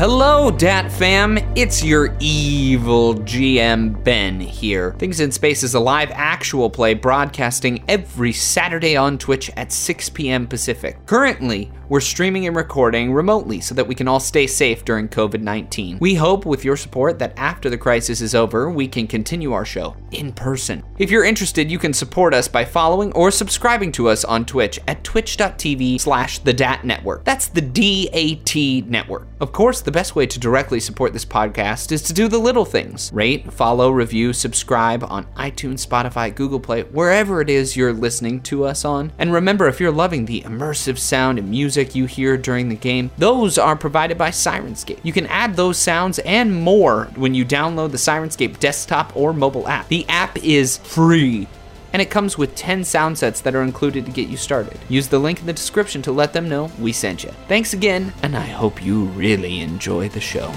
Hello, Dat fam. It's your evil GM Ben here. Things in Space is a live actual play broadcasting every Saturday on Twitch at 6 p.m. Pacific. Currently, we're streaming and recording remotely so that we can all stay safe during COVID 19. We hope, with your support, that after the crisis is over, we can continue our show in person. If you're interested, you can support us by following or subscribing to us on Twitch at twitch.tv slash the DAT Network. That's the D-A-T Network. Of course, the best way to directly support this podcast is to do the little things. Rate, follow, review, subscribe on iTunes, Spotify, Google Play, wherever it is you're listening to us on. And remember, if you're loving the immersive sound and music you hear during the game, those are provided by Syrinscape. You can add those sounds and more when you download the Syrinscape desktop or mobile app. The app is free and it comes with 10 sound sets that are included to get you started. Use the link in the description to let them know we sent you. Thanks again, and I hope you really enjoy the show.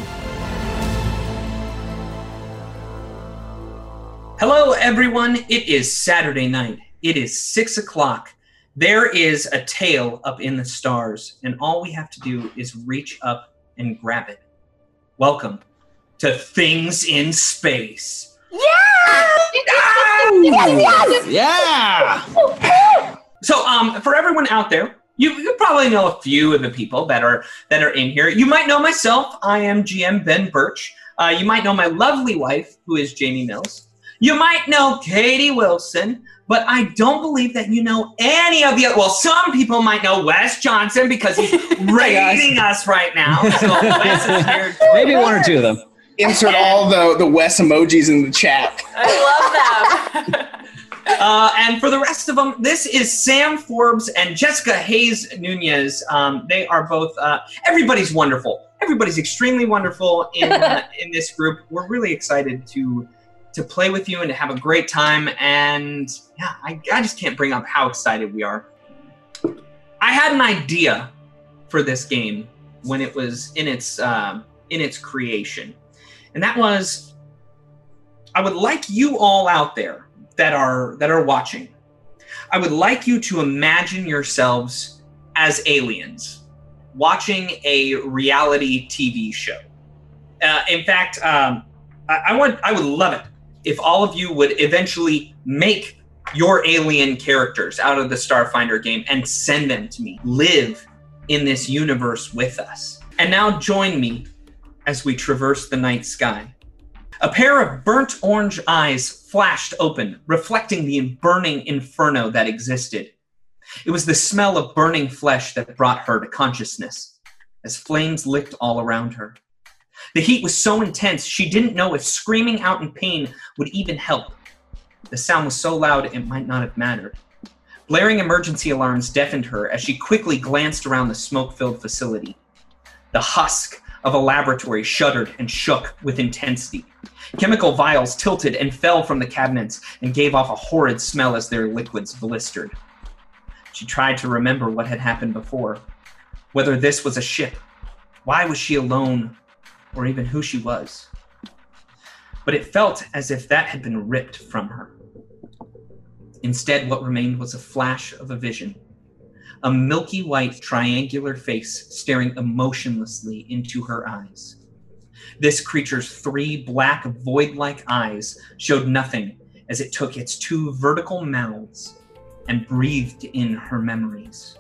Hello, everyone. It is Saturday night. It is 6 o'clock. There is a tail up in the stars, and all we have to do is reach up and grab it. Welcome to Things in Space. Yeah! So, um, for everyone out there, you, you probably know a few of the people that are that are in here. You might know myself. I am GM Ben Birch. Uh, you might know my lovely wife, who is Jamie Mills. You might know Katie Wilson, but I don't believe that you know any of the other. Well, some people might know Wes Johnson because he's rating us right now. So Wes is here. Maybe one or two of them. Insert all the the Wes emojis in the chat. I love them. Uh, and for the rest of them, this is Sam Forbes and Jessica Hayes Nunez. Um, they are both. Uh, everybody's wonderful. Everybody's extremely wonderful in uh, in this group. We're really excited to to play with you and to have a great time. And yeah, I, I just can't bring up how excited we are. I had an idea for this game when it was in its um in its creation, and that was I would like you all out there that are that are watching. I would like you to imagine yourselves as aliens watching a reality TV show. Uh, in fact, um, I, I want I would love it if all of you would eventually make your alien characters out of the Starfinder game and send them to me. Live in this universe with us. And now join me as we traverse the night sky. A pair of burnt orange eyes flashed open, reflecting the burning inferno that existed. It was the smell of burning flesh that brought her to consciousness, as flames licked all around her. The heat was so intense she didn't know if screaming out in pain would even help. The sound was so loud it might not have mattered. Blaring emergency alarms deafened her as she quickly glanced around the smoke filled facility. The husk of a laboratory shuddered and shook with intensity. Chemical vials tilted and fell from the cabinets and gave off a horrid smell as their liquids blistered. She tried to remember what had happened before. Whether this was a ship, why was she alone, or even who she was. But it felt as if that had been ripped from her. Instead, what remained was a flash of a vision a milky white triangular face staring emotionlessly into her eyes. This creature's three black void like eyes showed nothing as it took its two vertical mouths and breathed in her memories.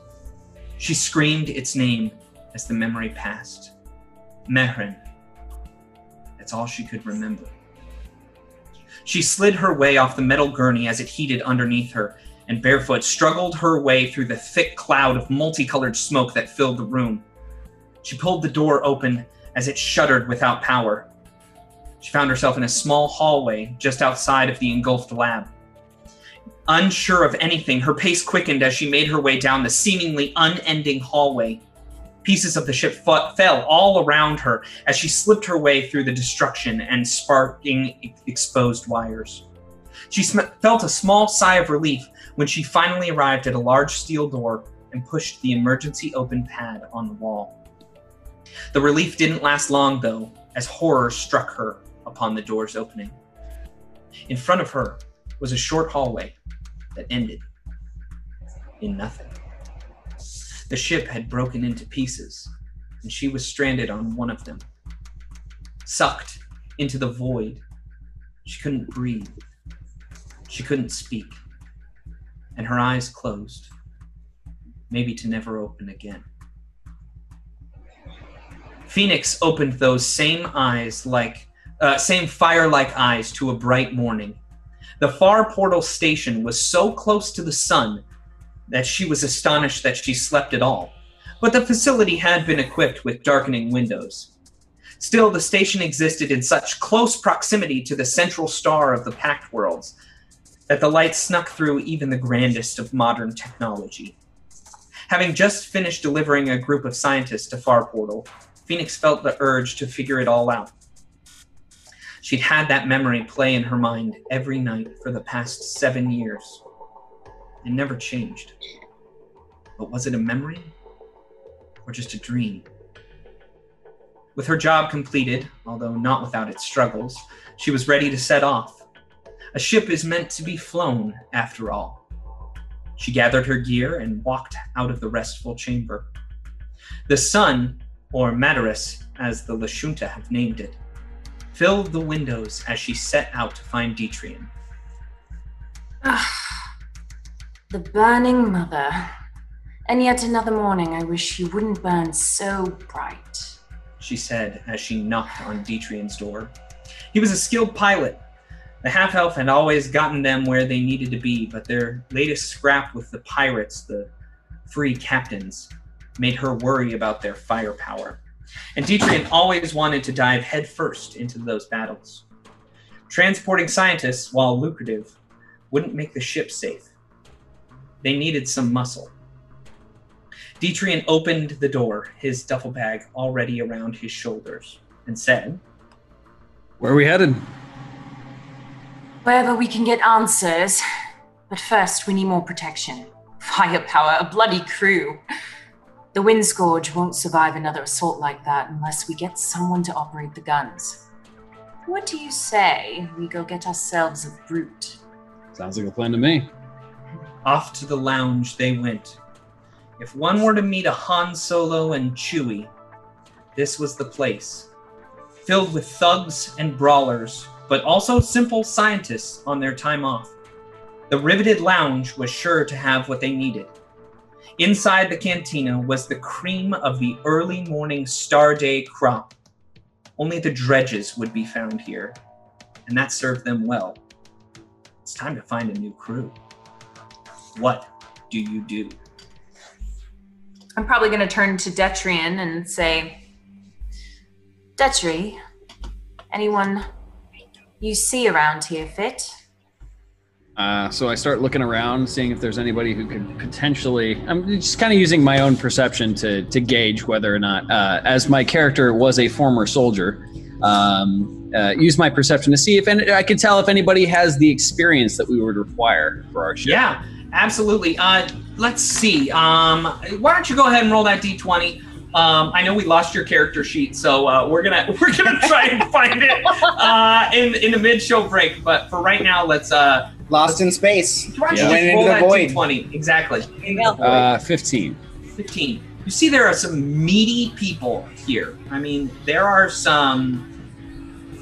She screamed its name as the memory passed Mehran. That's all she could remember. She slid her way off the metal gurney as it heated underneath her, and barefoot struggled her way through the thick cloud of multicolored smoke that filled the room. She pulled the door open as it shuddered without power. She found herself in a small hallway just outside of the engulfed lab. Unsure of anything, her pace quickened as she made her way down the seemingly unending hallway. Pieces of the ship f- fell all around her as she slipped her way through the destruction and sparking e- exposed wires. She sm- felt a small sigh of relief when she finally arrived at a large steel door and pushed the emergency open pad on the wall. The relief didn't last long, though, as horror struck her upon the door's opening. In front of her was a short hallway that ended in nothing. The ship had broken into pieces, and she was stranded on one of them, sucked into the void. She couldn't breathe. She couldn't speak. And her eyes closed, maybe to never open again. Phoenix opened those same eyes like, uh, same fire like eyes to a bright morning. The far portal station was so close to the sun that she was astonished that she slept at all. But the facility had been equipped with darkening windows. Still, the station existed in such close proximity to the central star of the Pact Worlds that the light snuck through even the grandest of modern technology. Having just finished delivering a group of scientists to Far Portal, Phoenix felt the urge to figure it all out. She'd had that memory play in her mind every night for the past seven years. It never changed. But was it a memory? Or just a dream? With her job completed, although not without its struggles, she was ready to set off. A ship is meant to be flown, after all. She gathered her gear and walked out of the restful chamber. The sun, or Madaris, as the Lashunta have named it, filled the windows as she set out to find Detrian. Ah. The burning mother. And yet another morning I wish she wouldn't burn so bright. She said as she knocked on Dietrian's door. He was a skilled pilot. The half elf had always gotten them where they needed to be, but their latest scrap with the pirates, the free captains, made her worry about their firepower. And Dietrian always wanted to dive headfirst into those battles. Transporting scientists, while lucrative, wouldn't make the ship safe. They needed some muscle. Detrian opened the door, his duffel bag already around his shoulders, and said, Where are we headed? Wherever we can get answers. But first, we need more protection. Firepower, a bloody crew. The Wind Scourge won't survive another assault like that unless we get someone to operate the guns. What do you say we go get ourselves a brute? Sounds like a plan to me. Off to the lounge they went. If one were to meet a Han Solo and Chewie, this was the place. Filled with thugs and brawlers, but also simple scientists on their time off. The riveted lounge was sure to have what they needed. Inside the cantina was the cream of the early morning Star Day crop. Only the dredges would be found here, and that served them well. It's time to find a new crew. What do you do? I'm probably going to turn to Detrian and say, Detri, anyone you see around here fit? Uh, so I start looking around, seeing if there's anybody who could potentially. I'm just kind of using my own perception to to gauge whether or not, uh, as my character was a former soldier, um, uh, use my perception to see if any, I could tell if anybody has the experience that we would require for our ship. Yeah, absolutely. Uh, let's see. Um, why don't you go ahead and roll that d20? Um, I know we lost your character sheet, so uh, we're gonna we're gonna try and find it uh, in in the mid show break. But for right now, let's uh, Lost in space. why don't you Yeah. just Went into roll the that void. d20 exactly. Into the void. Uh, Fifteen. 15. You see, there are some meaty people here. I mean, there are some.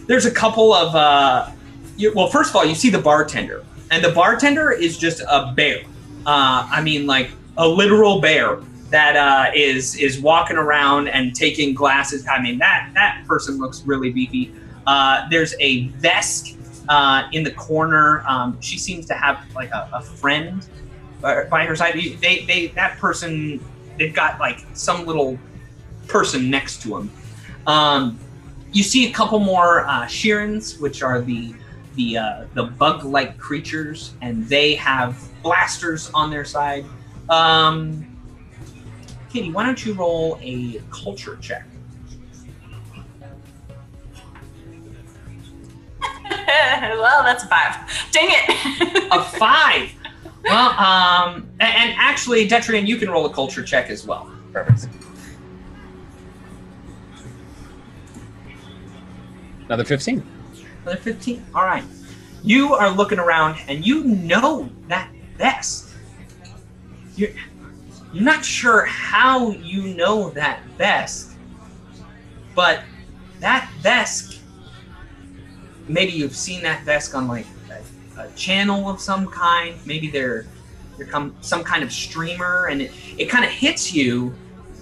There's a couple of. Uh, you, well, first of all, you see the bartender, and the bartender is just a bear. Uh, I mean, like a literal bear that uh, is is walking around and taking glasses. I mean, that that person looks really beefy. Uh, there's a Vesk uh, in the corner. Um, she seems to have like a, a friend by her side. They, they, that person, they've got like some little person next to him. Um, you see a couple more uh, Shirrens, which are the the uh, the bug-like creatures, and they have blasters on their side. Um, Katie, why don't you roll a culture check? well, that's a five. Dang it! A five. Well, um, a- and, actually, Detrian, you can roll a culture check as well. Perfect. Another fifteen. Another 15. All right. You are looking around and you know that Vesk. You're, you're not sure how you know that Vesk, but that Vesk maybe you've seen that desk on like a, a channel of some kind. Maybe they're they're come some kind of streamer, and it, it kind of hits you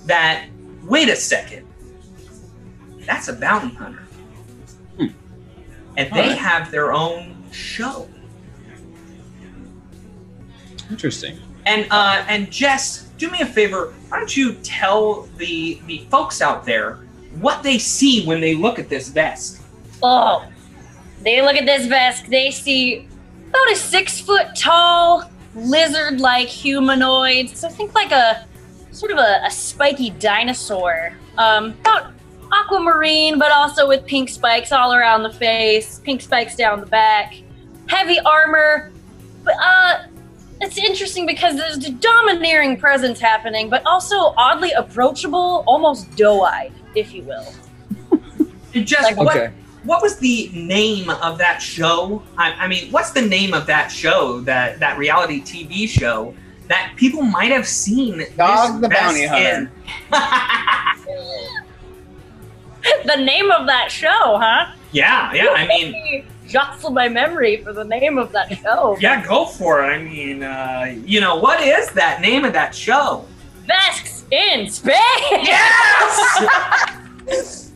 that wait a second, that's a bounty hunter. And they Alright. have their own show. Interesting. And uh, and Jess, do me a favor. Why don't you tell the the folks out there what they see when they look at this Vesk? Oh, they look at this Vesk. They see about a six foot tall lizard like humanoid. So think like a sort of a, a spiky dinosaur. Um, about aquamarine, but also with pink spikes all around the face, pink spikes down the back, heavy armor. But uh, it's interesting because there's a domineering presence happening, but also oddly approachable, almost doe-eyed, if you will. And Jess, Like, what Okay. what was the name of that show? I, I mean, what's the name of that show? That that reality TV show that people might have seen. Dog this the Bounty vest in? the name of that show, huh? yeah, yeah. I mean, jostle my memory for the name of that show. yeah. Go for it. I mean, uh, you know, what is that name of that show? Vesks in space. Yes.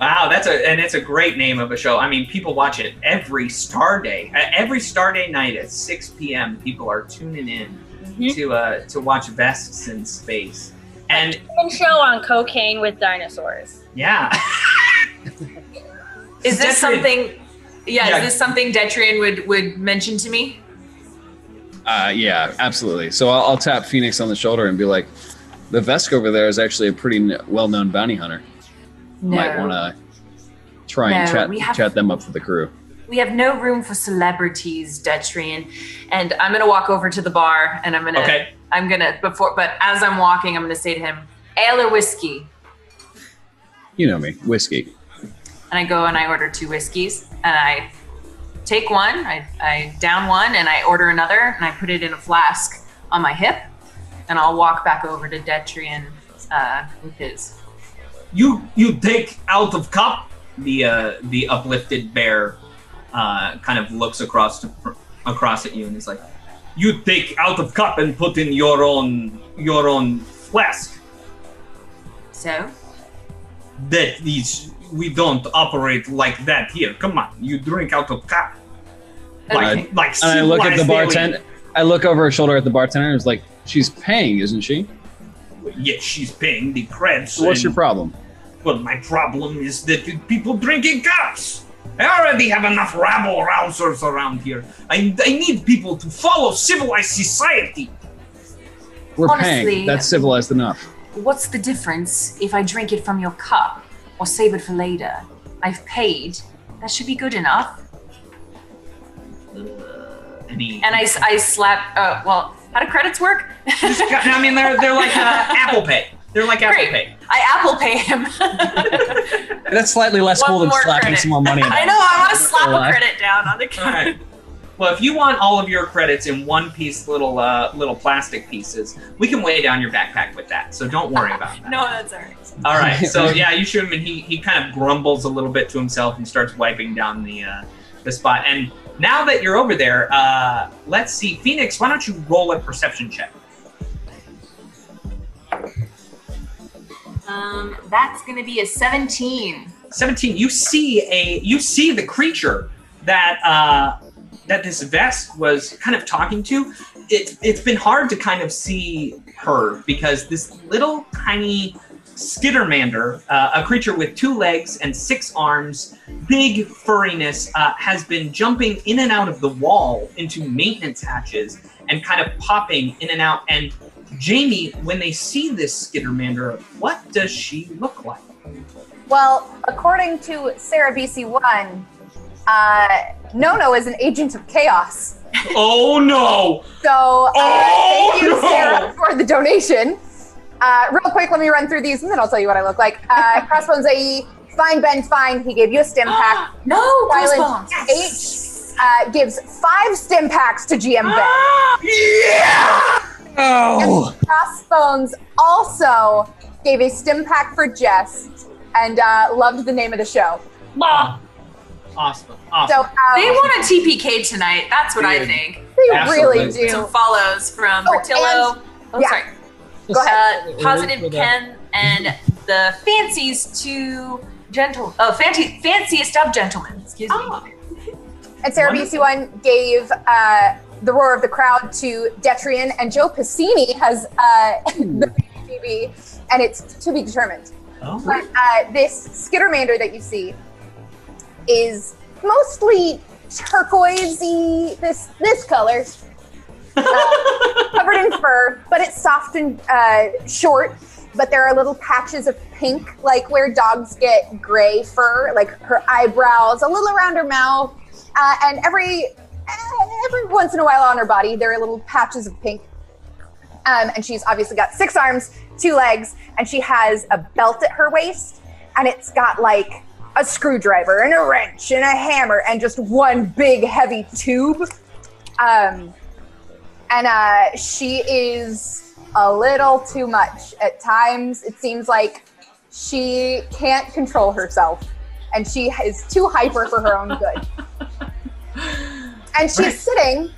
wow, that's a and it's a great name of a show. I mean, people watch it every Star Day. Every Star Day night at 6 p.m. People are tuning in Mhm. to uh to watch Vesks in Space. And One show on cocaine with dinosaurs. yeah. Is this Detrian- something? Yeah, Yeah. is this something Detrian would would mention to me? Uh, yeah, absolutely. So I'll, I'll tap Phoenix on the shoulder and be like, "The Vesk over there is actually a pretty n- well-known bounty hunter. No. Might want to try and chat have- chat them up for the crew." We have no room for celebrities, Detrian. And I'm gonna walk over to the bar and I'm gonna Okay. I'm gonna before but as I'm walking, I'm gonna say to him, Ale or whiskey? You know me, whiskey. And I go and I order two whiskeys and I take one, I, I down one and I order another and I put it in a flask on my hip and I'll walk back over to Detrian uh, with his. You you take out of cup. The uh the uplifted bear uh kind of looks across to, across at you and he's like, "You take out of cup and put in your own your own flask." So that is we don't operate like that here. Come on, you drink out of cup. Like Okay. like And I look at the bartender. I look over her shoulder at the bartender and it's like, "She's paying, isn't she? alien. Yes, she's paying the creds. So what's your problem?" Well, my problem is that people drink in cups. I already have enough rabble rousers around here. I, I need people to follow civilized society. We're Honestly- paying. That's civilized enough. What's the difference if I drink it from your cup or save it for later? I've paid. That should be good enough. And, he, And I, s- I slap. Uh, well, how do credits work? just I mean, they're they're like uh, Apple Pay. They're like Apple Great. Pay. I Apple pay him. That's slightly less One cool than slapping credit. some more money. in I know. I want to slap a credit down on the card. Well, if you want all of your credits in one piece, little uh, little plastic pieces, we can weigh down your backpack with that. So don't worry about that. No, that's all right. All right. So yeah, you shoot him, and he he kind of grumbles a little bit to himself and starts wiping down the uh, the spot. And now that you're over there, uh, let's see, Phoenix. Why don't you roll a perception check? Um, that's gonna be a 17. 17 you see a you see the creature that uh that this Vesk was kind of talking to it, it's been hard to kind of see her because this little tiny skittermander uh, a creature with two legs and six arms big furriness uh, has been jumping in and out of the wall into maintenance hatches and kind of popping in and out and jamie when they see this skittermander what does she look like Well, according to Sarah BC1, uh, Nono is an agent of chaos. oh no So uh, Oh, thank you, no. Sarah, for the donation. Uh, real quick, let me run through these and then I'll tell you what I look like. Uh, Crossbones AE, fine, Ben, fine. He gave you a stim pack. no, Silent. H uh, gives five stim packs to GM Ben. yeah Oh, Crossbones also gave a stim pack for Jess and uh, loved the name of the show. Bah. Awesome. Awesome. So um, They want a TPK tonight. That's what I think. they Absolutely. really do. Some follows from Oh, Bertillo. Oh, yeah. sorry. Go ahead. Uh, positive Ken and the fancies to gentle. Oh, fancy, fanciest of gentlemen. Excuse me. Ah. And Sarah Wonderful. BC1 gave uh, the roar of the crowd to Detrian, and Joe Piscini has uh, the BB, and it's to be determined. Oh. But uh, this Skittermander that you see is mostly turquoisey, this this color, uh, covered in fur, but it's soft and uh, short. But there are little patches of pink, like where dogs get gray fur, like her eyebrows, a little around her mouth, uh, and every every once in a while on her body there are little patches of pink. Um, and she's obviously got six arms, two legs, and she has a belt at her waist, and it's got like a screwdriver and a wrench and a hammer and just one big heavy tube. Um, and uh, she is a little too much at times. It seems like she can't control herself, and she is too hyper for her own good. And she's Right. sitting.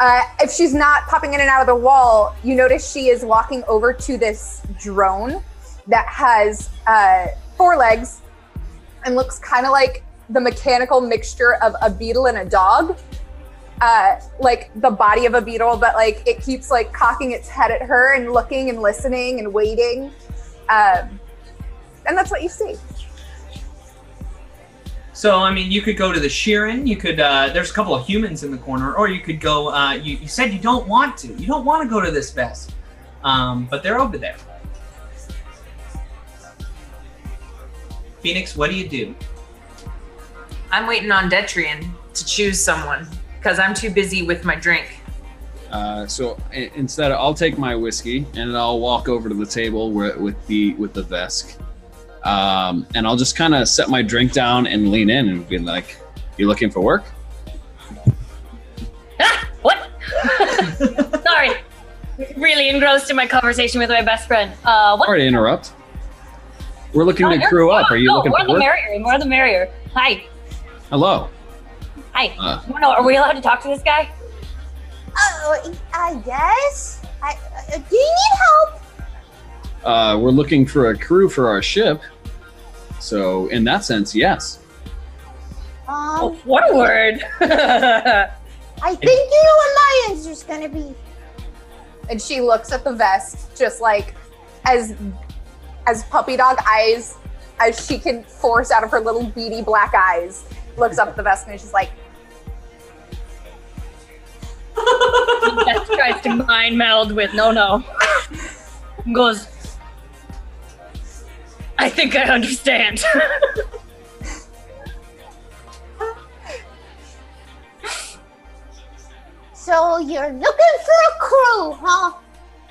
Uh, if she's not popping in and out of the wall, you notice she is walking over to this drone that has uh, four legs and looks kind of like the mechanical mixture of a beetle and a dog. Uh, like the body of a beetle, but like it keeps like cocking its head at her and looking and listening and waiting. Um, and that's what you see. So I mean, you could go to the Shirren. You could. Uh, there's a couple of humans in the corner, or you could go. Uh, you, you said you don't want to. You don't want to go to this Vesk, um, but they're over there. Phoenix, what do you do? I'm waiting on Detrian to choose someone because I'm too busy with my drink. Uh, so instead, I'll take my whiskey and I'll walk over to the table where, with the with the Vesk, um, and I'll just kind of set my drink down and lean in and be like, "You looking for work?" Ah, what? Sorry. Really engrossed in my conversation with my best friend. Uh, what? Sorry to interrupt. We're looking Oh, to crew up. Are you no, looking more for the work? merrier. More the merrier. Hi. Hello. Hi. Uh, No, no, are we allowed to talk to this guy? Oh, I guess. I, uh, do you need help? Uh, we're looking for a crew for our ship. So in that sense, yes. Oh, Um, what a word. I think you know what my answer's gonna be. And she looks at the Vesk, just like as as puppy dog eyes as she can force out of her little beady black eyes. Looks up at the Vesk and she's like, That tries to mind meld with no, no. Goes, I think I understand. "So you're looking for a crew, huh?"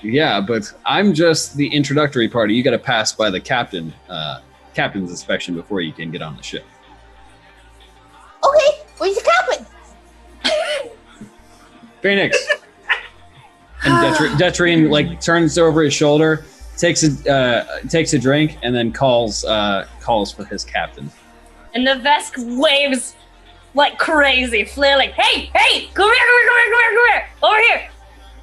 Yeah, but I'm just the introductory party. You got to pass by the captain, uh, captain's inspection before you can get on the ship. Okay, where's the captain? Phoenix. And Detri- Detrian like turns over his shoulder, takes a uh, takes a drink, and then calls uh, calls for his captain. and the Vesk waves like crazy, flailing. Hey, hey, come here, come here, come here, come here, come here, over here.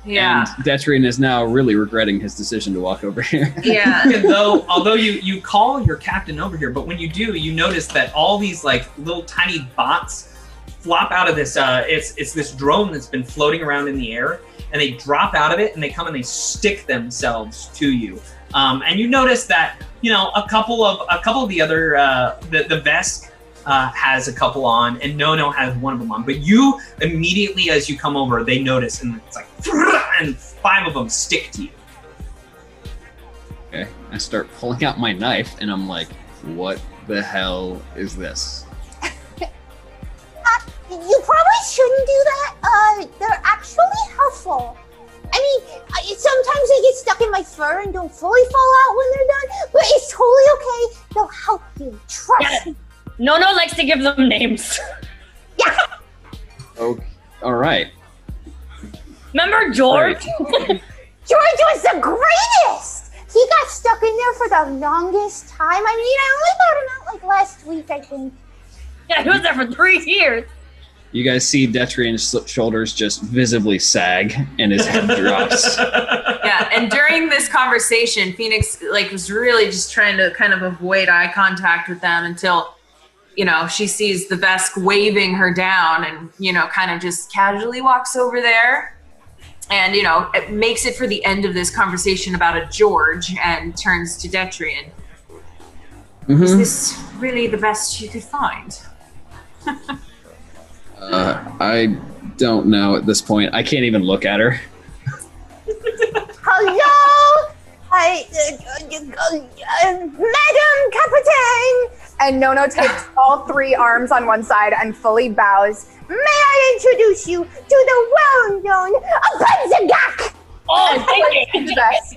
Yeah. And Detrian is now really regretting his decision to walk over here. Yeah. And though, although you you call your captain over here, but when you do, you notice that all these like little tiny bots flop out of this. Uh, it's it's this drone that's been floating around in the air, and they drop out of it, and they come and they stick themselves to you. Um, and you notice that you know a couple of a couple of the other uh, the the Vesk uh, has a couple on, and No No has one of them on. But you immediately, as you come over, they notice, and it's like, and five of them stick to you. Okay, I start pulling out my knife, and I'm like, "What the hell is this?" You probably shouldn't do that. Uh, they're actually helpful. I mean, I, sometimes they get stuck in my fur and don't fully fall out when they're done, but it's totally okay. They'll help you. Trust me. No, no likes to give them names. Yeah. Oh, all right. Remember George? George was the greatest. He got stuck in there for the longest time. I mean, I only got him out like last week, I think. Yeah, he was there for three years. You guys see Detrian's shoulders just visibly sag and his head drops. yeah, and during this conversation, Phoenix like was really just trying to kind of avoid eye contact with them until, you know, she sees the Vesk waving her down and, you know, kind of just casually walks over there. And, you know, it makes it for the end of this conversation about a George and turns to Detrian. Is Mhm. this really the best you could find? Uh, I don't know at this point. I can't even look at her. Hello, I, uh, uh, uh, Madam Captain. And Nono takes all three arms on one side and fully bows. May I introduce you to the well-known Abenzagak? Oh, thank you. best.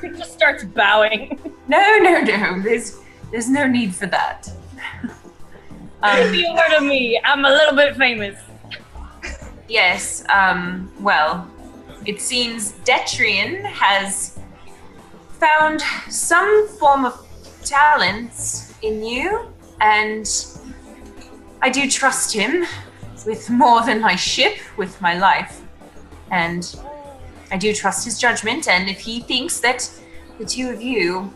He just starts bowing. No, no, no. There's there's no need for that. Me a word of me. I'm a little bit famous. Yes, um, well, it seems Detrian has found some form of talents in you, and I do trust him with more than my ship, with my life. And I do trust his judgment, and if he thinks that the two of you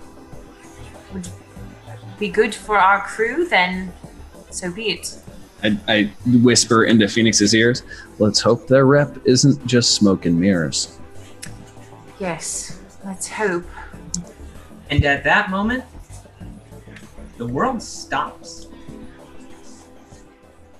would be good for our crew, then so be it. I, I whisper into Phoenix's ears. Let's hope their rep isn't just smoke and mirrors. Yes, let's hope. And at that moment, the world stops.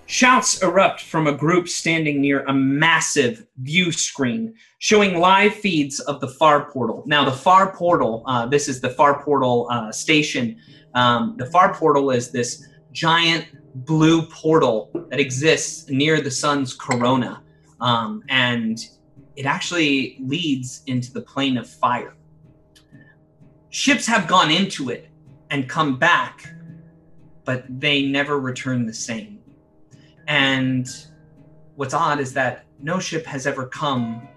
Shouts erupt from a group standing near a massive view screen showing live feeds of the FAR portal. Now, the FAR portal, uh, this is the FAR portal uh, station. Um, the FAR portal is this giant blue portal that exists near the sun's corona. Um, and it actually leads into the plane of fire ships have gone into it and come back, but they never return the same. And what's odd is that no ship has ever come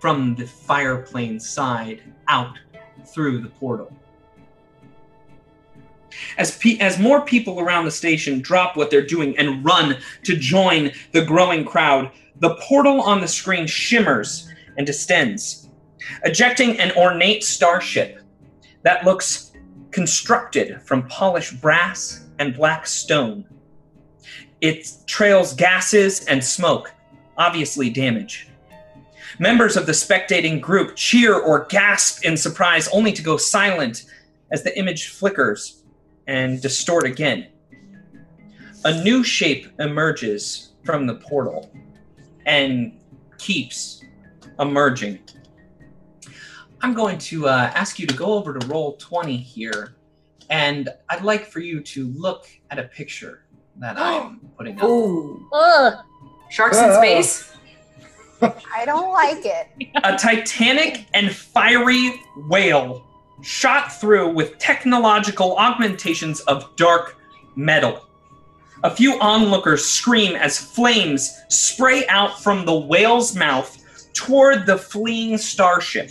from the fire plane side out through the portal. As, pe- as more people around the station drop what they're doing and run to join the growing crowd, the portal on the screen shimmers and distends, ejecting an ornate starship that looks constructed from polished brass and black stone. It trails gases and smoke, obviously damage. Members of the spectating group cheer or gasp in surprise, only to go silent as the image flickers and distort again. A new shape emerges from the portal and keeps emerging. I'm going to uh, ask you to go over to Roll20 here, and I'd like for you to look at a picture that I'm putting up. Ooh. Ugh. Sharks in space? I don't like it. A titanic and fiery whale shot through with technological augmentations of dark metal. A few onlookers scream as flames spray out from the whale's mouth toward the fleeing starship.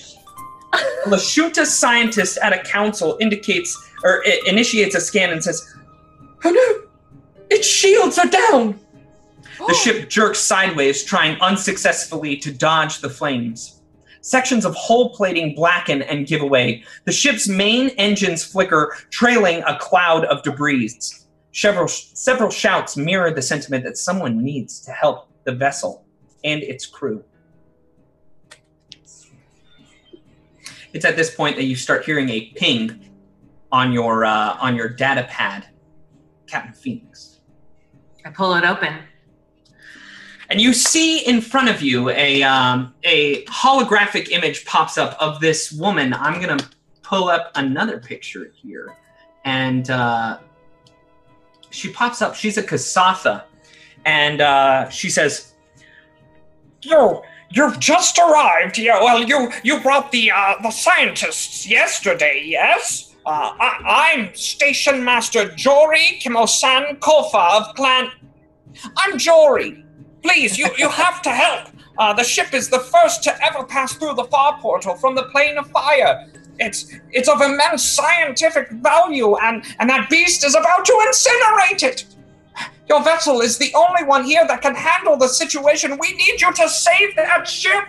A Lashunta scientist at a council indicates or initiates a scan and says, "Oh no, its shields are down." The oh. ship jerks sideways, trying unsuccessfully to dodge the flames. Sections of hull plating blacken and give away. The ship's main engines flicker, trailing a cloud of debris. Several, several shouts mirror the sentiment that someone needs to help the vessel and its crew. It's at this point that you start hearing a ping on your uh, on your data pad, Captain Phoenix. I pull it open. And you see in front of you a um, a holographic image pops up of this woman. I'm gonna pull up another picture here, and uh, she pops up. She's a Kasatha, and uh, she says, You, you've just arrived. Yeah, well, you you brought the uh, the scientists yesterday, yes? Uh, I, I'm Station Master Jory Kimosan Kofa of Clan. I'm Jory. Please, you you have to help. Uh, the ship is the first to ever pass through the far portal from the plane of fire. It's it's of immense scientific value, and and that beast is about to incinerate it. Your vessel is the only one here that can handle the situation. We need you to save that ship.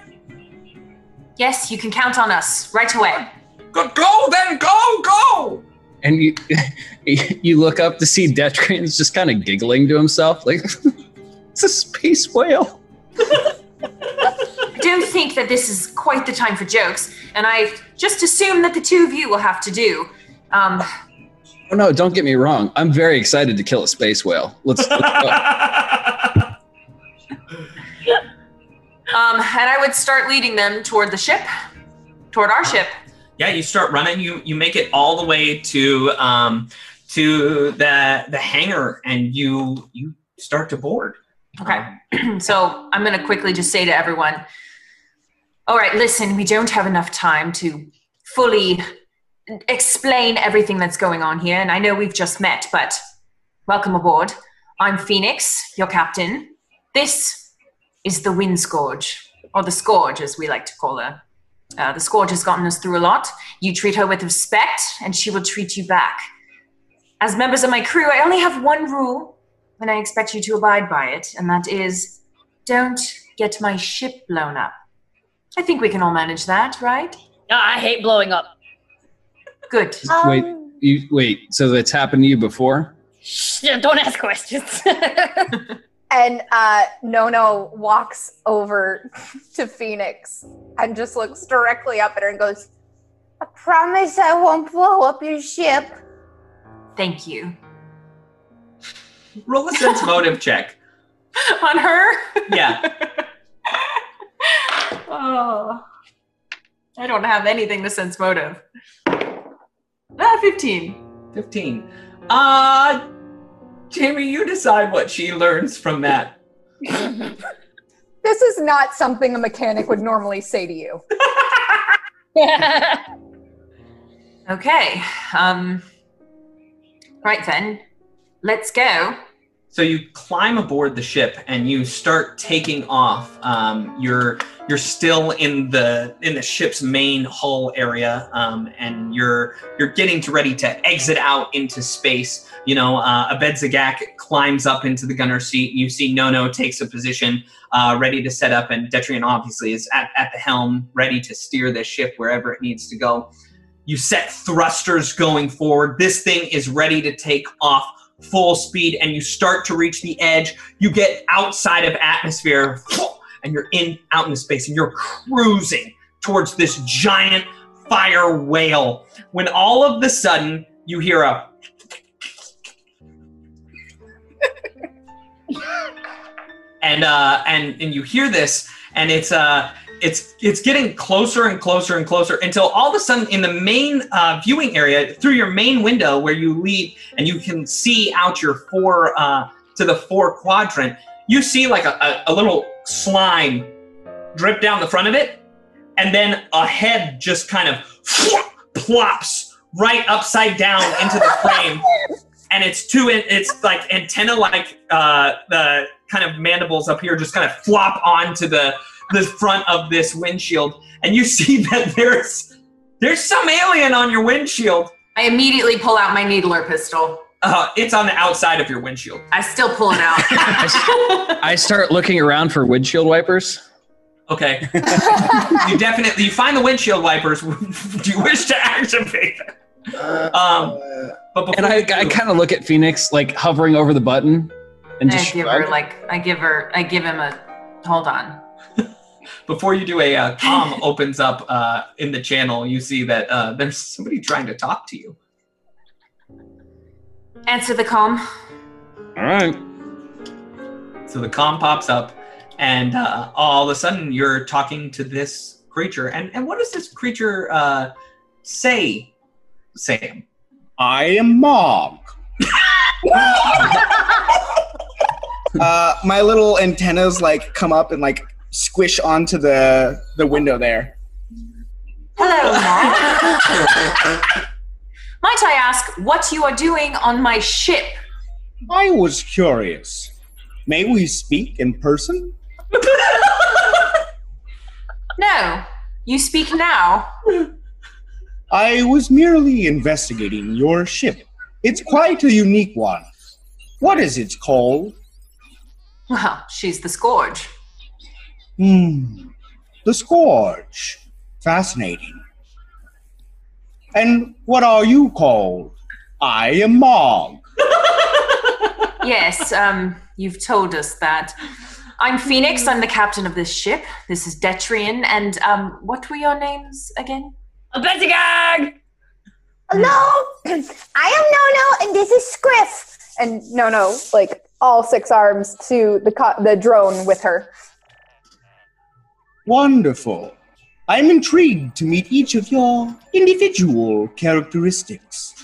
Yes, you can count on us right away. Go, go then, go, go. And you you look up to see Detrian's just kind of giggling to himself, like it's a space whale. I don't think that this is quite the time for jokes, and I just assume that the two of you will have to do. Um, Oh no, don't get me wrong. I'm very excited to kill a space whale. Let's, let's go. um, and I would start leading them toward the ship, toward our ship. Yeah, you start running. You you make it all the way to um to the the hangar, and you you start to board. Okay. so I'm going to quickly just say to everyone all right, listen, we don't have enough time to fully explain everything that's going on here. And I know we've just met, but welcome aboard. I'm Phoenix, your captain. This is the Wind Scourge, or the Scourge, as we like to call her. Uh, the Scourge has gotten us through a lot. You treat her with respect, and she will treat you back. As members of my crew, I only have one rule, and I expect you to abide by it, and that is don't get my ship blown up. I think we can all manage that, right? Ah, I hate blowing up. Good. wait, you wait. So that's happened to you before? Shh, don't ask questions. And uh, Nono walks over to Phoenix and just looks directly up at her and goes, I promise I won't blow up your ship. Thank you. Roll a sense motive check. On her? Yeah. oh. I don't have anything to sense motive. Ah, 15. 15. Uh, Jamie, you decide what she learns from that. This is not something a mechanic would normally say to you. Okay. Um. Right then. Let's go. So you climb aboard the ship and you start taking off. Um, you're you're still in the in the ship's main hull area, um, and you're you're getting to ready to exit out into space. You know, uh, Abedzagak climbs up into the gunner seat. You see Nono takes a position, uh, ready to set up, and Detrian obviously is at, at the helm, ready to steer this ship wherever it needs to go. You set thrusters going forward. This thing is ready to take off full speed and you start to reach the edge. You get outside of atmosphere and you're in out into space and you're cruising towards this giant fire whale. When all of the sudden you hear a and uh and and you hear this and it's uh it's it's getting closer and closer and closer until all of a sudden in the main uh, viewing area through your main window where you lead and you can see out your four uh, to the four quadrant you see like a, a, a little slime drip down the front of it. And then a head just kind of plops right upside down into the frame. And it's two it's like antenna like uh, the kind of mandibles up here just kind of flop onto the the front of this windshield and you see that there's there's some alien on your windshield I immediately pull out my needler pistol. uh, it's on the outside of your windshield I still pull it out. I start looking around for windshield wipers. okay you definitely you find the windshield wipers do you wish to activate them um but before And I, I kind of look at Phoenix, like hovering over the button, and I just give her like I give her I give him a hold on. Before you do a uh, com opens up uh, in the channel you see that uh, there's somebody trying to talk to you Answer the com. all right. So the com pops up, and uh, all of a sudden you're talking to this creature. And and what does this creature uh, say, Sam? I am Mog. uh, my little antennas like come up and like squish onto the the window there. Hello, Mom. Might I ask what you are doing on my ship? I was curious. May we speak in person? No. You speak now. I was merely investigating your ship. It's quite a unique one. What is it called? Well, she's the Scourge. Hmm. The Scourge. Fascinating. And what are you called? I am Mog. Yes, um, you've told us that. I'm Phoenix. I'm the captain of this ship. This is Detrian. And um, what were your names again? Abedzagak! Hello, I am Nono, and this is Scriff. And Nono, like all six arms to the co- the drone with her. Wonderful. I'm intrigued to meet each of your individual characteristics.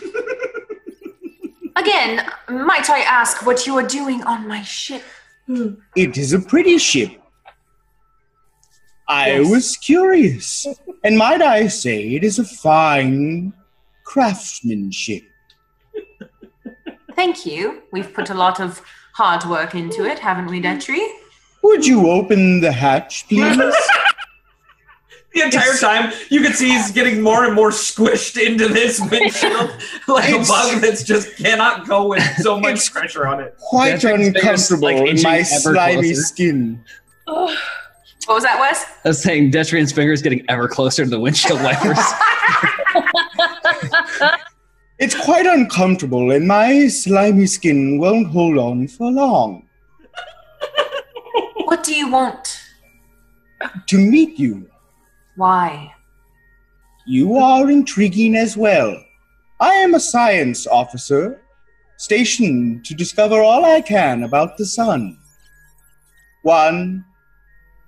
Again, might I ask what you are doing on my ship? Hmm. It is a pretty ship. I Yes. was curious, and might I say, it is a fine craftsmanship. Thank you. We've put a lot of hard work into it, haven't we, Detri? Would you open the hatch, please? The entire time, you can see he's getting more and more squished into this windshield, like a bug that's just cannot go with so much pressure on it. Quite That uncomfortable like, in my slimy closer. skin. What was that, Wes? I was saying Detrian's fingers getting ever closer to the windshield wipers. It's quite uncomfortable, and my slimy skin won't hold on for long. What do you want? To meet you, Why? you are intriguing as well. I am a science officer, stationed to discover all I can about the sun. One,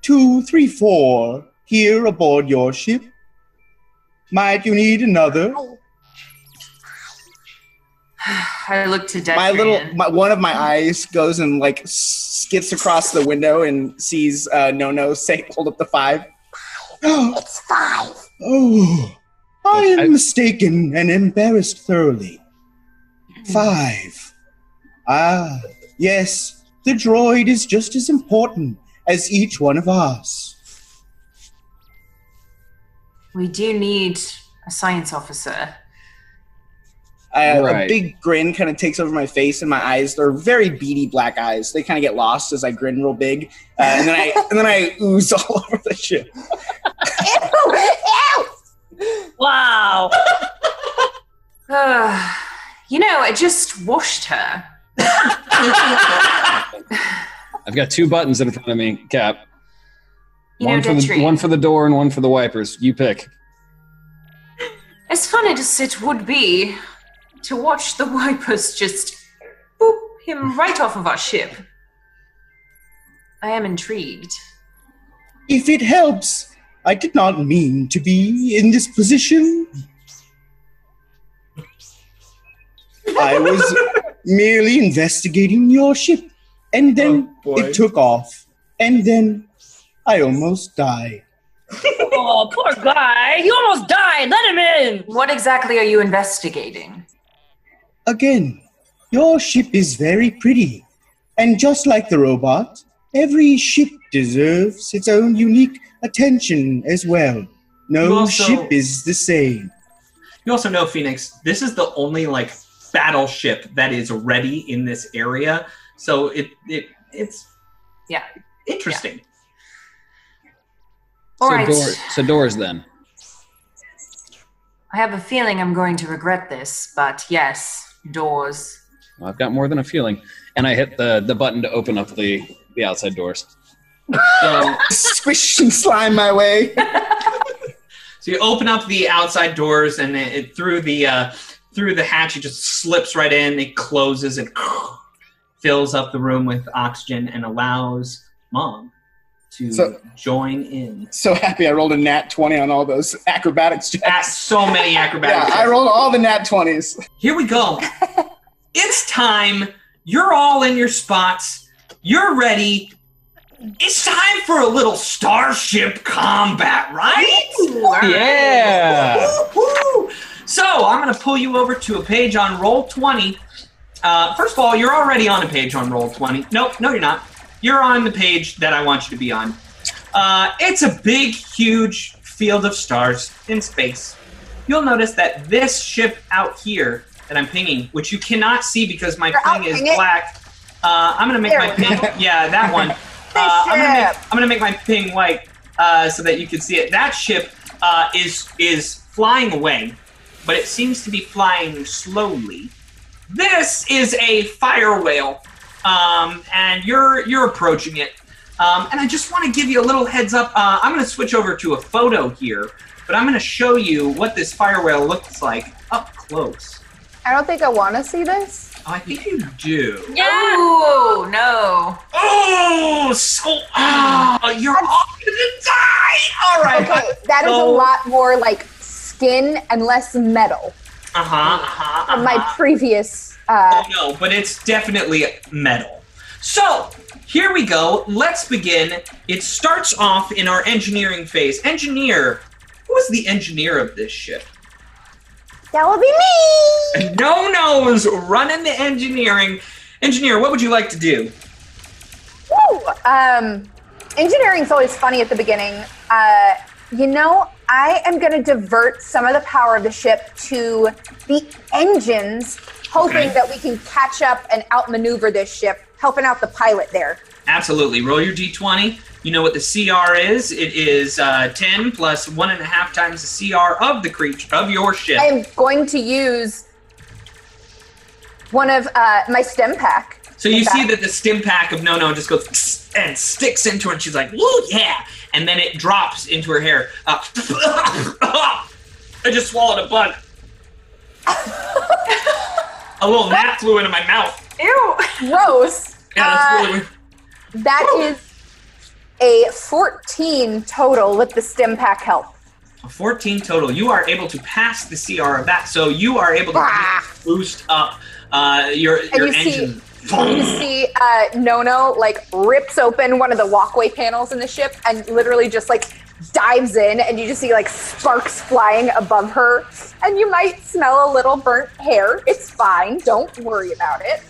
two, three, four, here aboard your ship. Might you need another? Oh, I look to Detrian. my little my, one of my eyes goes and like skips across the window and sees uh, no no say hold up the five oh It's five. oh i am I- mistaken and embarrassed thoroughly five ah yes the droid is just as important as each one of us we do need a science officer. I, Right. A big grin kind of takes over my face, and my eyes they're very beady black eyes. They kind of get lost as I grin real big, uh, and then I and then I ooze all over the ship. Ew, ew. Wow. Uh, you know, I just washed her. I've got two buttons in front of me, Cap. You one know, for the Detri, one for the door and one for the wipers. You pick. as fun as it would be to watch the wipers just boop him right off of our ship, I am intrigued. If it helps, I did not mean to be in this position. I was merely investigating your ship, and then Oh, it took off, and then I almost died. Oh, poor guy. He almost died. Let him in. What exactly are you investigating? Again, your ship is very pretty, and just like the robot, every ship deserves its own unique attention as well. No also- ship is the same. You also know, Phoenix, this is the only like battleship that is ready in this area. So it it it's Yeah. interesting. All so, right. door, so doors then. I have a feeling I'm going to regret this, but yes, doors. Well, I've got more than a feeling, and I hit the the button to open up the the outside doors. So Squish and slime my way. So you open up the outside doors, and it, it through the uh, through the hatch, it just slips right in. It closes and fills up the room with oxygen and allows Mog to So- join in. So happy I rolled a nat 20 on all those acrobatics checks. At so many acrobatics. Yeah, I rolled all the nat 20s. Here we go. it's time. You're all in your spots. You're ready. It's time for a little starship combat, right? Yeah. Woo-hoo! So I'm going to pull you over to a page on Roll20. Uh, first of all, you're already on a page on Roll20. Nope, no, you're not. You're on the page that I want you to be on. Uh, it's a big, huge field of stars in space. You'll notice that this ship out here that I'm pinging, which you cannot see because my ping is ping black. Uh, I'm gonna make There my ping. go. Yeah, that one. Uh, I'm, gonna make. I'm gonna make my ping white uh, so that you can see it. That ship uh, is is flying away, but it seems to be flying slowly. This is a fire whale, um, and you're you're approaching it. Um, and I just want to give you a little heads up. Uh, I'm going to switch over to a photo here, but I'm going to show you what this fire whale looks like up close. I don't think I want to see this. Oh, I think you do. Yeah. Ooh, no. Oh, so oh, you're all gonna die. All right. Okay, that is a lot more like skin and less metal Uh huh. Uh huh. from my previous. Uh, Oh no, but it's definitely metal. So here we go. Let's begin. It starts off in our engineering phase. Engineer. Who is the engineer of this ship? that will be me. Nono's running the engineering. Engineer, what would you like to do? Woo! Um, engineering's always funny at the beginning. Uh, you know, I am going to divert some of the power of the ship to the engines, hoping Okay. that we can catch up and outmaneuver this ship, helping out the pilot there. Absolutely. Roll your d20. You know what the CR is. It is uh, 10 plus one and a half times the CR of the creature of your ship. I am going to use one of uh, my stim pack. So you see that the stim pack of Nono just goes and sticks into her, and she's like, "Woo, yeah!" And then it drops into her hair. Uh, I just swallowed a bug. a little gnat flew into my mouth. Ew. Gross. Yeah, that's Uh, really weird. That is a 14 total with the stim pack help. A 14 total. You are able to pass the CR of that, so you are able to Ah. boost up uh, your your you see- You see, uh, Nono like rips open one of the walkway panels in the ship and literally just like dives in, and you just see like sparks flying above her, and you might smell a little burnt hair. It's fine. Don't worry about it.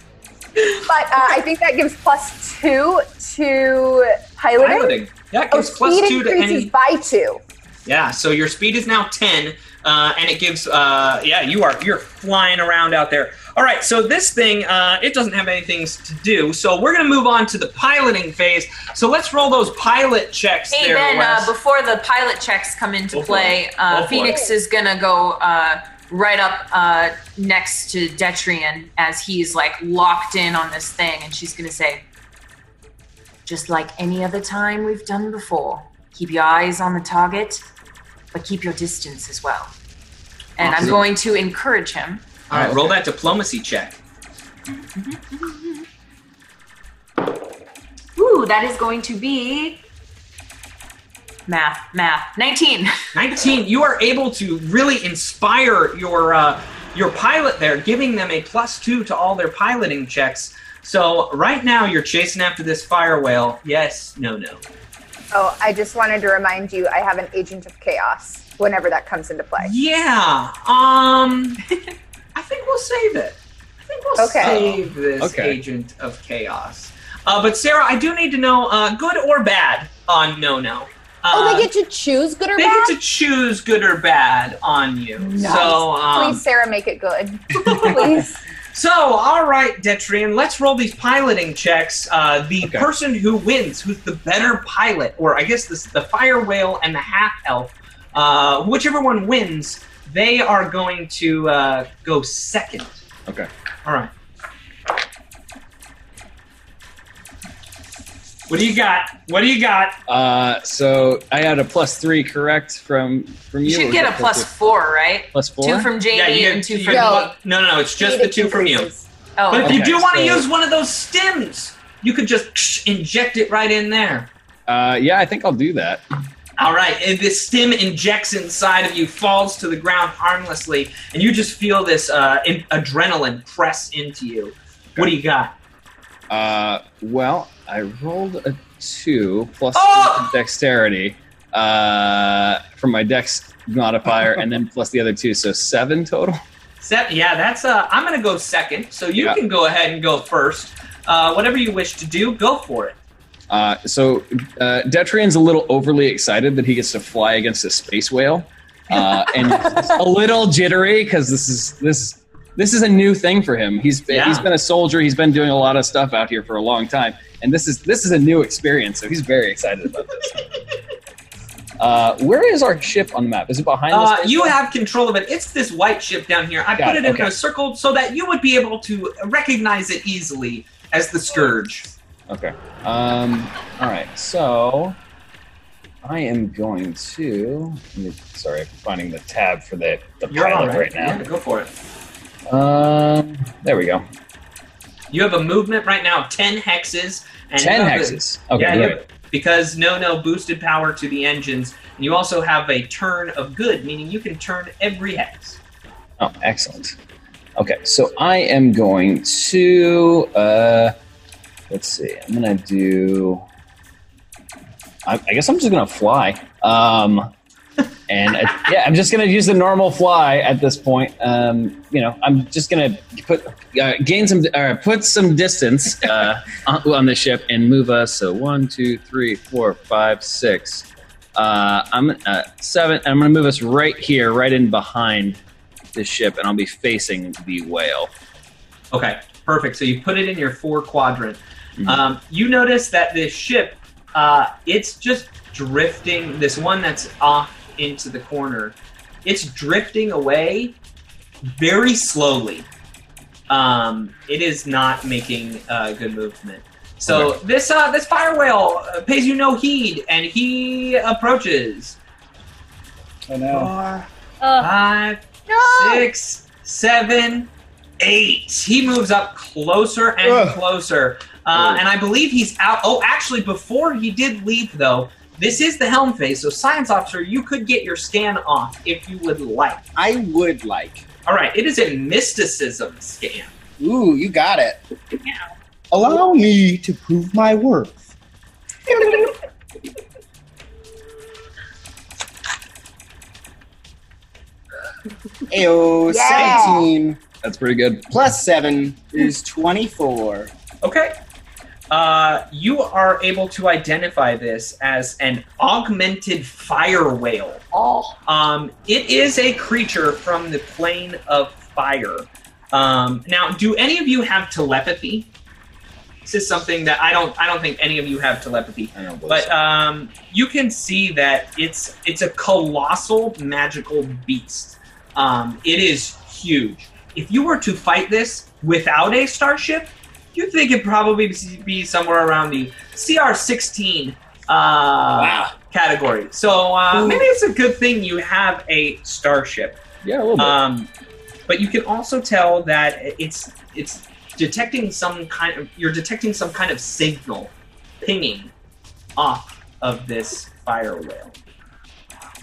But uh, I think that gives plus two to piloting. Piloting. Yeah, it Oh, gives plus two to increases any. by two. Yeah, so your speed is now 10, uh, and it gives, uh, yeah, you are, you're flying around out there. All right, so this thing, uh, it doesn't have anything to do, so we're going to move on to the piloting phase. So let's roll those pilot checks Hey there, Ben, uh, before the pilot checks come into Go play, uh, Phoenix is gonna go uh, right up uh, next to Detrian as he's like locked in on this thing, and she's gonna say, "Just like any other time we've done before, keep your eyes on the target, but keep your distance as well." And I'm going to encourage him. All right, roll that diplomacy check. Ooh, that is going to be math, math, 19. 19, you are able to really inspire your, uh, your pilot there, giving them a plus two to all their piloting checks. So right now you're chasing after this fire whale. Yes, no, no. Oh, I just wanted to remind you, I have an agent of chaos whenever that comes into play. Yeah. Um. I think we'll save it. I think we'll Okay. save this Okay. agent of chaos. Uh, but Sarah, I do need to know, uh, good or bad on Nono. Uh, oh, they get to choose good or they bad? They get to choose good or bad on you. So, um, Please, Sarah, make it good. Please. So all right, Detrian, let's roll these piloting checks. Uh, the Okay. person who wins, who's the better pilot, or I guess this, the fire whale and the half elf, uh, whichever one wins, they are going to uh, go second. Okay. All right. What do you got? What do you got? Uh, so I had a plus three, correct? From from you. You should get a that plus four, right? Plus four. Two from Jamie you and two from No. me. No, no, no. It's just the two from you. Oh, But if you do want to so- use one of those stims, you could just inject it right in there. Uh, yeah, I think I'll do that. All right, and this stim injects inside of you, falls to the ground harmlessly, and you just feel this uh, in- adrenaline press into you. What do you got? Uh, well, I rolled a two plus Oh! dexterity uh, from my dex modifier, and then plus the other two, so seven total. Set, yeah, that's. Uh, I'm gonna go second, so you Yeah. can go ahead and go first. Uh, whatever you wish to do, go for it. Uh, so uh, Detrian's a little overly excited that he gets to fly against a space whale, uh, and a little jittery because this is this this is a new thing for him. He's been, Yeah. he's been a soldier. He's been doing a lot of stuff out here for a long time, and this is this is a new experience. So he's very excited about this. Uh, where is our ship on the map? Is it behind Uh, you have control of it. It's this white ship down here. I Got put it, it in a circle so that you would be able to recognize it easily as the Scourge. Okay. Um. All right. So I am going to. Sorry, I'm finding the tab for the the You're pilot all right now. Yeah, go for it. Um. There we go. You have a movement right now of 10 hexes. And Ten have a- hexes. Okay. yeah, have- because Nono boosted power to the engines. And you also have a turn of good, meaning you can turn every hex. Oh, excellent. Okay, so I am going to. Uh, let's see. I'm gonna do. I, I guess I'm just gonna fly. Um, and uh, yeah, I'm just gonna use the normal fly at this point. Um, you know, I'm just gonna put uh, gain some or put some distance uh, on, on the ship and move us. So one, two, three, four, five, six. Uh, I'm uh, seven. I'm gonna move us right here, right in behind the ship, and I'll be facing the whale. Okay, perfect. So you put it in your four quadrant. Mhm. Um, you notice that this ship, uh, it's just drifting. This one that's off into the corner, it's drifting away very slowly. Um, it is not making uh, good movement. So this uh, this fire whale uh, pays you no heed, and he approaches. Oh no. Four, Uh, five, No! six, seven, eight. He moves up closer and Ugh. closer. Uh, and I believe he's out. Oh, actually, before he did leave, though, this is the helm phase. So, science officer, you could get your scan off if you would like. I would like. All right, it is a mysticism scan. Ooh, you got it. Allow me to prove my worth. Ayo, Yeah. 17 That's pretty good. plus 7 is 24. Okay. Uh, you are able to identify this as an augmented fire whale. oh, Um, it is a creature from the plane of fire. Um, now, do any of you have telepathy? This is something that I don't. I don't think any of you have telepathy. I don't know, But um, you can see that it's it's a colossal magical beast. Um, it is huge. If you were to fight this without a starship, you'd think it'd probably be somewhere around the CR16 uh, category. So uh, maybe it's a good thing you have a starship. yeah, a little bit. Um, but you can also tell that it's it's detecting some kind of you're detecting some kind of signal pinging off of this fire whale.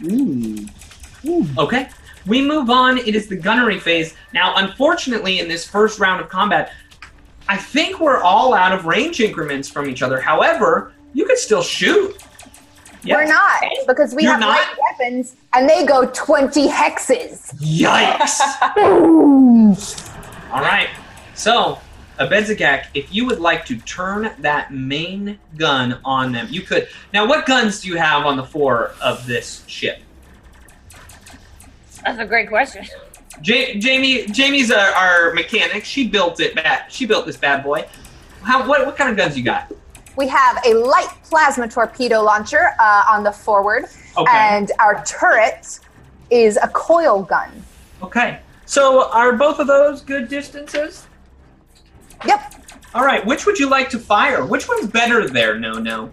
Ooh. Okay. We move on. It is the gunnery phase. Now, unfortunately, in this first round of combat, I think we're all out of range increments from each other. However, you could still shoot. We're not because we You're have not? light weapons and they go 20 hexes. Yikes! All right. So, Abedzagak, if you would like to turn that main gun on them, you could. Now, what guns do you have on the floor of this ship? that's a great question. Ja- Jamie, Jamie's our, our mechanic. She built it. Bad. She built this bad boy. How? What? What kind of guns you got? We have a light plasma torpedo launcher uh, on the forward, Okay. and our turret is a coil gun. Okay. So, are both of those good distances? Yep. All right. Which would you like to fire? Which one's better there? No, no.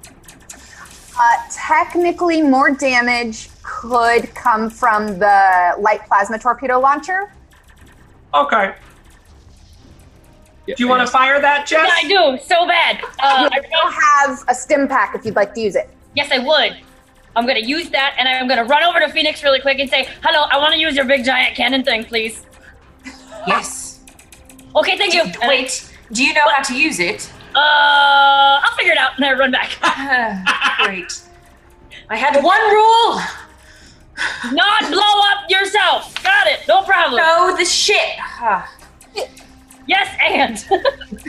Uh, technically, more damage could come from the light plasma torpedo launcher. Okay. Yeah, Do you want to fire that, Jess? Yeah, I do so bad. Uh, I you don't, have a stim pack if you'd like to use it. yes, I would. I'm gonna use that, and I'm gonna run over to Phoenix really quick and say, "Hello, I want to use your big giant cannon thing, please." Yes. Okay, thank you. And I- Wait, do you know how to use it? uh, I'll figure it out, and I run back. Great. I had one rule. Not blow up yourself. Got it. No problem. No, the ship. Ah, Yes, and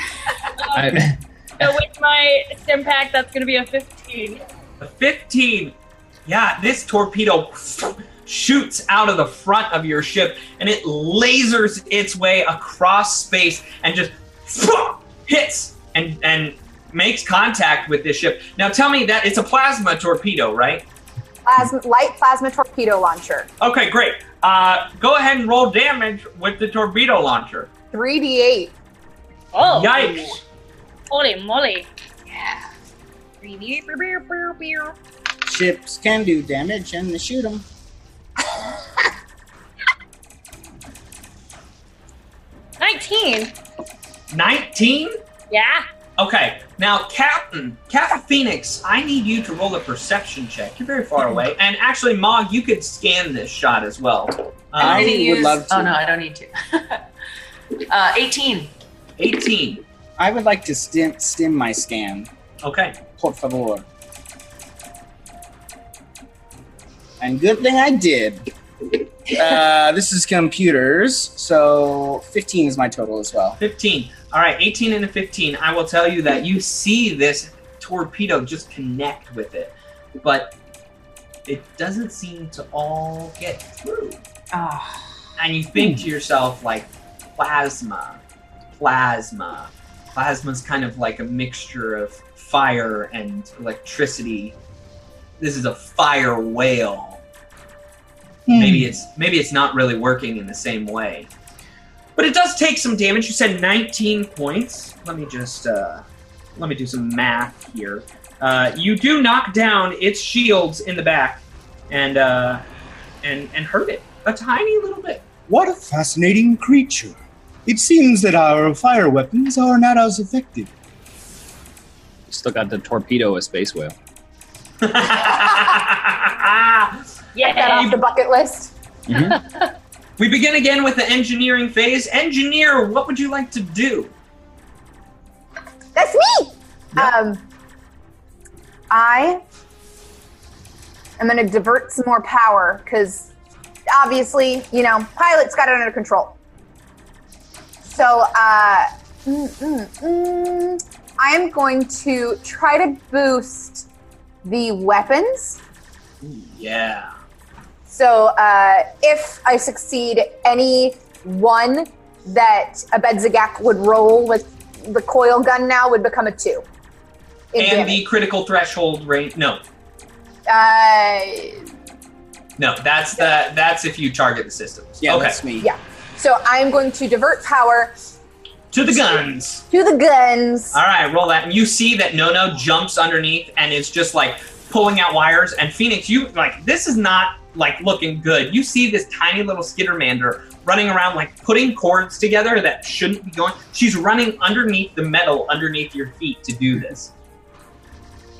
I, so with my stim pack, that's gonna be a 15. A 15. Yeah, this torpedo shoots out of the front of your ship and it lasers its way across space and just hits and and makes contact with this ship. Now tell me that it's a plasma torpedo, right? Plasma, light plasma torpedo launcher. Okay, great. Uh, go ahead and roll damage with the torpedo launcher. 3d8. Oh, Yikes! Holy moly. Yeah. Ships can do damage and shoot them. Nineteen. 19? Yeah. Okay, now Captain, Captain Phoenix, I need you to roll a perception check. You're very far away. And actually, Mog, you could scan this shot as well. I Um, would use- love to. Oh no, I don't need to. uh, 18. 18. I would like to stim, stim my scan. Okay. Por favor. And good thing I did. Uh, this is computers, so 15 is my total as well. 15. All right, 18 and a 15. I will tell you that you see this torpedo just connect with it, but it doesn't seem to all get through. Oh. And you think to yourself, like, plasma, plasma. Plasma's kind of like a mixture of fire and electricity. This is a fire whale. Hmm. Maybe it's maybe it's not really working in the same way. But it does take some damage. You said 19 points. Let me just uh, let me do some math here. Uh, you do knock down its shields in the back, and uh, and and hurt it a tiny little bit. What a fascinating creature. It seems that our fire weapons are not as effective. Still got the torpedo a space whale. yeah, that off the bucket list. we begin again with the engineering phase. Engineer, what would you like to do? That's me. Um, I am going to divert some more power because obviously, you know, pilot's got it under control. So, uh, mm, mm, mm, I am going to try to boost the weapons. Yeah. So, uh, if I succeed, any one that Abedzagak would roll with the coil gun now would become a two. in And damage. the critical threshold range. No, Uh, no, that's the that's if you target the systems. Yeah, okay. that's me. Yeah. so I'm going to divert power To the guns. to the guns. All right, roll that, and you see that Nono jumps underneath and is just like pulling out wires. And Phoenix, you like this is not like looking good. You see this tiny little skittermander running around like putting cords together that shouldn't be going. She's running underneath the metal underneath your feet to do this.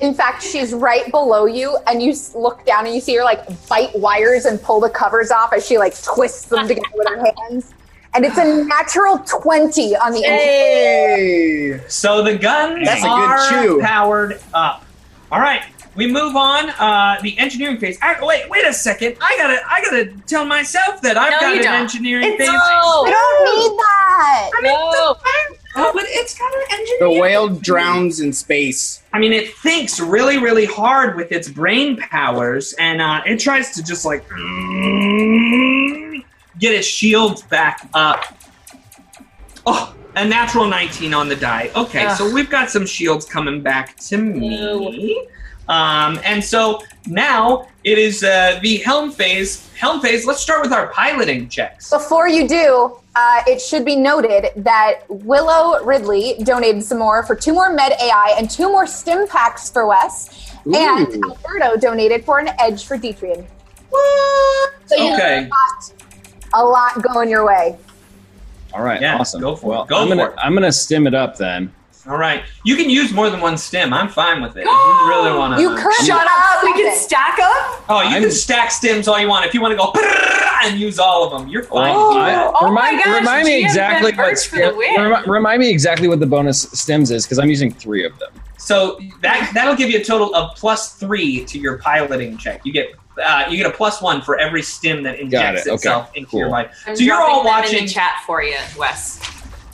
In fact, she's right below you, and you look down and you see her like bite wires and pull the covers off as she like twists them together with her hands. And it's a natural 20 on the Hey! So the guns That's a good are chew. powered up. All right, we move on. Uh, the engineering phase. I, wait, wait a second. I gotta, I gotta tell myself that I've No, got you an don't. engineering It's- phase. No. I don't need that. I mean, No. oh, but it's got an engineering. The engineering. whale drowns in space. I mean, it thinks really, really hard with its brain powers, and uh, it tries to just like get its shields back up. Oh, a natural 19 on the die. Okay, Ugh. so we've got some shields coming back to me. Um, and so now it is uh, the helm phase. Helm phase, let's start with our piloting checks. Before you do, uh, it should be noted that Willow Ridley donated some more for two more Med AI and two more Stim packs for Wes. And Alberto donated for an Edge for Detrian. So you Okay. got a lot going your way. All right, Yeah, awesome. go for it. well, Go I'm gonna it. I'm gonna stim it up then. All right. You can use more than one stim. I'm fine with it. If you really want to. You currently Shut up! We can stack up. Oh, you I'm- can stack stims all you want. If you want to go and use all of them, you're fine. Well, with I- Oh remind, my gosh, remind me GM exactly Ben what Birch for the win. remi- remind me exactly what the bonus stims is because I'm using three of them. So that that'll give you a total of plus three to your piloting check. You get uh, you get a plus one for every stim that injects it. Okay, itself into your cool. life. I'm So you're dropping all them watching- in the chat for you, Wes.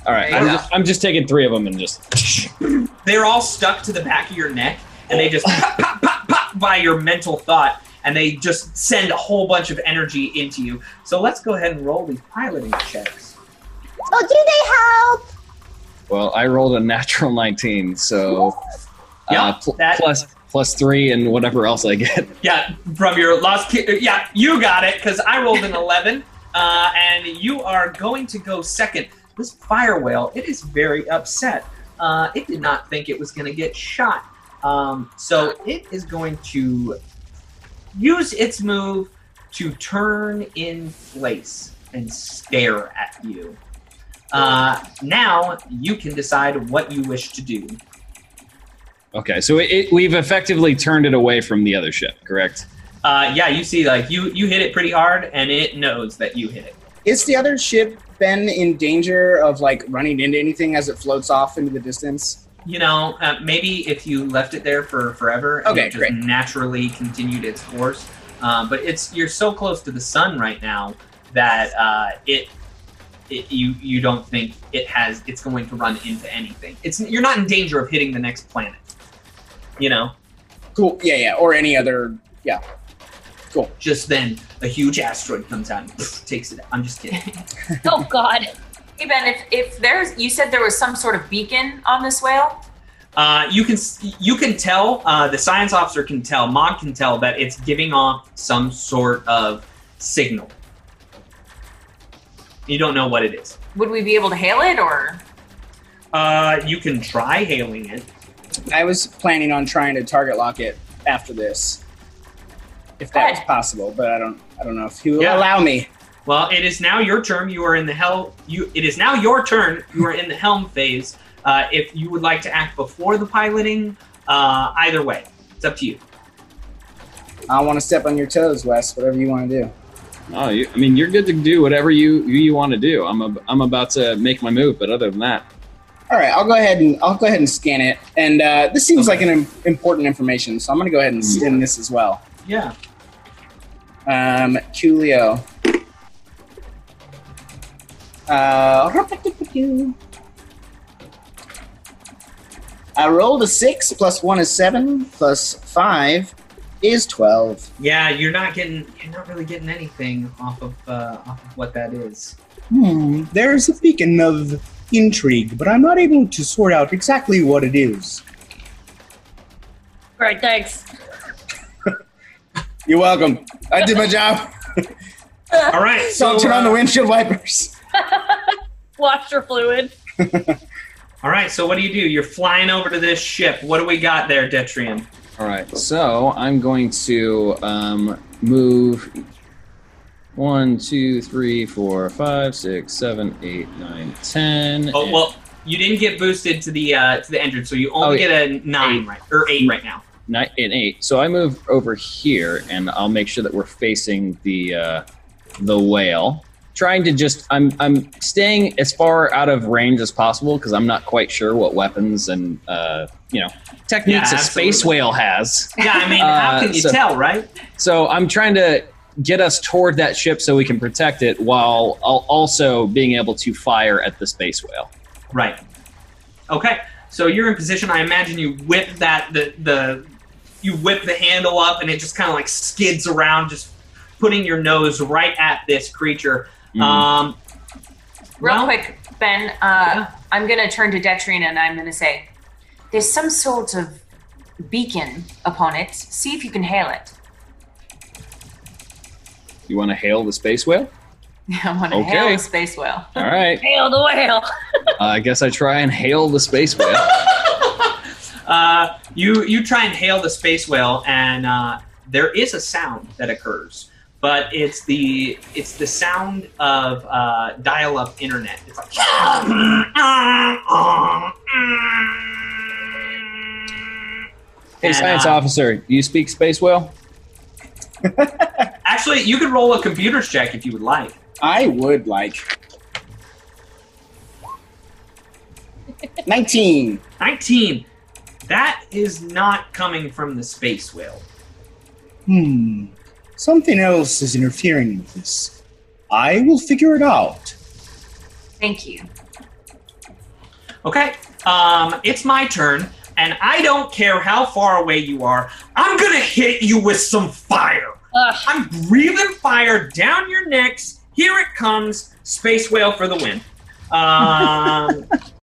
All right, There I'm just, I'm just taking three of them and just They're all stuck to the back of your neck, and they just pop, pop, pop, pop by your mental thought. and they just send a whole bunch of energy into you. So let's go ahead and roll these piloting checks. Oh, do they help? Well, I rolled a natural 19, so Yeah, uh, pl- that- plus plus three and whatever else I get. Yeah, from your lost. Ki- yeah, you got it because I rolled an eleven, uh, and you are going to go second. This fire whale, it is very upset. Uh, it did not think it was going to get shot, um, so it is going to use its move to turn in place and stare at you. Uh, now you can decide what you wish to do. Okay, so it, it, we've effectively turned it away from the other ship, correct? Uh, yeah, you see, like you you hit it pretty hard, and it knows that you hit it. Is the other ship been in danger of like running into anything as it floats off into the distance? You know, uh, maybe if you left it there for forever, and Okay, it just great. naturally continued its course. Uh, but it's you're so close to the sun right now that uh, it, it you you don't think it has it's going to run into anything. It's you're not in danger of hitting the next planet. You know, Cool. Yeah, yeah. Or any other. Yeah. Cool. just then a huge asteroid comes out and takes it. out. I'm just kidding. Oh God. Hey Ben, if, if there's, you said there was some sort of beacon on this whale. Uh, you can you can tell uh, the science officer can tell Mog can tell that it's giving off some sort of signal. You don't know what it is. Would we be able to hail it, or Uh, you can try hailing it. I was planning on trying to target lock it after this, if that was possible. But I don't. I don't know if he will Yeah. allow me. Well, it is now your turn. You are in the hell. You it is now your turn. You are in the helm phase. Uh, if you would like to act before the piloting, uh, either way, it's up to you. I don't want to step on your toes, Wes. Whatever you want to do. Oh, you, I mean, you're good to do whatever you you, you want to do. I'm a, I'm about to make my move, but other than that, All right, I'll go ahead and I'll go ahead and scan it. And uh, this seems like an im- important information, so I'm going to go ahead and scan this as well. Yeah. Um, Coolio. Uh, I rolled a six plus one is seven plus five is twelve. Yeah, you're not getting. You're not really getting anything off of uh, off of what that is. Hmm, there is a beacon of intrigue, but I'm not able to sort out exactly what it is. Right. Thanks. You're welcome. I did my job. All right. So Don't turn on the uh, windshield wipers. Washer fluid. All right. So what do you do? You're flying over to this ship. What do we got there, Detrian? all right. So I'm going to um, move one, two, three, four, five, six, seven, eight, nine, ten. Oh and- well, you didn't get boosted to the uh, to the engine, so you only Oh, get a nine right or eight right now. Nine and eight. So I move over here, and I'll make sure that we're facing the uh, the whale. Trying to just, I'm I'm staying as far out of range as possible because I'm not quite sure what weapons and uh, you know techniques Yeah, a space whale has. Yeah, I mean, how Uh, can you so- tell, right? So I'm trying to get us toward that ship so we can protect it while also being able to fire at the space whale. Right. Okay. So you're in position. I imagine you whip that the the you whip the handle up, and it just kind of like skids around, just putting your nose right at this creature. Mm. Um, real well, quick, Ben? Uh, I'm gonna turn to Detrina and I'm gonna say, "There's some sort of beacon upon it. See if you can hail it." You want to hail the space whale? I want to Okay. hail the space whale. All right. Hail the whale. Uh, I guess I try and hail the space whale. uh, you you try and hail the space whale, and uh, there is a sound that occurs, but it's the it's the sound of uh, dial-up internet. It's like. Hey, And, science uh, officer, do you speak space whale? Actually, you could roll a computer's check if you would like. I would like. 19. 19. That is not coming from the space whale. Hmm, something else is interfering with this. I will figure it out. Thank you. Okay, um, it's my turn, and I don't care how far away you are. I'm gonna hit you with some fire. Ugh. I'm breathing fire down your necks. Here it comes. Space whale for the win. Um,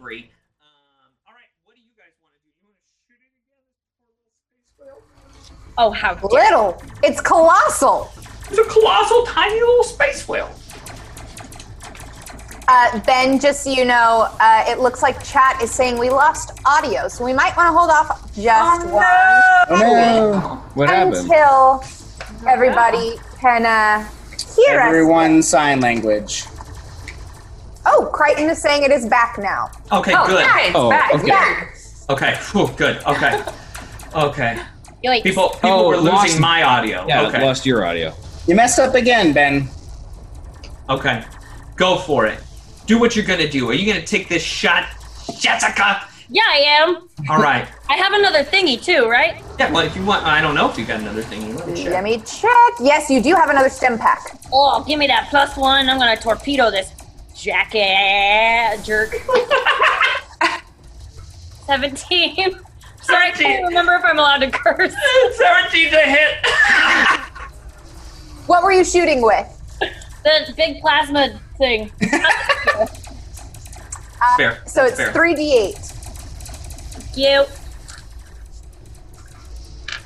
angry. Um, all right, what do you guys want to do? You want to shoot it again? this poor little space whale? Oh, how dare Little. It's colossal. It's a colossal, tiny little space whale. Uh, ben, just so you know, uh, it looks like chat is saying we lost audio, so we might want to hold off just one Oh no! What happened? until everybody can uh, hear us. Everyone sign language. Oh, Crichton is saying it is back now. Okay, Oh, good. yeah, it's Oh, back. okay. Yeah. Okay, Whew, good. Okay, okay. Yikes. People, people Oh, were losing lost- my audio. Yeah, okay, lost your audio. You messed up again, Ben. okay. Go for it. Do what you're gonna do. Are you gonna take this shot, Jessica? Yeah, I am. All right. I have another thingy too, right? Yeah. Well, if you want, I don't know if you got another thingy. Let me check. Let me check. Yes, you do have another stim pack. Oh, give me that plus one. I'm gonna torpedo this jackass jerk. 17. Sorry, I can't remember if I'm allowed to curse. 17 to hit. What were you shooting with? The big plasma thing. Uh, Fair. So it's Fair. 3d8. You.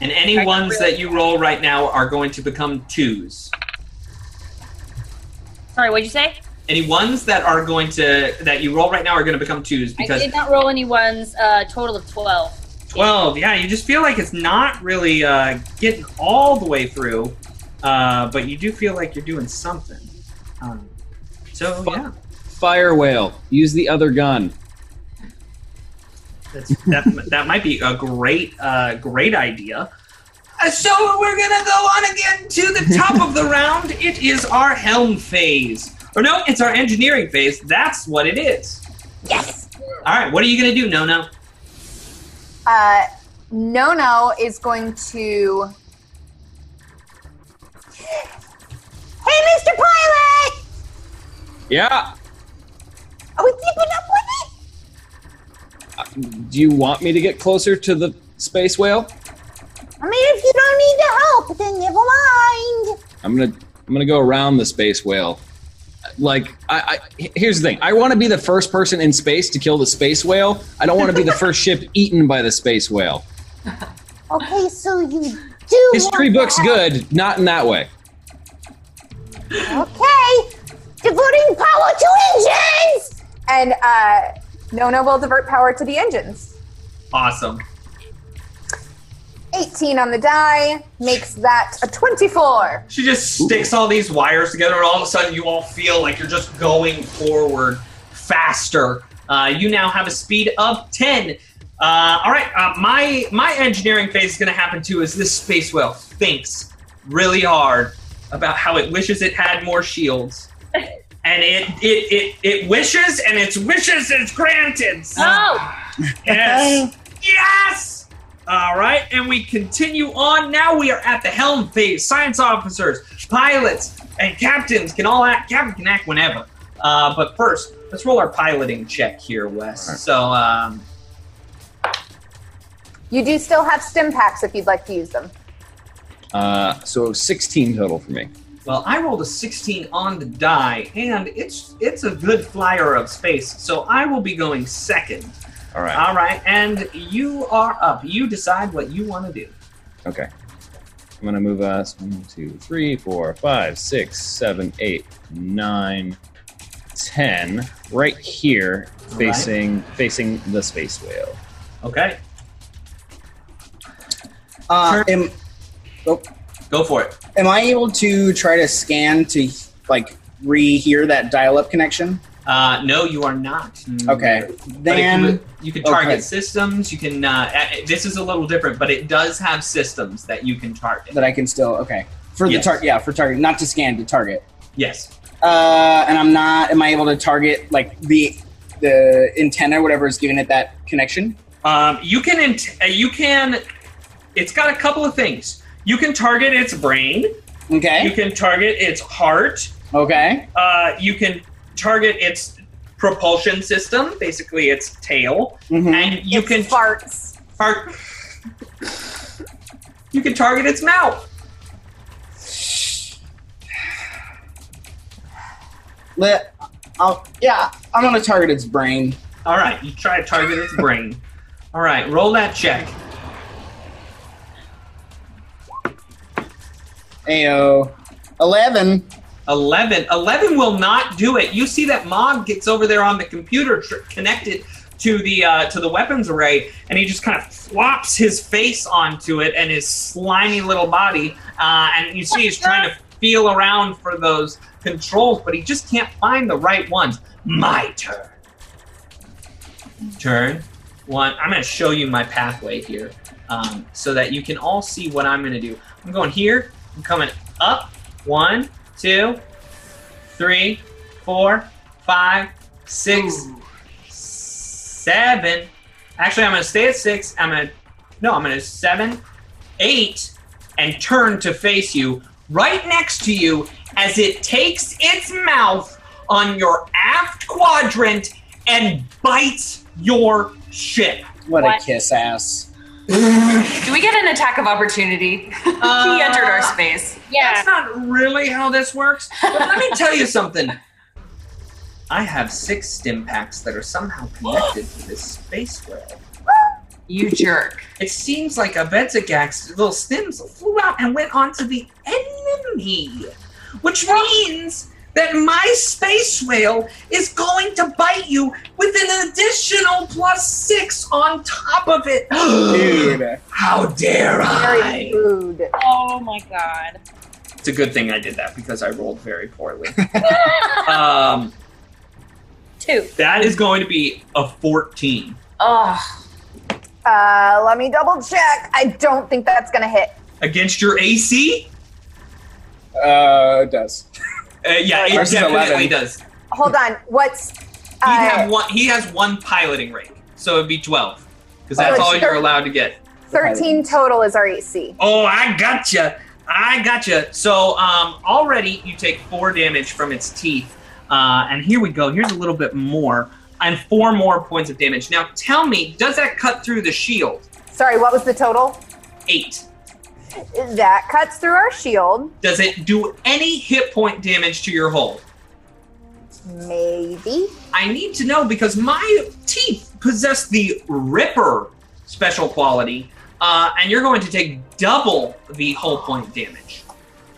And any I ones really- that you roll right now are going to become twos. Sorry, what'd you say? Any ones that are going to that you roll right now are going to become twos because I because did not roll any ones. Uh, total of 12. 12 yeah you just feel like it's not really uh, getting all the way through uh, but you do feel like you're doing something um, so yeah Fire whale. Use the other gun. that's, that, that might be a great uh, great idea Uh, so we're gonna go on again to the top of the round it is our helm phase or no it's our engineering phase that's what it is Yes. all right what are you gonna do Nono Uh, Nono is going to. Hey, Mr. Pilot! Yeah. Are we keeping up with it? Do you want me to get closer to the space whale? I mean, if you don't need the help, then never mind. I'm gonna I'm gonna go around the space whale. Like I, I here's the thing. I want to be the first person in space to kill the space whale. I don't want to be the first ship eaten by the space whale. Okay, so you do. History want book's the help. good, not in that way. Okay, diverting power to engines. And uh, Nono will divert power to the engines. awesome 18 on the die makes that a 24. She just sticks all these wires together, and all of a sudden, you all feel like you're just going forward faster. Uh, you now have a speed of 10. Uh, all right, uh, my my engineering phase is going to happen too. Is this space whale thinks really hard about how it wishes it had more shields, and it it it, it wishes, and its wishes is granted. No! Yes. yes. All right, and we continue on. Now we are at the helm phase. Science officers, pilots, and captains can all act. Captain can act whenever. Uh, but first, let's roll our piloting check here, Wes. So, um, You do still have stim packs if you'd like to use them. Uh, so 16 total for me. well, I rolled a 16 on the die, and it's it's a good flyer of space. So I will be going second. All right. All right, and you are up. You decide what you want to do. Okay. I'm gonna move us one, two, three, four, five, six, seven, eight, nine, ten, right here, All facing facing the space whale. Okay, Uh, am, go for it. am I able to try to scan to like rehear that dial-up connection? Uh, no, you are not. Okay, then you, you can target okay. systems. You can. Uh, this is a little different, but it does have systems that you can target. that I can still okay for the target. Yeah, for target, not to scan to target. Yes. Uh, and I'm not. Am I able to target like the the antenna, whatever is giving it that connection? Um, you can. Int- uh, you can. it's got a couple of things. You can target its brain. Okay. You can target its heart. Okay. Uh, you can target its propulsion system, basically its tail, Mhm. and you It's can farts. tar- you can target its mouth. Let. I'll, yeah, I'm gonna target its brain. All right, you try to target its brain. All right, roll that check. Ayo. Eleven. 11. 11 will not do it. You see that Mog gets over there on the computer tr- connected to the uh, to the weapons array, and he just kind of flops his face onto it and his slimy little body, uh, and you see he's trying to feel around for those controls, but he just can't find the right ones. My turn. Turn one. I'm going to show you my pathway here, um, so that you can all see what I'm going to do. I'm going here. I'm coming up. One, two, three, four, five, six, seven. Actually, I'm gonna stay at six. I'm gonna no, I'm gonna seven, eight, and turn to face you right next to you as it takes its mouth on your aft quadrant and bites your ship. What, What? a kiss ass. Do we get an attack of opportunity? he uh, entered our space. Yeah. That's not really how this works. But let me tell you something. I have six stim packs that are somehow connected to this space world. You jerk. It seems like Abedzagak's little stims flew out and went onto the enemy, which means that my space whale is going to bite you with an additional plus six on top of it. Dude. How dare Very I? rude. Oh my god. It's a good thing I did that because I rolled very poorly. um, Two. that is going to be a 14 Ugh. Uh, let me double check. I don't think that's gonna hit. against your AC. Uh, it does. Uh, yeah, it Versus definitely 11. does. Hold on. What's He uh, have one. He has one piloting rank, so it'd be 12 because that's Oh, all it's you're allowed to get. 13 total is our AC. Oh, I gotcha. I gotcha. So um, already you take four damage from its teeth, uh, and here we go. Here's a little bit more, and four more points of damage. Now tell me, does that cut through the shield? Sorry, what was the total? Eight. That cuts through our shield. Does it do any hit point damage to your hull? Maybe. I need to know because my teeth possess the Ripper special quality, uh, and you're going to take double the hull point damage.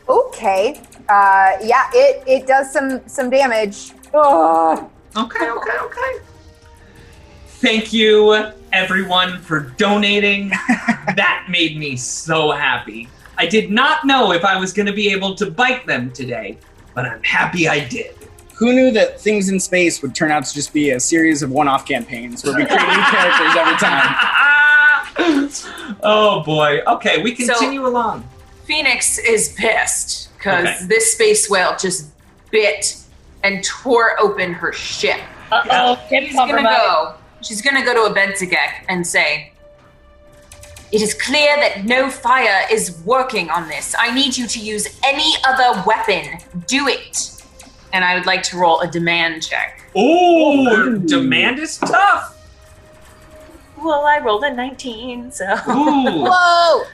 Okay. Uh, yeah, it, it does some some damage. Ugh. Okay, okay, okay. Thank you, everyone, for donating. that made me so happy. I did not know if I was going to be able to bite them today, but I'm happy I did. Who knew that things in space would turn out to just be a series of one-off campaigns where we create new characters every time? oh boy. Okay, we continue along. Phoenix is pissed because Okay. this space whale just bit and tore open her ship. Uh oh. She's gonna go. She's gonna go to Abedzagak and say, "It is clear that no fire is working on this. I need you to use any other weapon. Do it." And I would like to roll a demand check. Oh, demand is tough. Well, I rolled a 19, so. Ooh. Whoa!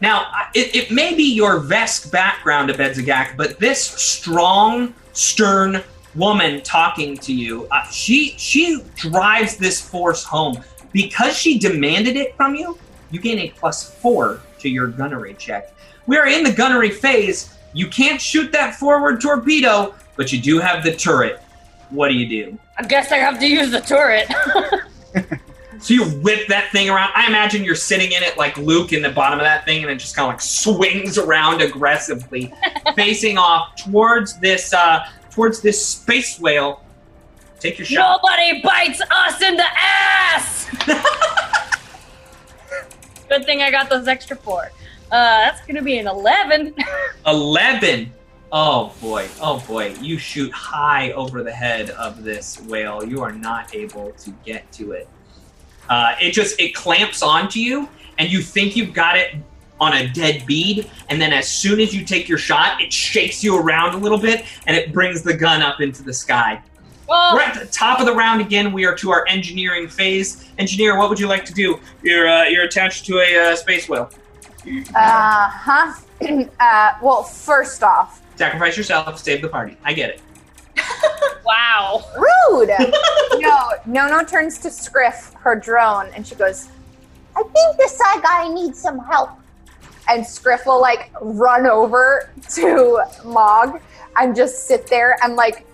Now, it, it may be your Vesk background, Abedzagak, but this strong, stern woman talking to you, uh, she she drives this force home because she demanded it from you. You gain a plus four to your gunnery check. We are in the gunnery phase. You can't shoot that forward torpedo, but you do have the turret. What do you do? I guess I have to use the turret. So you whip that thing around. I imagine you're sitting in it like Luke in the bottom of that thing, and it just kind of like swings around aggressively, facing off towards this uh, towards this space whale. Take your shot. Nobody bites us in the ass! Good thing I got those extra four. Uh, that's gonna be an 11. Eleven. Oh boy! Oh boy! You shoot high over the head of this whale. You are not able to get to it. Uh, it just it clamps onto you, and you think you've got it on a dead bead, and then as soon as you take your shot, it shakes you around a little bit, and it brings the gun up into the sky. Oh, We're at the top of the round again. We are to our engineering phase. Engineer, what would you like to do? You're uh, you're attached to a uh, space whale. Uh huh. uh, well, first off, Sacrifice yourself, save the party. I get it. wow. rude. no, no, no turns to Scriff, her drone, and she goes, I think this side guy needs some help. And Scriff will like run over to Mog and just sit there and like,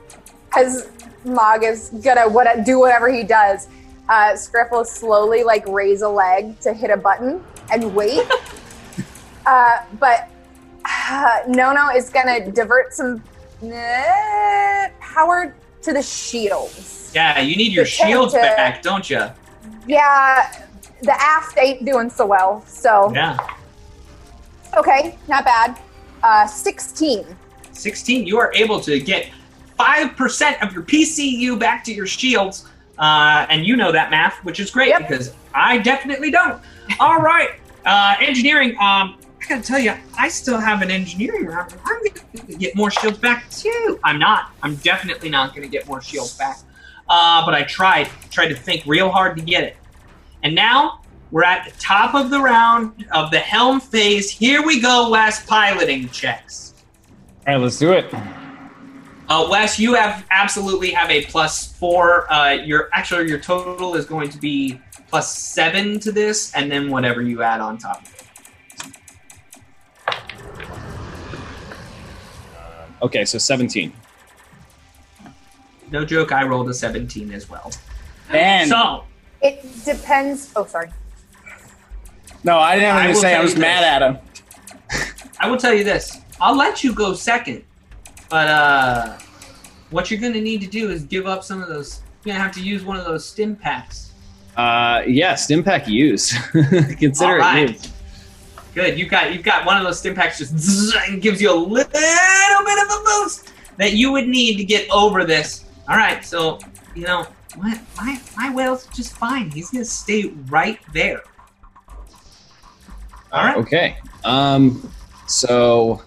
because Mog is gonna what do whatever he does. Uh, Scriff will slowly like raise a leg to hit a button and wait. uh, but uh, Nono is gonna divert some uh, power to the shields. Yeah, you need your shields to- back, don't you? Yeah, the aft ain't doing so well. So Yeah. okay, not bad. Uh, sixteen. 16, you are able to get 5% of your PCU back to your shields. Uh, and you know that math, which is great Yep. because I definitely don't. All right. Uh, engineering, um, I gotta tell you, I still have an engineering round. I'm gonna get more shields back too. I'm not. I'm definitely not gonna get more shields back. Uh, but I tried, tried to think real hard to get it. And now we're at the top of the round of the helm phase. Here we go, last piloting checks. All right, let's do it. Uh, Wes, you have absolutely have a plus four. Uh, your actually your total is going to be plus seven to this, and then whatever you add on top. of it. Okay, so 17. No joke, I rolled a seventeen as well. Man, So It depends. Oh, sorry. no, I didn't have I anything to say. I was mad this. at him. I will tell you this: I'll let you go second, but uh, what you're gonna need to do is give up some of those. You're gonna have to use one of those stim packs. Uh, yeah, stim pack use. Consider right. it used. Good. You've got you've got one of those stim packs just zzz, and gives you a little bit of a boost that you would need to get over this. All right. So you know what? My my whale's just fine. He's gonna stay right there. All right. Okay. Um, so,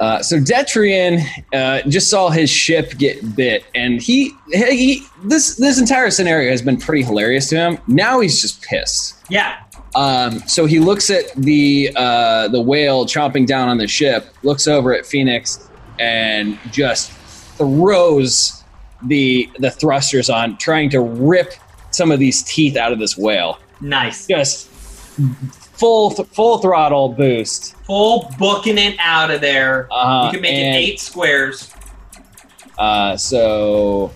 uh, so Detrian uh, just saw his ship get bit, and he, he this this entire scenario has been pretty hilarious to him. Now he's just pissed. Yeah. Um, so he looks at the uh, the whale chomping down on the ship, looks over at Phoenix, and just throws the the thrusters on, trying to rip some of these teeth out of this whale. Nice. Just full full throttle boost. Full booking it out of there. Uh, you can make and, it eight squares. Uh, so.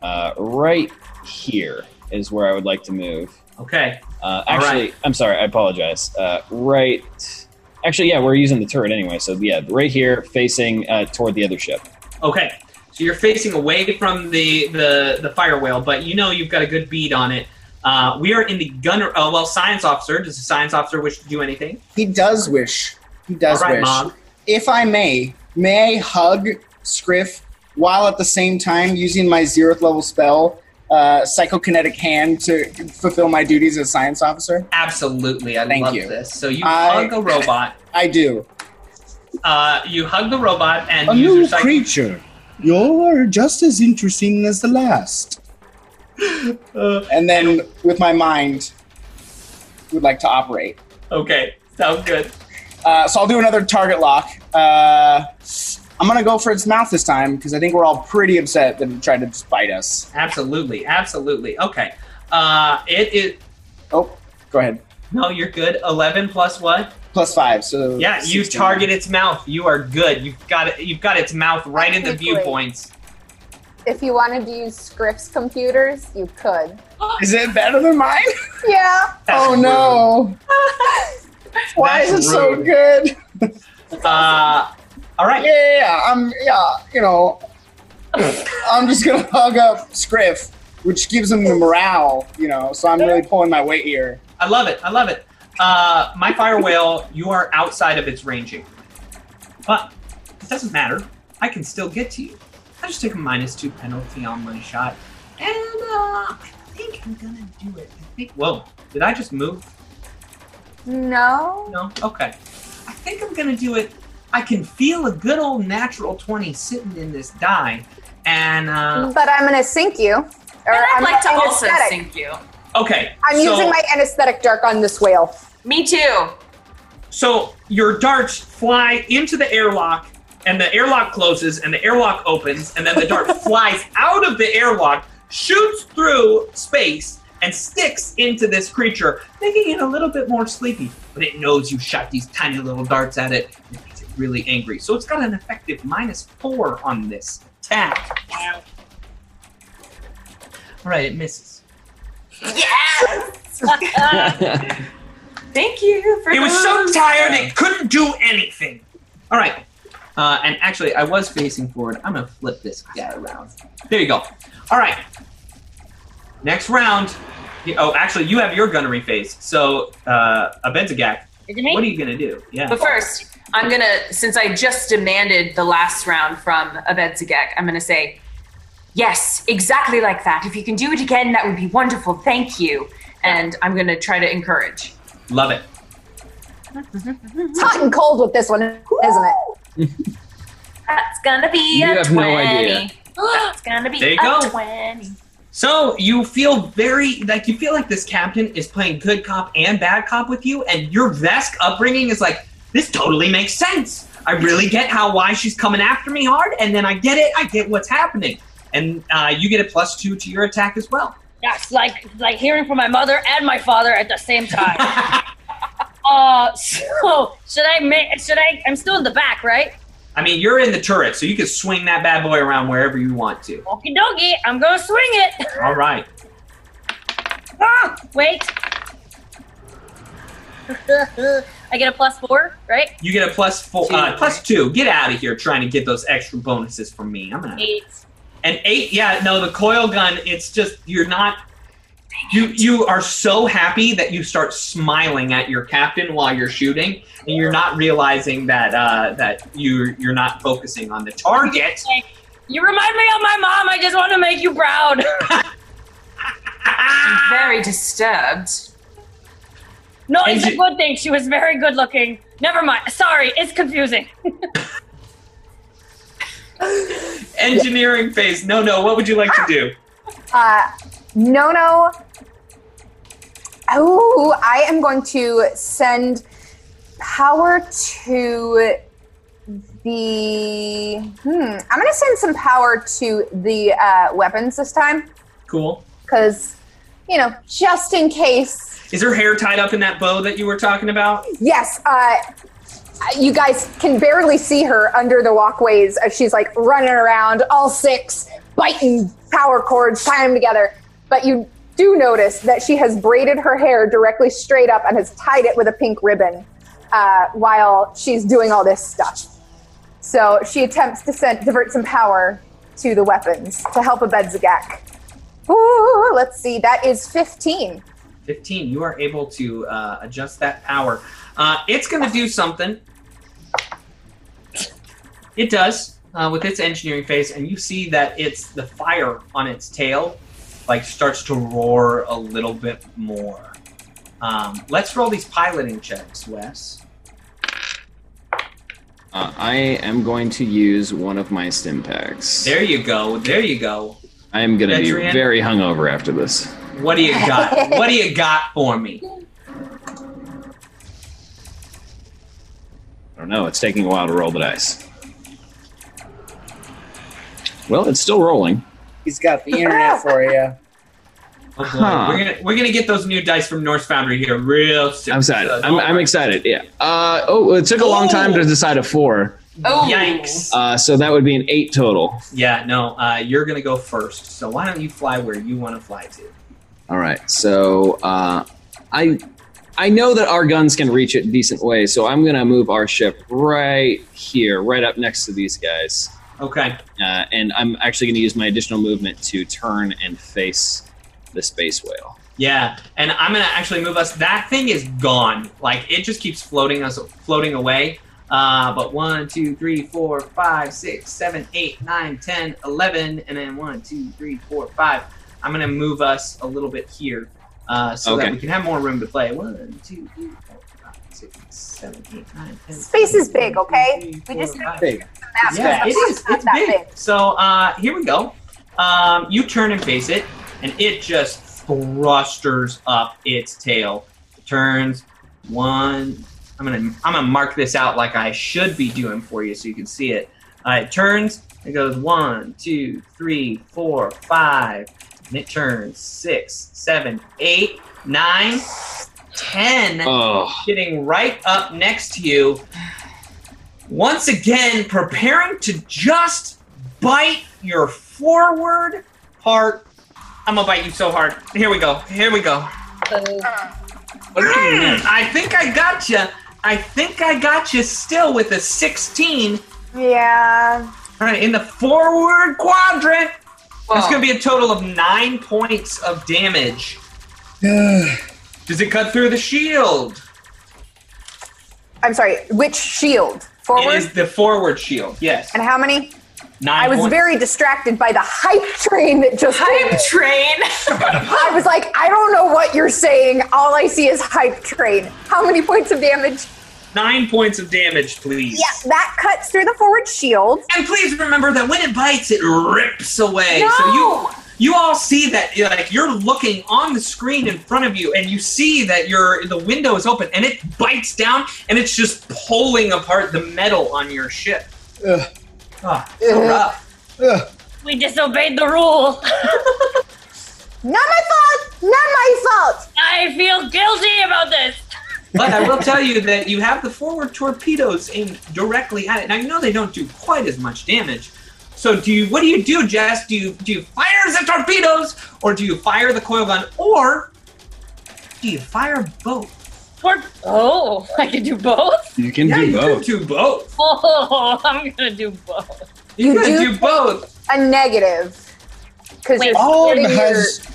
Uh, right here is where I would like to move. Okay. Uh, actually, right. I'm sorry. I apologize. Uh, right. Actually, yeah, we're using the turret anyway. So yeah, right here, facing uh, toward the other ship. Okay. So you're facing away from the the the fire whale, but you know you've got a good bead on it. Uh, we are in the gunner. Oh well, science officer. Does the science officer wish to do anything? He does wish. He does right, wish. Mom. If I may, may I hug Scriff while at the same time using my zeroth level spell, uh, psychokinetic hand, to fulfill my duties as science officer? Absolutely, I Thank love you. this. So you I- hug a robot. I do. Uh, you hug the robot and A use new your psych- creature. You're just as interesting as the last. And then with my mind, would like to operate. Okay, sounds good. Uh, so I'll do another target lock. Uh, I'm gonna go for its mouth this time because I think we're all pretty upset that it tried to just bite us. Absolutely, absolutely. Okay. Uh, it is. Oh, go ahead. No, you're good. Eleven plus what? Plus five, so Yeah, you target its mouth. You are good. You've got it. You've got its mouth right in the viewpoints. If you wanted to use Scriff's computers, you could. Is it better than mine? Yeah. That's oh no! Why That's is it so good? Uh, all right. Yeah, yeah, yeah, I'm yeah, you know, I'm just gonna hug up Scriff, which gives him the morale, you know. So I'm really pulling my weight here. I love it. I love it. Uh, my fire whale, you are outside of its ranging, but it doesn't matter. I can still get to you. I just take a minus two penalty on my shot. And uh, I think I'm gonna do it. I think. Whoa! Did I just move? No. No. Okay. I think I'm gonna do it. I can feel a good old natural twenty sitting in this die, and uh, But I'm gonna sink you. Or And I'd I'm like to also sink you. okay. I'm so, using my anesthetic dart on this whale. Me too. So your darts fly into the airlock, and the airlock closes, and the airlock opens, and then the dart flies out of the airlock, shoots through space, and sticks into this creature, making it a little bit more sleepy. But it knows you shot these tiny little darts at it. and It makes it really angry. So it's got an effective minus four on this attack. All right, it misses. Thank you for It was so tired it couldn't do anything. All right. Uh, and actually, I was facing forward. I'm gonna flip this guy around. There you go. All right. Next round. Oh, actually, you have your gunnery phase. So, uh, Abedzagak, me? what are you gonna do? Yeah. But first, I'm gonna, since I just demanded the last round from Abedzagak, I'm gonna say, yes, exactly like that. If you can do it again, that would be wonderful. Thank you. And I'm gonna try to encourage. Love it. It's hot and cold with this one, isn't it? That's gonna be You a have 20. no idea. That's gonna be There you a go. 20. So you feel very like you feel like this captain is playing good cop and bad cop with you, and your Vesk upbringing is like this totally makes sense. I really get how why she's coming after me hard, and then I get it. I get what's happening, and uh, you get a plus two to your attack as well. Yes, like like hearing from my mother and my father at the same time. uh, so should I make? Should I? I'm still in the back, right? I mean, you're in the turret, so you can swing that bad boy around wherever you want to. Okie dokie, I'm gonna swing it. All right. Ah, wait. I get a plus four, right? You get a plus four, uh, plus two. Get out of here trying to get those extra bonuses from me. I'm gonna. Eight. An eight, yeah, no, the coil gun, it's just you're not you you are so happy that you start smiling at your captain while you're shooting, and you're not realizing that uh, that you you're not focusing on the target. You remind me of my mom. I just want to make you proud. I'm very disturbed. No, it's And a good thing. She was very good looking. Never mind. Sorry, it's confusing. Engineering phase. No, no. What would you like to do? Uh, no, no. Oh, I am going to send power to the. Hmm. I'm going to send some power to the uh, weapons this time Cool. because, you know, just in case. Is her hair tied up in that bow that you were talking about? Yes. Uh, you guys can barely see her under the walkways as she's like running around, all six, biting power cords, tying them together. But you do notice that she has braided her hair directly straight up and has tied it with a pink ribbon uh, while she's doing all this stuff. So she attempts to send, divert some power to the weapons to help Abedzagak. Ooh, let's see, that is 15. 15. You are able to uh, adjust that power. Uh, it's going to do something. It does uh, with its engineering phase, and you see that it's the fire on its tail, like starts to roar a little bit more. Um, let's roll these piloting checks, Wes. Uh, I am going to use one of my stim packs. There you go. There you go. I am going to be very hungover after this. What do you got? what do you got for me? Don't know. It's taking a while to roll the dice. Well, it's still rolling. He's got the internet for you. Oh. Huh. We're gonna we're gonna get those new dice from Norse Foundry here real soon. I'm excited. So I'm, I'm excited. Yeah. Uh, oh, it took a long time to decide a four. Oh, Yikes. Uh, so that would be an eight total. Yeah, no, uh, you're gonna go first. So why don't you fly where you want to fly to? All right. So uh, I I know that our guns can reach it decent ways, so I'm gonna move our ship right here, right up next to these guys, Okay. uh, and I'm actually gonna use my additional movement to turn and face the space whale. Yeah, and I'm gonna actually move us. That thing is gone. Like it just keeps floating us, floating away. Uh, but one, two, three, four, five, six, seven, eight, nine, ten, eleven, and then one, two, three, four, five. I'm gonna move us a little bit here uh, so that we can have more room to play. One, two, three, four, five, six, seven, eight, nine, ten. Space is 11, big, okay? three, We just- five. Big. Map, Yeah, because it the is. map's It's not big. So uh, here we go. Um, you turn and face it, and it just thrusters up its tail. It turns one. I'm gonna I'm gonna mark this out like I should be doing for you so you can see it. Uh, it turns. It goes one, two, three, four, five, and it turns six, seven, eight, nine, ten Oh, getting right up next to you. Once again, preparing to just bite your forward part. I'm gonna bite you so hard. Here we go. Here we go. what did you Mm. I think I got you. I think I got you still with a 16. Yeah. All right, in the forward quadrant. That's gonna be a total of nine points of damage. Does it cut through the shield? I'm sorry. Which shield? Forward. It is the forward shield. Yes. and how many? Nine. I was points. very distracted by the hype train that just Hype came. train. I was like, I don't know what you're saying. All I see is hype train. How many points of damage? Nine points of damage, please. Yeah, that cuts through the forward shield. And please remember that when it bites, it rips away. So you No! you all see that like you're looking on the screen in front of you, and you see that your the window is open, and it bites down, and it's just pulling apart the metal on your ship. Ugh. Ah, so Ugh. rough. Ugh. We disobeyed the rule. Not my fault. Not my fault. I feel guilty about this. But I will tell you that you have the forward torpedoes aimed directly at it. Now you know they don't do quite as much damage. So do you? What do you do, Jess? Do you do you fire the torpedoes, or do you fire the coil gun, or do you fire both? Tor- oh, I can do both. You can yeah, do you both. can do both. Oh, I'm gonna do both. You, You can do- do, both. A negative. Because Wait. you're Mog splitting your- has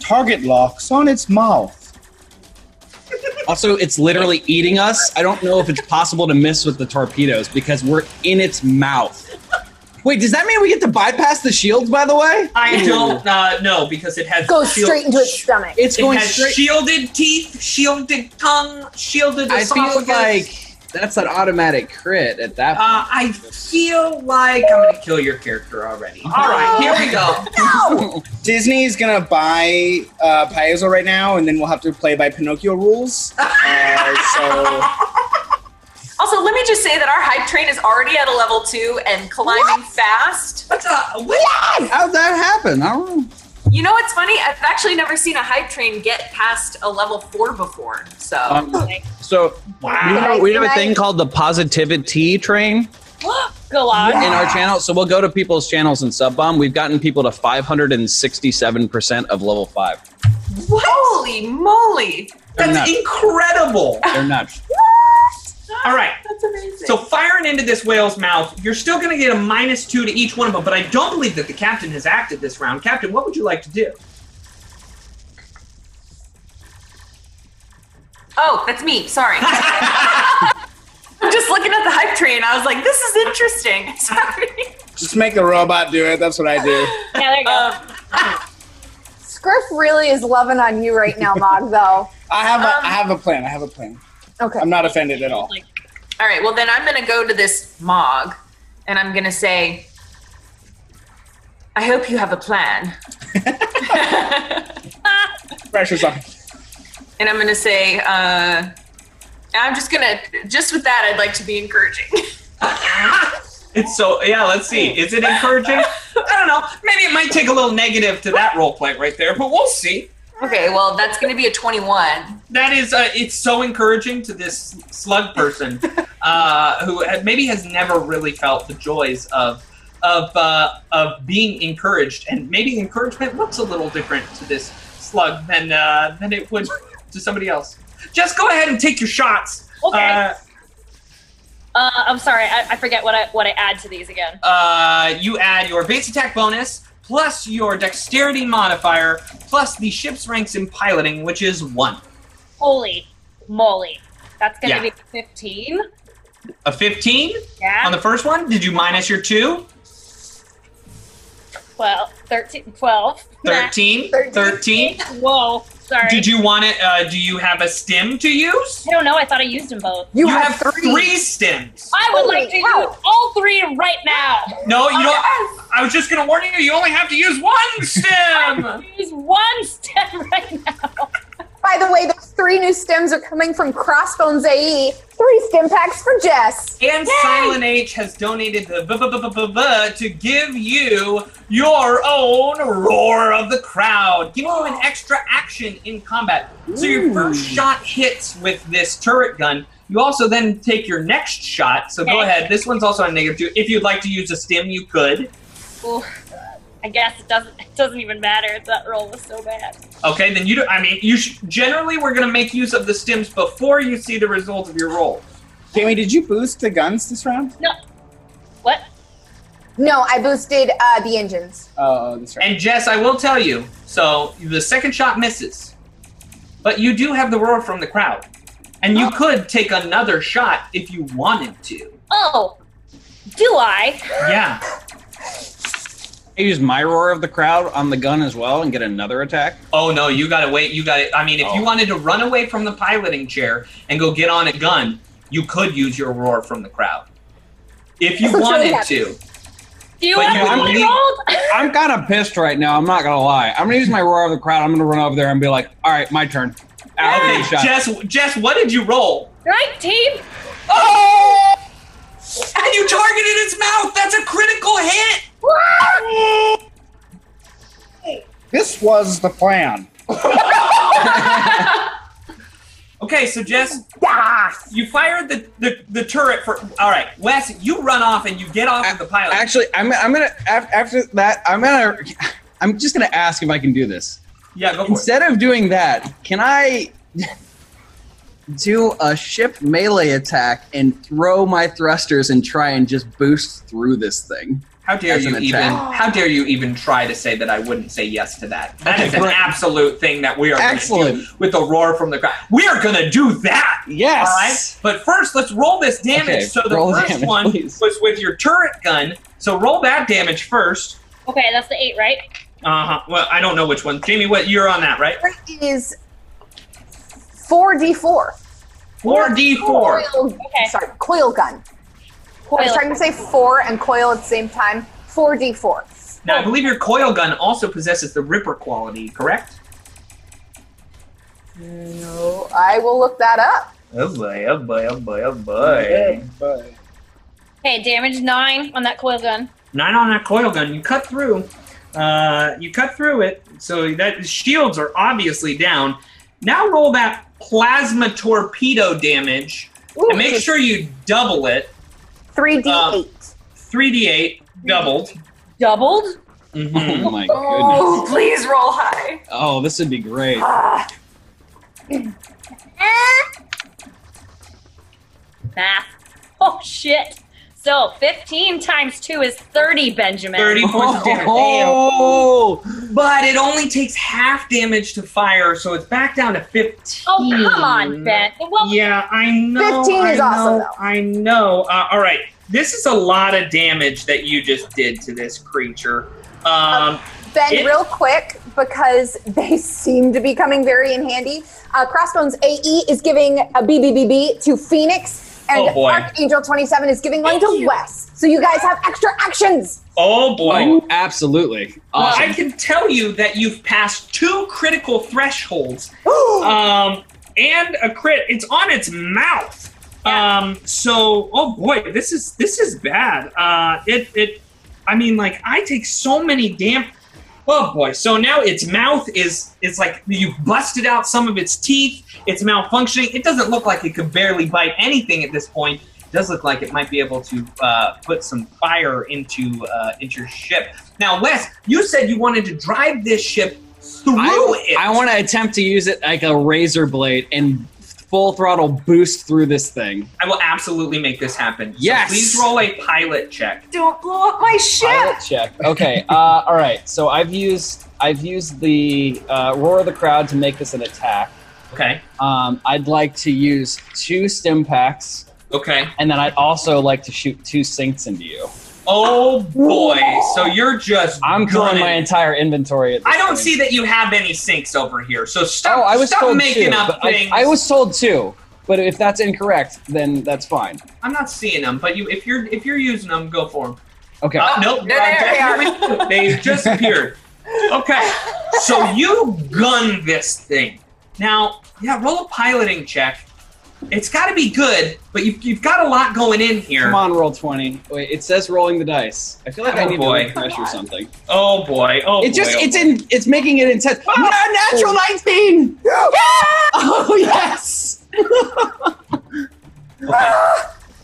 target locks on its mouth. Also, it's literally eating us. I don't know if it's possible to miss with the torpedoes because we're in its mouth. Wait, does that mean we get to bypass the shields? By the way, I don't uh, know because it has goes shield- straight into its stomach. it's It going has straight. shielded teeth, shielded tongue, shielded I feel like that's an automatic crit at that. point. Uh, I feel like I'm gonna kill your character already. All right, here we go. no. Disney's gonna buy uh, Paizo right now, and then we'll have to play by Pinocchio rules. Uh, so Also, let me just say that our hype train is already at a level two and climbing fast. What's up? What? How'd that happen? I don't know. You know what's funny? I've actually never seen a hype train get past a level four before. So Um, so we have, we have a thing called the positivity train Go on. in our channel. So we'll go to people's channels and sub bomb. We've gotten people to 567% of level five. holy moly, They're That's nuts. incredible. They're nuts. All right. that's amazing. So firing into this whale's mouth, you're still going to get a minus two to each one of them. But I don't believe that the captain has acted this round. Captain, what would you like to do? oh, that's me. Sorry. I'm just looking at the hype train. I was like, this is interesting. Sorry. just make the robot do it. That's what I do. Yeah, there you go. Um, Scriff really is loving on you right now, Mog, though. I have a, Um, I have a plan. I have a plan. Okay. I'm not offended at all. Like, all right. Well, then I'm going to go to this Mog, and I'm going to say, I hope you have a plan. Pressure's on. and I'm gonna say, uh, I'm just gonna, just with that, I'd like to be encouraging. It's so yeah. Let's see. Is it encouraging? I don't know. Maybe it might take a little negative to that role play right there, but we'll see. Okay, well, that's gonna be a 21. That is, uh, it's so encouraging to this slug person uh, who maybe has never really felt the joys of of uh, of being encouraged, and maybe encouragement looks a little different to this slug than uh, than it would to somebody else. Just go ahead and take your shots. Okay. Uh, Uh, I'm sorry, I, I forget what I what I add to these again. uh, you add your base attack bonus plus your dexterity modifier plus the ship's ranks in piloting, which is one. Holy moly, that's gonna Yeah. be 15. A 15 Yeah. on the first one. Did you minus your two? 12, 13, 12. 13. 13. Whoa, sorry. Did you want it? Uh, do you have a stim to use? I don't know. I thought I used them both. You, You have, have three. three stims. I would Holy like to cow. use all three right now. No, you don't. I was just gonna warn you. You only have to use one stim. Use one step right now. By the way, those three new stims are coming from Crossbones AE. Three stim packs for Jess. And Silent H has donated the b- b- b- to give you your own roar of the crowd, giving you an extra action in combat. So your first shot hits with this turret gun. You also then take your next shot. So go ahead. This one's also on negative two. If you'd like to use a stim, you could. I guess it doesn't. It doesn't even matter. That roll was so bad. Okay, then you do. I mean, you sh- generally we're going to make use of the stims before you see the result of your roll. Jamie, did you boost the guns this round? No. What? No, I boosted uh, the engines. Oh, that's right. And Jess, I will tell you. So the second shot misses, but you do have the roar from the crowd, and you could take another shot if you wanted to. Oh, do I? Yeah. I use my roar of the crowd on the gun as well and get another attack. Oh no, you gotta wait. You got to I mean, if you Oh. wanted to run away from the piloting chair and go get on a gun, you could use your roar from the crowd. If you That's what's really wanted to. Do you But want you to would I rolled? I'm kind of pissed right now. I'm not gonna lie. I'm gonna use my roar of the crowd. I'm gonna run over there and be like, "All right, my turn." Okay, Okay. Jess, Jess, what did you roll? Nineteen. Oh! And you targeted its mouth. That's a critical hit. This was the plan. Okay, so Jess, you fired the, the, the turret for. All right, Wes, you run off and you get off of the pilot. Actually, I'm, I'm gonna af- after that. I'm gonna. I'm just gonna ask if I can do this. yeah, go for it. Instead of doing that, can I do a ship melee attack and throw my thrusters and try and just boost through this thing? How dare you even? attack. How dare you even try to say that I wouldn't say yes to that? That Okay, is an great. absolute thing that we are going to Excellent. do with the roar from the crowd. We are going to do that. Yes. All right. But first, let's roll this damage. Okay, so the roll first damage, one please. was with your turret gun. So roll that damage first. Okay, that's the eight, right? Uh huh. Well, I don't know which one. Jamie, what you're on that, right? it is 4d4. Four D four. Okay. Sorry, coil gun. I was trying to say four and coil at the same time. 4d4. Now, I believe your coil gun also possesses the Ripper quality, correct? No, I will look that up. Oh boy! Oh boy! Oh boy! Oh boy! Okay, damage nine on that coil gun. Nine on that coil gun. You cut through. Uh, you cut through it, so that shields are obviously down. Now roll that plasma torpedo damage, Ooh, and make sure you double it. 3d8. Three d eight doubled. Doubled. Mhm. Oh my goodness. Oh, please roll high. Oh, this would be great. Ah, Math. Oh shit. So 15 times 2 is 30, Benjamin. Thirty points of damage. Oh, But it only takes half damage to fire, so it's back down to fifteen. Oh, come on, Ben. Well, Yeah, I know. 15 is I awesome, know, though. I know. Uh, all right, this is a lot of damage that you just did to this creature. Um, Ben, It- real quick, because they seem to be coming very in handy. Uh, Crossbones AE is giving a BBBB to Phoenix, and Oh, boy. Archangel 27 is giving one to Wes. So you guys have extra actions. oh boy. oh, absolutely. Well, I can tell you that you've passed two critical thresholds, um, and a crit. It's on its mouth. Um, so, oh boy, this is this is bad. Uh, it it, I mean, like I take so many damn. Oh boy! So now its mouth is it's like you've busted out some of its teeth. It's malfunctioning. It doesn't look like it could barely bite anything at this point. It does look like it might be able to uh, put some fire into uh, into your ship. Now, Wes, you said you wanted to drive this ship through I, it. I want to attempt to use it like a razor blade and full throttle boost through this thing. I will absolutely make this happen. So Yes! please roll a pilot check. Don't blow up my ship. Pilot check. Okay. Uh, all right. So I've used I've used the uh, roar of the crowd to make this an attack. Okay. Um, I'd like to use two stim packs Okay. and then I'd also like to shoot two sinks into you. Oh boy. So you're just. I'm killing my entire inventory. At this I don't point. see that you have any sinks over here. So stop. Oh, I was stop told making two. up but I, things. I was told two, but if that's incorrect, then that's fine. I'm not seeing them, but you, if you're if you're using them, go for them. Okay. Oh, nope. there they are. They just appeared. Okay. So you gun this thing. Now, yeah, roll a piloting check. It's got to be good, but you've, you've got a lot going in here. Come on, roll twenty. Wait, it says rolling the dice. I feel like I Oh, need boy. to refresh or something. Oh boy. Oh It just oh it's boy. in it's making it intense. Ah! No, natural nineteen. Oh yes.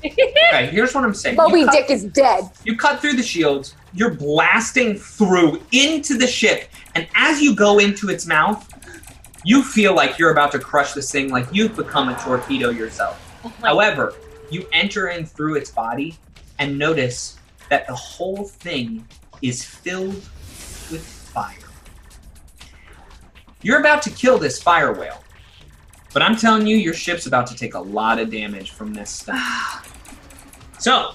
Okay, here's what I'm saying. Moby cut- Dick is dead. You cut through the shields, you're blasting through into the ship, and as you go into its mouth, you feel like you're about to crush this thing, like you've become a torpedo yourself. Oh However, you enter in through its body and notice that the whole thing is filled with fire. You're about to kill this fire whale, but I'm telling you, your ship's about to take a lot of damage from this stuff. Ah. So,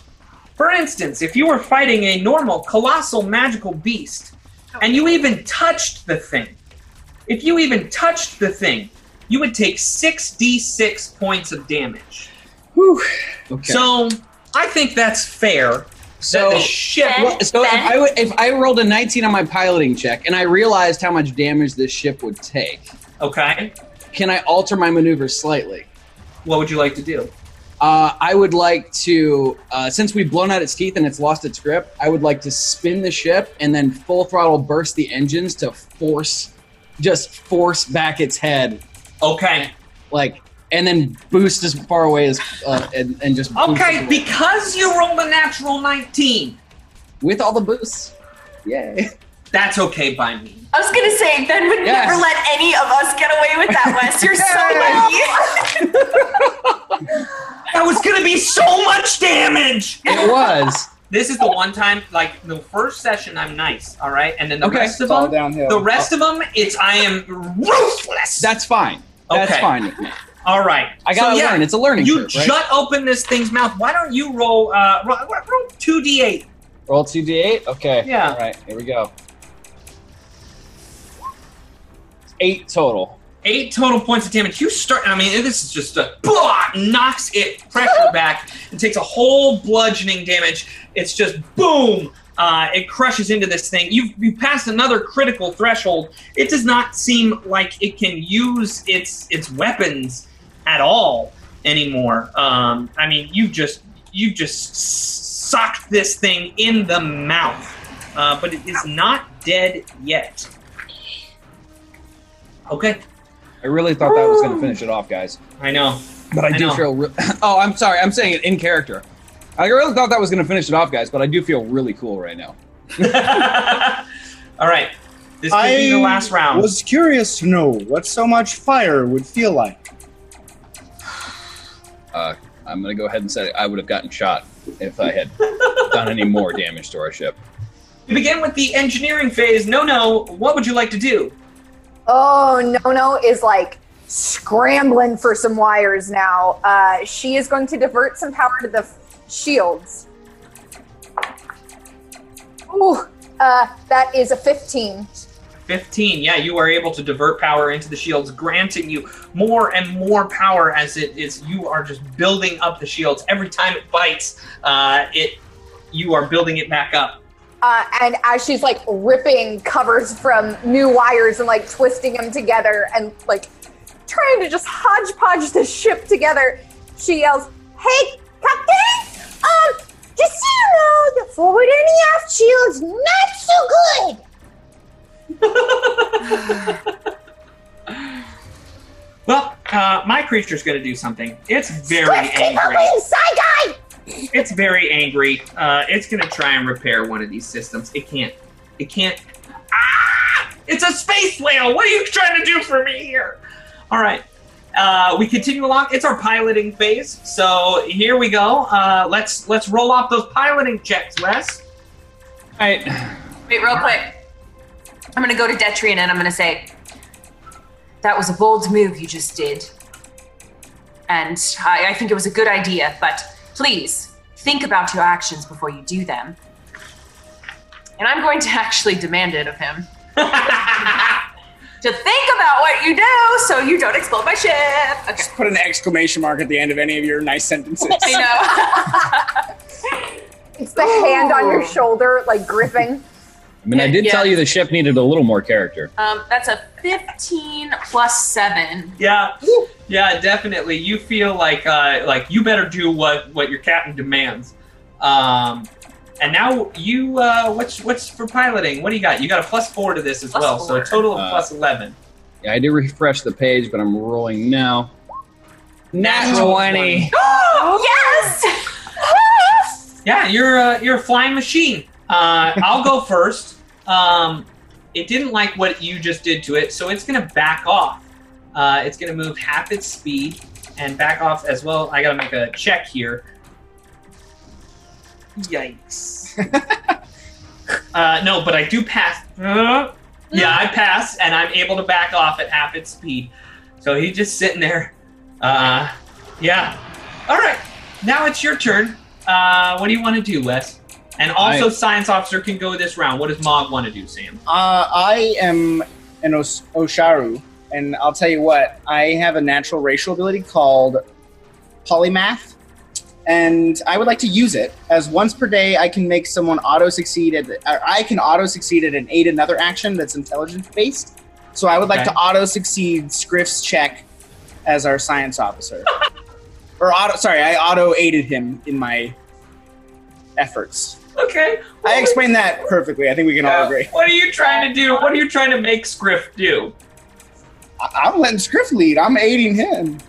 for instance, if you were fighting a normal, colossal, magical beast, and you even touched the thing, if you even touched the thing, you would take 6d6 points of damage. Whew. Okay. So, I think that's fair. So- that the ship. Well, so if I would, if I rolled a 19 on my piloting check and I realized how much damage this ship would take, Okay. can I alter my maneuver slightly? What would you like to do? Uh, I would like to, uh, since we've blown out its teeth and it's lost its grip, I would like to spin the ship and then full throttle burst the engines to force, just force back its head, Okay. like, and then boost as far away as, uh, and, and just boost Okay, away. because you rolled a natural 19, with all the boosts. Yay! that's okay by me. I was gonna say Ben would Yes. never let any of us get away with that, Wes. You're so lucky. That was gonna be so much damage! It was. This is the one time, like the first session, I'm nice, all right, and then the Okay. rest of It's all them, downhill. the rest of them, it's I am ruthless. That's fine. That's Okay. fine with me. all right. I gotta So, yeah, learn. It's a learning You curve, right? jut open this thing's mouth. Why don't you roll? Uh, roll, roll two d8. Roll two d8. Okay. Yeah. All right. Here we go. Eight total. Eight total points of damage. You start. I mean, this is just a blah, knocks it pressure back and takes a whole bludgeoning damage. It's just boom. Uh, it crushes into this thing. You've you passed another critical threshold. It does not seem like it can use its its weapons at all anymore. Um, I mean, you just you just sucked this thing in the mouth, uh, but it is not dead yet. Okay, I really thought that was going to finish it off, guys. I know. But I, I do know. feel. Re- oh, I'm sorry. I'm saying it in character. I really thought that was going to finish it off, guys. But I do feel really cool right now. All right, this could be the last round. I was curious to know what so much fire would feel like. Uh, I'm going to go ahead and say I would have gotten shot if I had done any more damage to our ship. We begin with the engineering phase. No, no. What would you like to do? Oh, Nono is like scrambling for some wires now. Uh, she is going to divert some power to the f- shields. Ooh, uh, that is a 15. 15. Yeah, you are able to divert power into the shields, granting you more and more power as it is. You are just building up the shields every time it bites. Uh, it, you are building it back up. Uh, and as she's like ripping covers from new wires and like twisting them together and like trying to just hodgepodge the ship together, she yells, Hey, Captain! Um, just so you know, the forward and the aft shield's not so good! Well, uh, my creature's going to do something. It's very Swift, angry. side! It's very angry. Uh, it's going to try and repair one of these systems. It can't. It can't. Ah! It's a space whale. What are you trying to do for me here? All right. Uh, we continue along. It's our piloting phase. So here we go. Uh, let's let's roll off those piloting checks, Wes. All right. Wait, real quick. I'm gonna go to Detrian and I'm gonna say, "That was a bold move you just did. and I, I think it was a good idea, but please think about your actions before you do them. And I'm going to actually demand it of him to think about what you do so you don't explode my ship. Okay. Just put an exclamation mark at the end of any of your nice sentences. I know. It's the hand on your shoulder, like gripping. I mean, I did Yeah. tell you the ship needed a little more character. um, that's a 15 plus 7. Yeah, yeah, definitely. You feel like uh, like you better do what what your captain demands. Um, and now you, uh, what's what's for piloting? What do you got? You got a plus four to this as Plus well, so a four. total of Uh, plus eleven. Yeah, I did refresh the page, but I'm rolling now. Natural 20. yes! Yeah, you're uh, you're a flying machine. Uh, I'll go first. Um, it didn't like what you just did to it, so it's gonna back off. Uh, it's gonna move half its speed and back off as well. I gotta make a check here. Yikes. uh, no, but I do pass. Uh, yeah, I pass, and I'm able to back off at half its speed. So he's just sitting there. Uh, yeah. All right. Now it's your turn. Uh, what do you want to do, Wes? And also, I- science officer can go this round. What does Mog want to do, Sam? Uh, I am an Os- Osharu, and I'll tell you what, I have a natural racial ability called Polymath, and I would like to use it as once per day I can make someone auto succeed at, or I can auto succeed at an aid another action that's intelligence based. So I would like Okay. to auto succeed Scriff's check as our science officer. or auto, sorry, I auto aided him in my efforts. Okay. I explained that perfectly. I think we can all Uh, agree. What are you trying to do? What are you trying to make Scriff do? I- I'm letting Scriff lead. I'm aiding him.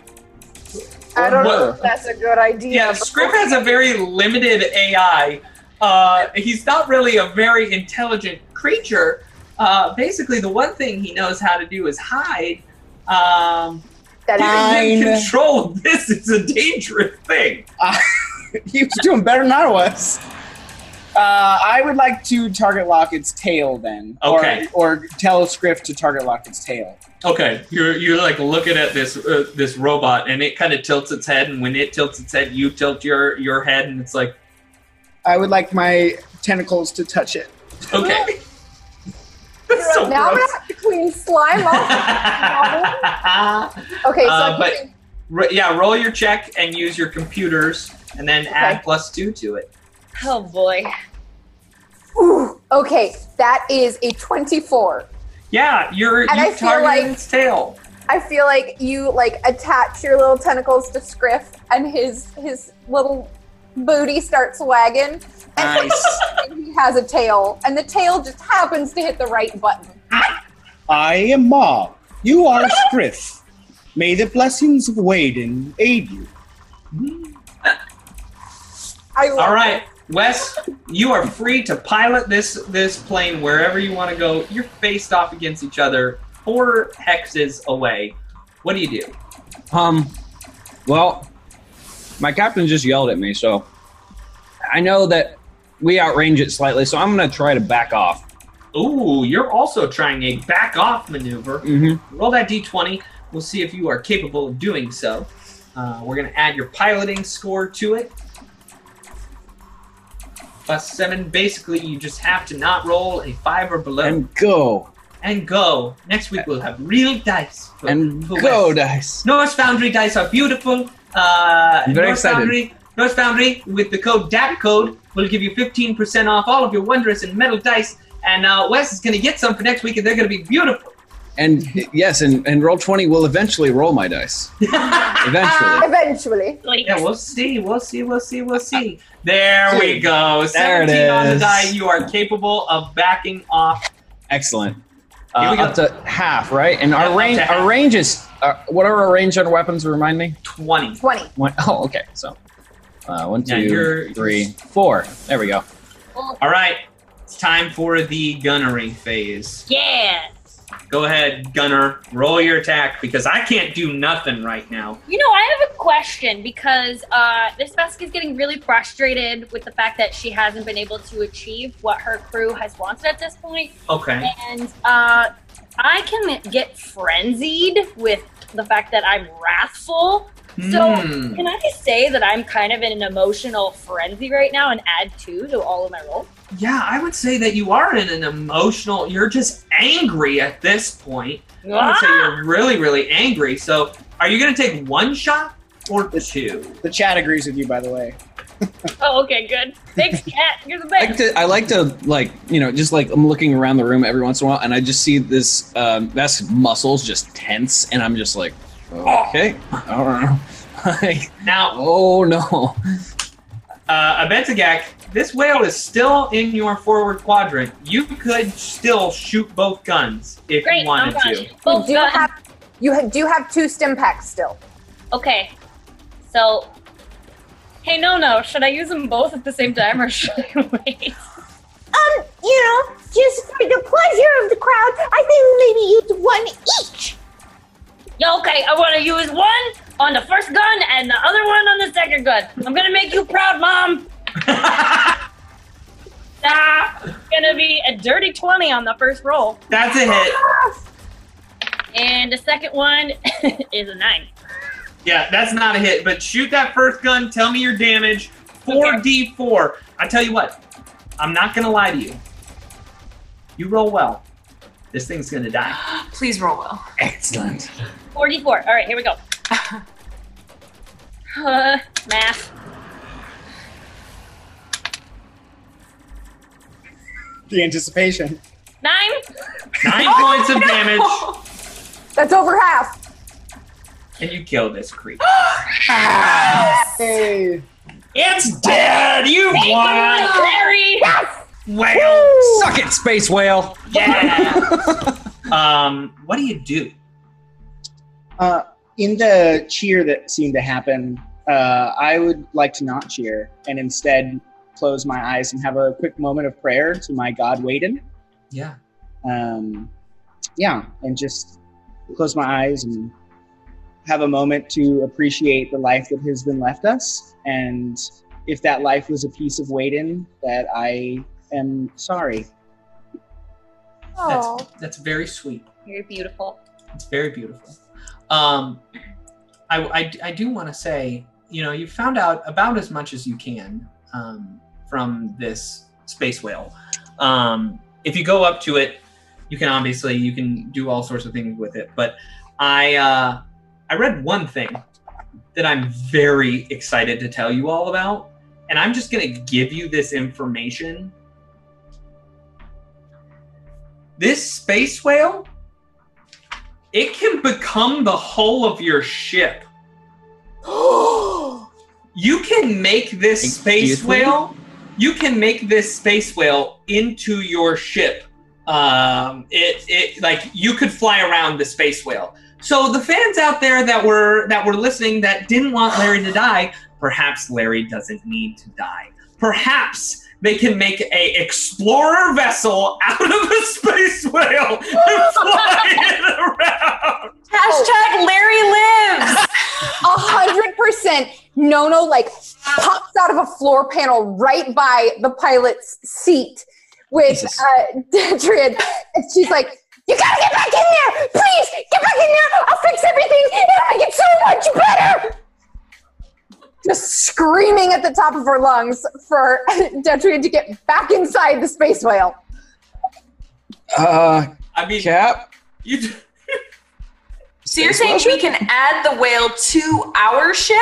I don't know if that's a good idea. Yeah, but- Scriff has a very limited AI. Uh, he's not really a very intelligent creature. Uh, basically, the one thing he knows how to do is hide. Um, That is giving him control of this is a dangerous thing. he was doing better than I was. Uh, I would like to target lock its tail then. Okay. Or, or tell Scriff to target lock its tail. Okay, you're you're like looking at this uh, this robot, and it kind of tilts its head, and when it tilts its head, you tilt your your head, and it's like, I would like my tentacles to touch it. okay. That's so now I'm gross. gonna have to clean slime off. Okay, so Uh, but- using- yeah, roll your check and use your computers, and then add plus two to it. Oh boy. Ooh, okay, that is a 24. Yeah, you're And I you feel like- its tail. I feel like you like attach your little tentacles to Scriff, and his his little booty starts wagging, Nice. and he has a tail, and the tail just happens to hit the right button. I am Ma. You are Scriff. May the blessings of Weydan aid you. I love All right, Wes, you are free to pilot this this plane wherever you want to go. You're faced off against each other, four hexes away. What do you do? Um, well, my captain just yelled at me, so I know that we outrange it slightly, so I'm going to try to back off. Ooh, you're also trying a back off maneuver. Mm-hmm. Roll that d20. We'll see if you are capable of doing so. Uh, we're going to add your piloting score to it. Plus seven. Basically, you just have to not roll a five or below and, go. And go. Next week, we'll have real dice. for- And for go, Wes. dice. Norse Foundry dice are beautiful. Uh, I'm very Norse excited. Foundry, Norse Foundry with the code DAP code will give you 15% off all of your wondrous and metal dice. And uh, Wes is going to get some for next week, and they're going to be beautiful. And yes, and, and Roll20 will eventually roll my dice. Eventually. Eventually. Like Yeah, we'll see. We'll see. We'll see. We'll see. There we go. There it 17 on the is. die. You are capable of backing off. Excellent. Here Uh, we go. up to half, right? And Yeah, our up range, to half. our range is uh, what are our range on weapons? Remind me. 20. 20. One, oh, okay. So uh, one, Yeah, two, you're- three, four. There we go. All right. It's time for the gunnery phase. yeah. Go ahead, gunner. Roll your attack because I can't do nothing right now. You know, I have a question because uh, this Vesk is getting really frustrated with the fact that she hasn't been able to achieve what her crew has wanted at this point. Okay. And uh, I can get frenzied with the fact that I'm wrathful. So, Hmm. can I just say that I'm kind of in an emotional frenzy right now and add two to all of my rolls? Yeah, I would say that you are in an emotional. You're just angry at this point. I would say Ah! you're really, really angry. So, are you going to take one shot or the, two? The chat agrees with you, by the way. Oh, okay, good. Thanks, cat. You're the I like best. to, I like to like you know just like I'm looking around the room every once in a while and I just see this um, that's muscles just tense and I'm just like okay I don't know like Now, oh no uh, Abedzagak, this whale is still in your forward quadrant. You could still shoot both guns if Great, you wanted I'm done. to. You Both do guns. have you ha- do have two stim packs still. Okay. So, hey, no, no. Should I use them both at the same time or should I wait? Um, you know, just for the pleasure of the crowd, I think maybe use one each. Yeah, okay. I want to use one on the first gun and the other one on the second gun. I'm gonna make you proud, mom. Ah, gonna be a dirty twenty on the first roll, That's a hit. and the second one is a nine. Yeah, that's not a hit. But shoot that first gun. Tell me your damage. 4d4. I tell you what, I'm not going to lie to you. You roll well. This thing's going to die. Please roll well. excellent 44. All right, here we go. Uh, math. The anticipation. Nine. Nine points of damage, That's over half. and you kill this creature. Hey. It's dead! You Come won! on, Larry. Whale! suck it space whale Yeah! um, what do you do? Uh, in the cheer that seemed to happen, uh, I would like to not cheer and instead close my eyes and have a quick moment of prayer to my God, Weydan. Yeah. Um, yeah, and just close my eyes and have a moment to appreciate the life that has been left us. And if that life was a piece of Weydan, that I am sorry. Oh, That's, that's very sweet. You're beautiful. It's very beautiful. Um, I, I, I do want to say, you know, you found out about as much as you can um, from this space whale. Um, if you go up to it, you can obviously you can do all sorts of things with it. But I uh, I read one thing that I'm very excited to tell you all about, and I'm just gonna give you this information. This space whale it can become the hull of your ship. you can make this Excuse space me? whale. You can make this space whale into your ship. Um, it it like you could fly around the space whale. So the fans out there that were that were listening that didn't want Larry to die, perhaps Larry doesn't need to die. Perhaps they can make a explorer vessel out of a space whale and fly it around. Hashtag Larry lives. a hundred percent. Nono like pops out of a floor panel right by the pilot's seat with Jesus. uh, Detrian, and she's like, "You gotta get back in there, please! Get back in there! I'll fix everything. It'll make it so much better." Just screaming at the top of her lungs for Detrian to get back inside the space whale. uh I mean, cap you. d- So you're saying we can add the whale to our ship?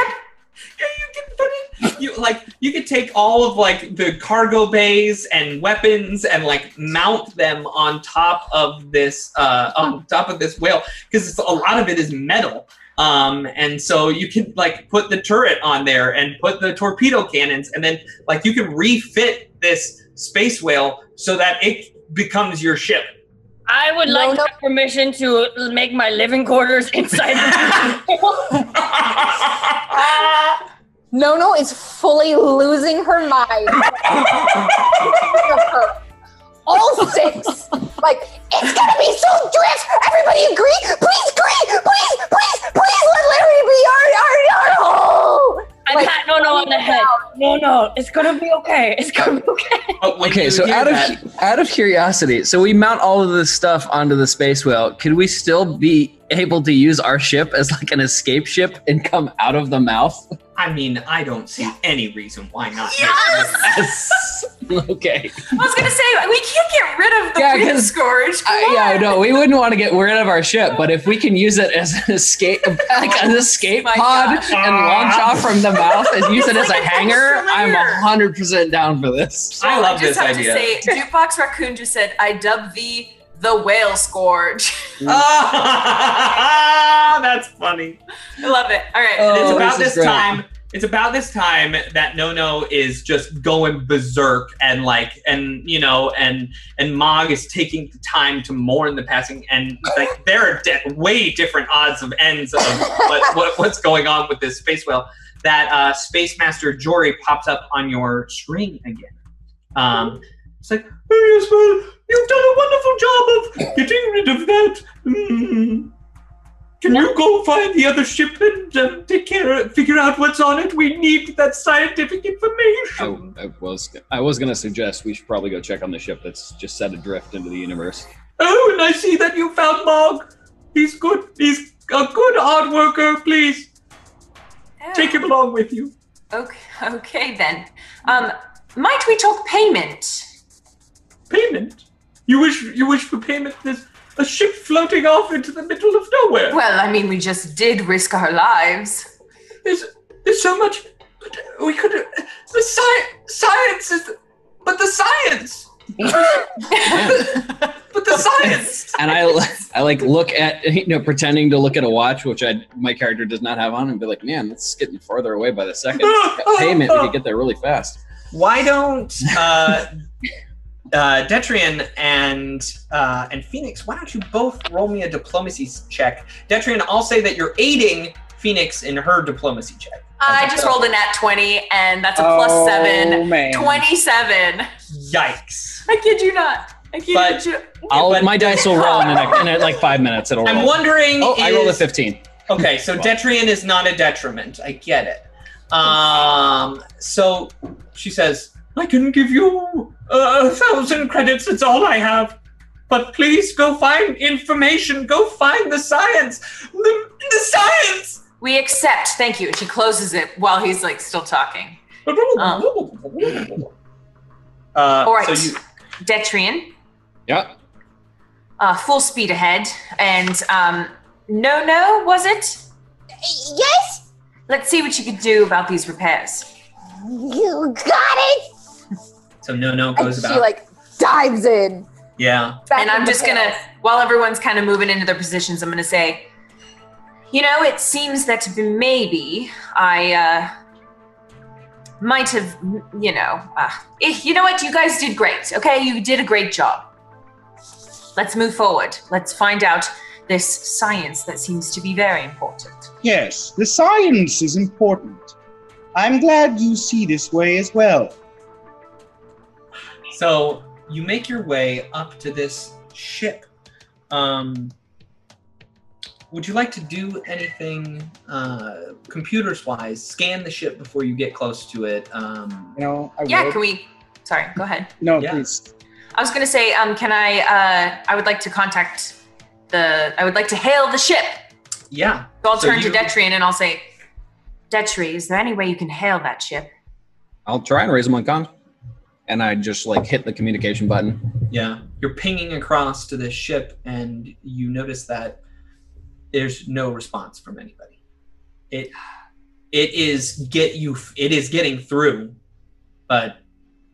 Yeah, you can put it. You like you could take all of like the cargo bays and weapons and like mount them on top of this uh, on top of this whale because a lot of it is metal. Um, and so you can like put the turret on there and put the torpedo cannons, and then like you can refit this space whale so that it becomes your ship. I would No, like no. permission to make my living quarters inside the No, no, is fully losing her mind. All six. Like, it's gonna be so drift! Everybody agree? Please agree! Please, please, please let Larry be our, our, our oh! I Like, pat Nono on the head. No, no, it's gonna be okay. It's gonna be okay. But okay so out of that- Out of curiosity, so we mount all of this stuff onto the space whale. Could we still be able to use our ship as like an escape ship and come out of the mouth? I mean, I don't see any reason why not. Yes! okay. I was gonna say we can't get rid of the Yeah, wind 'cause scourge. Come Uh, yeah, no, we wouldn't want to get rid of our ship, but if we can use it as an escape, like an escape My pod, gosh. and launch off from the mouth and use it as a an hanger, I'm layer. hundred percent down for this. I love I just this have idea. to say, Jukebox Raccoon just said, "I dub thee the whale scourge." Ah, that's funny. I love it. All right. Oh, it's about this this time. It's about this time that Nono is just going berserk and like and you know and and Mog is taking the time to mourn the passing and like there are de- way different odds of ends of what, what what's going on with this space whale. That uh, Space Master Jory pops up on your screen again. Um, it's like, yes, well, you've done a wonderful job of getting rid of that. Mm. Can you go find the other ship and um, take care, of, figure out what's on it? We need that scientific information. I, I was I was gonna suggest we should probably go check on the ship that's just set adrift into the universe. Oh, and I see that you found Mog. He's good. He's a good hard worker. Please take him along with you. Okay, okay then. Um, might we talk payment? Payment. You wish you wish for payment? There's a ship floating off into the middle of nowhere. Well, I mean, we just did risk our lives. There's there's so much. But we could. The sci- science is. But the science. but the science. And I I like look at you know pretending to look at a watch, which I my character does not have on, and be like, man, this is getting farther away by the second. Payment, we could get there really fast. Why don't uh, uh, Detrian and uh, and Phoenix? Why don't you both roll me a diplomacy check? Detrian, I'll say that you're aiding Phoenix in her diplomacy check. I just rolled a nat 20, and that's a plus Oh, seven. man. 27. Yikes! I kid you not. I kid But- you. I'll But- my dice will roll in, the next, in uh, like five minutes. It'll I'm roll. wondering. Oh, I rolled a fifteen. Okay, so Detrian is not a detriment. I get it. Um, so she says, I can give you uh, a thousand credits. It's all I have. But please go find information. Go find the science. The, the science. We accept. Thank you. And she closes it while he's like still talking. Uh, All right. So you, Detrian, Yeah. uh, full speed ahead. And um, no, no, was it? Yes, Let's see what you could do about these repairs. you got it. So no, no And goes about. she like dives in. yeah. and I'm just gonna, while everyone's kind of moving into their positions, I'm gonna say, you know, it seems that maybe I uh, might have, you know, uh, eh, you know what? You guys did great. Okay, you did a great job. Let's move forward. Let's find out this science that seems to be very important. Yes, the science is important. I'm glad you see this way as well. So you make your way up to this ship. Um, would you like to do anything uh, computers wise? Scan the ship before you get close to it. Um, You know, I Yeah, would. can we? Sorry, go ahead. no, Yeah. please. I was gonna say, um, can I? Uh, I would like to contact the. I would like to hail the ship. yeah. So I'll So turn you- to Detrian and I'll say, Detri, is there any way you can hail that ship? I'll try and raise them on con. And I just like hit the communication button. Yeah. You're pinging across to this ship, and you notice that there's no response from anybody. It it is get you. It is getting through, but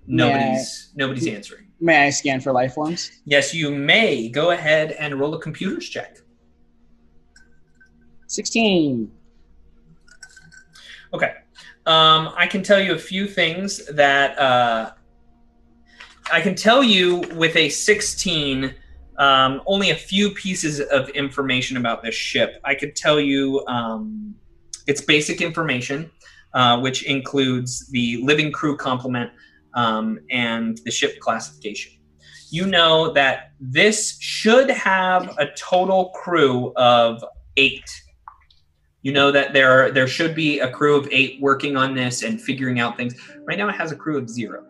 nobody's nobody's answering. May I scan for life forms? Yes, you may go ahead and roll a computers check. 16. Okay. Um, I can tell you a few things that uh, I can tell you with a 16, um, only a few pieces of information about this ship. I could tell you um, its basic information, uh, which includes the living crew complement um, and the ship classification. You know that this should have a total crew of eight you know that there there should be a crew of eight working on this and figuring out things. Right now, it has a crew of zero.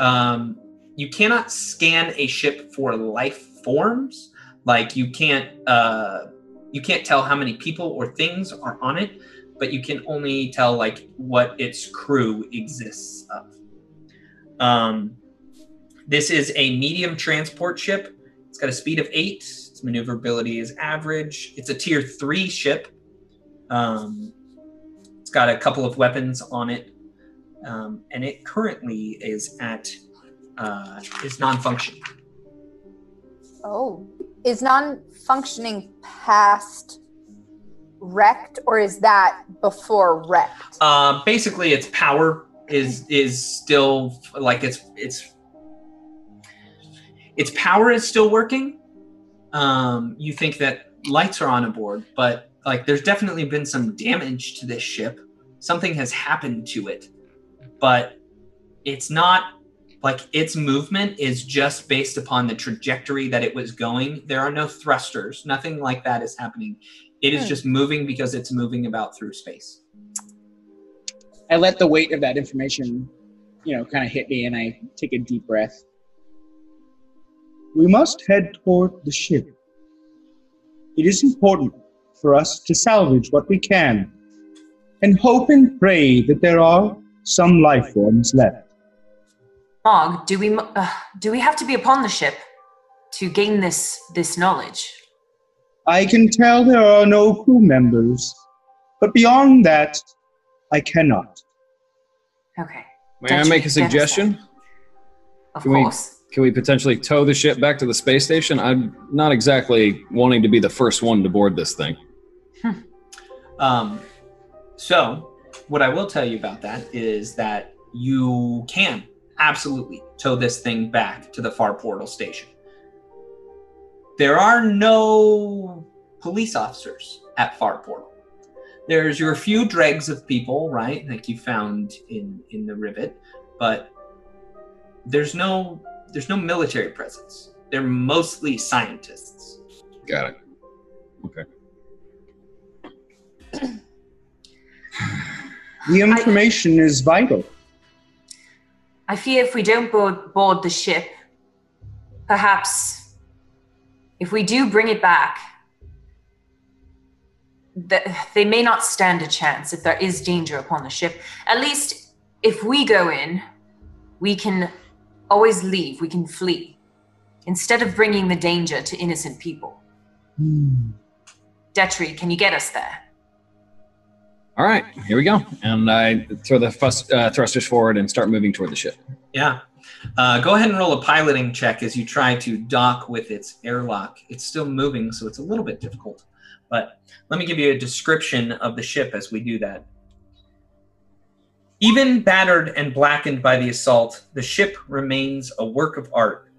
Um, you cannot scan a ship for life forms. Like you can't uh, you can't tell how many people or things are on it, but you can only tell like what its crew exists of. Um, this is a medium transport ship. It's got a speed of eight. Its maneuverability is average. It's a tier three ship. Um, it's got a couple of weapons on it, um, and it currently is at uh, is non-functioning. Oh, is non-functioning past wrecked, or is that before wrecked? Uh, basically, its power is is still like it's it's its power is still working. Um, you think that lights are on aboard, but like there's definitely been some damage to this ship. Something has happened to it, but it's not like its movement is just based upon the trajectory that it was going. There are no thrusters, nothing like that is happening. It is Hmm. just moving because it's moving about through space. I let the weight of that information, you know, kind of hit me, and I take a deep breath. We must head toward the ship. It is important for us to salvage what we can and hope and pray that there are some life forms left. Mog, do we uh, do we have to be upon the ship to gain this this knowledge? I can tell there are no crew members, but beyond that, I cannot. Okay, May I Don't make a suggestion? of Can we- course. Can we potentially tow the ship back to the space station? I'm not exactly wanting to be the first one to board this thing. Um, so, what I will tell you about that is that you can absolutely tow this thing back to the far portal station. There are no police officers at far portal. There's your few dregs of people, right, like you found in in the rivet, but there's no there's no military presence. They're mostly scientists. Got it. Okay. The information is vital. I fear if we don't board, board the ship, perhaps if we do bring it back, that they may not stand a chance if there is danger upon the ship. At least if we go in, we can always leave, we can flee, instead of bringing the danger to innocent people. Hmm. Detri, can you get us there? All right, here we go. And I throw the uh, thrusters forward and start moving toward the ship. Yeah. Uh, go ahead and roll a piloting check as you try to dock with its airlock. It's still moving, so it's a little bit difficult. But let me give you a description of the ship as we do that. Even battered and blackened by the assault, the ship remains a work of art.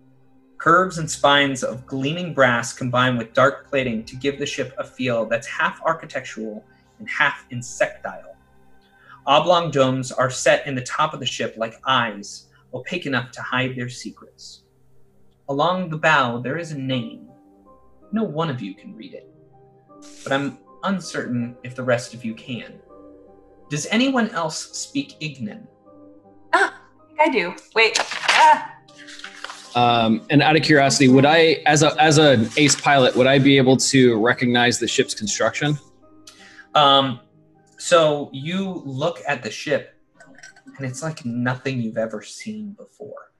Curves and spines of gleaming brass combine with dark plating to give the ship a feel that's half architectural and half insectile. Oblong domes are set in the top of the ship like eyes, opaque enough to hide their secrets. Along the bow, there is a name. No one of you can read it, but I'm uncertain if the rest of you can. Does anyone else speak Ignan? Ah, I do. Wait. Ah. Um, and out of curiosity, would I, as a as an ace pilot, would I be able to recognize the ship's construction? Um, so you look at the ship, and it's like nothing you've ever seen before.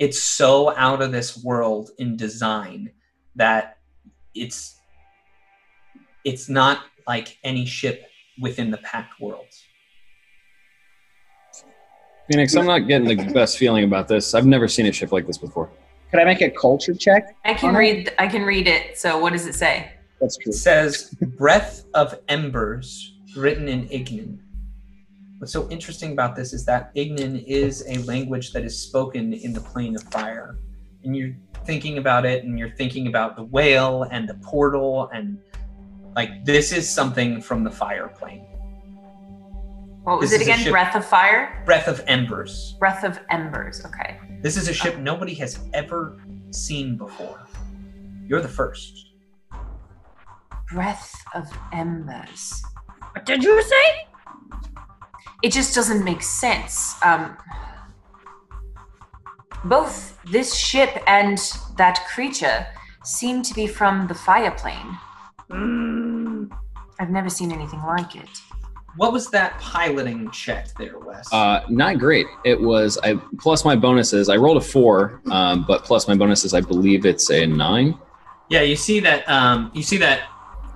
It's so out of this world in design that it's it's not like any ship within the Pact World. Phoenix, I'm not getting the best feeling about this. I've never seen a ship like this before. Could I make a culture check? I can on it? read. I can read it. So what does it say? That's true. It says "Breath of Embers," written in Ignan. What's so interesting about this is that Ignan is a language that is spoken in the plane of fire, and you're thinking about it, and you're thinking about the whale and the portal, and like this is something from the fire plane. What was This it is a again? Breath of fire. Breath of Embers. Breath of embers. Okay. This is a ship nobody has ever seen before. You're the first. Breath of embers. What did you say? It just doesn't make sense. Um, both this ship and that creature seem to be from the fire plane. I've never seen anything like it. What was that piloting check there, Wes? Uh, not great. It was I plus my bonuses. I rolled a four, um, but plus my bonuses, I believe it's a nine. Yeah, you see that. Um, you see that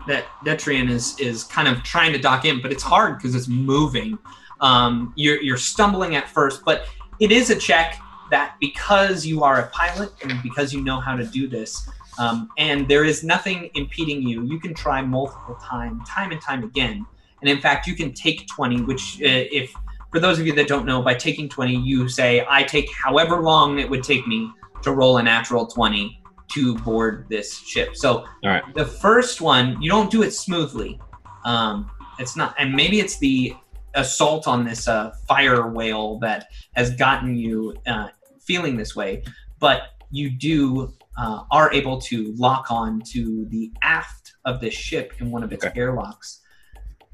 that Detrian is is kind of trying to dock in, but it's hard because it's moving. Um, you're you're stumbling at first, but it is a check that because you are a pilot and because you know how to do this, um, and there is nothing impeding you, you can try multiple time, time and time again. And in fact, you can take twenty, which uh, if for those of you that don't know, by taking twenty, you say I take however long it would take me to roll a natural twenty to board this ship. So All right. the first one, you don't do it smoothly. Um, it's not, and maybe it's the assault on this uh, fire whale that has gotten you uh, feeling this way. But you do uh, are able to lock on to the aft of this ship in one of its Okay. airlocks.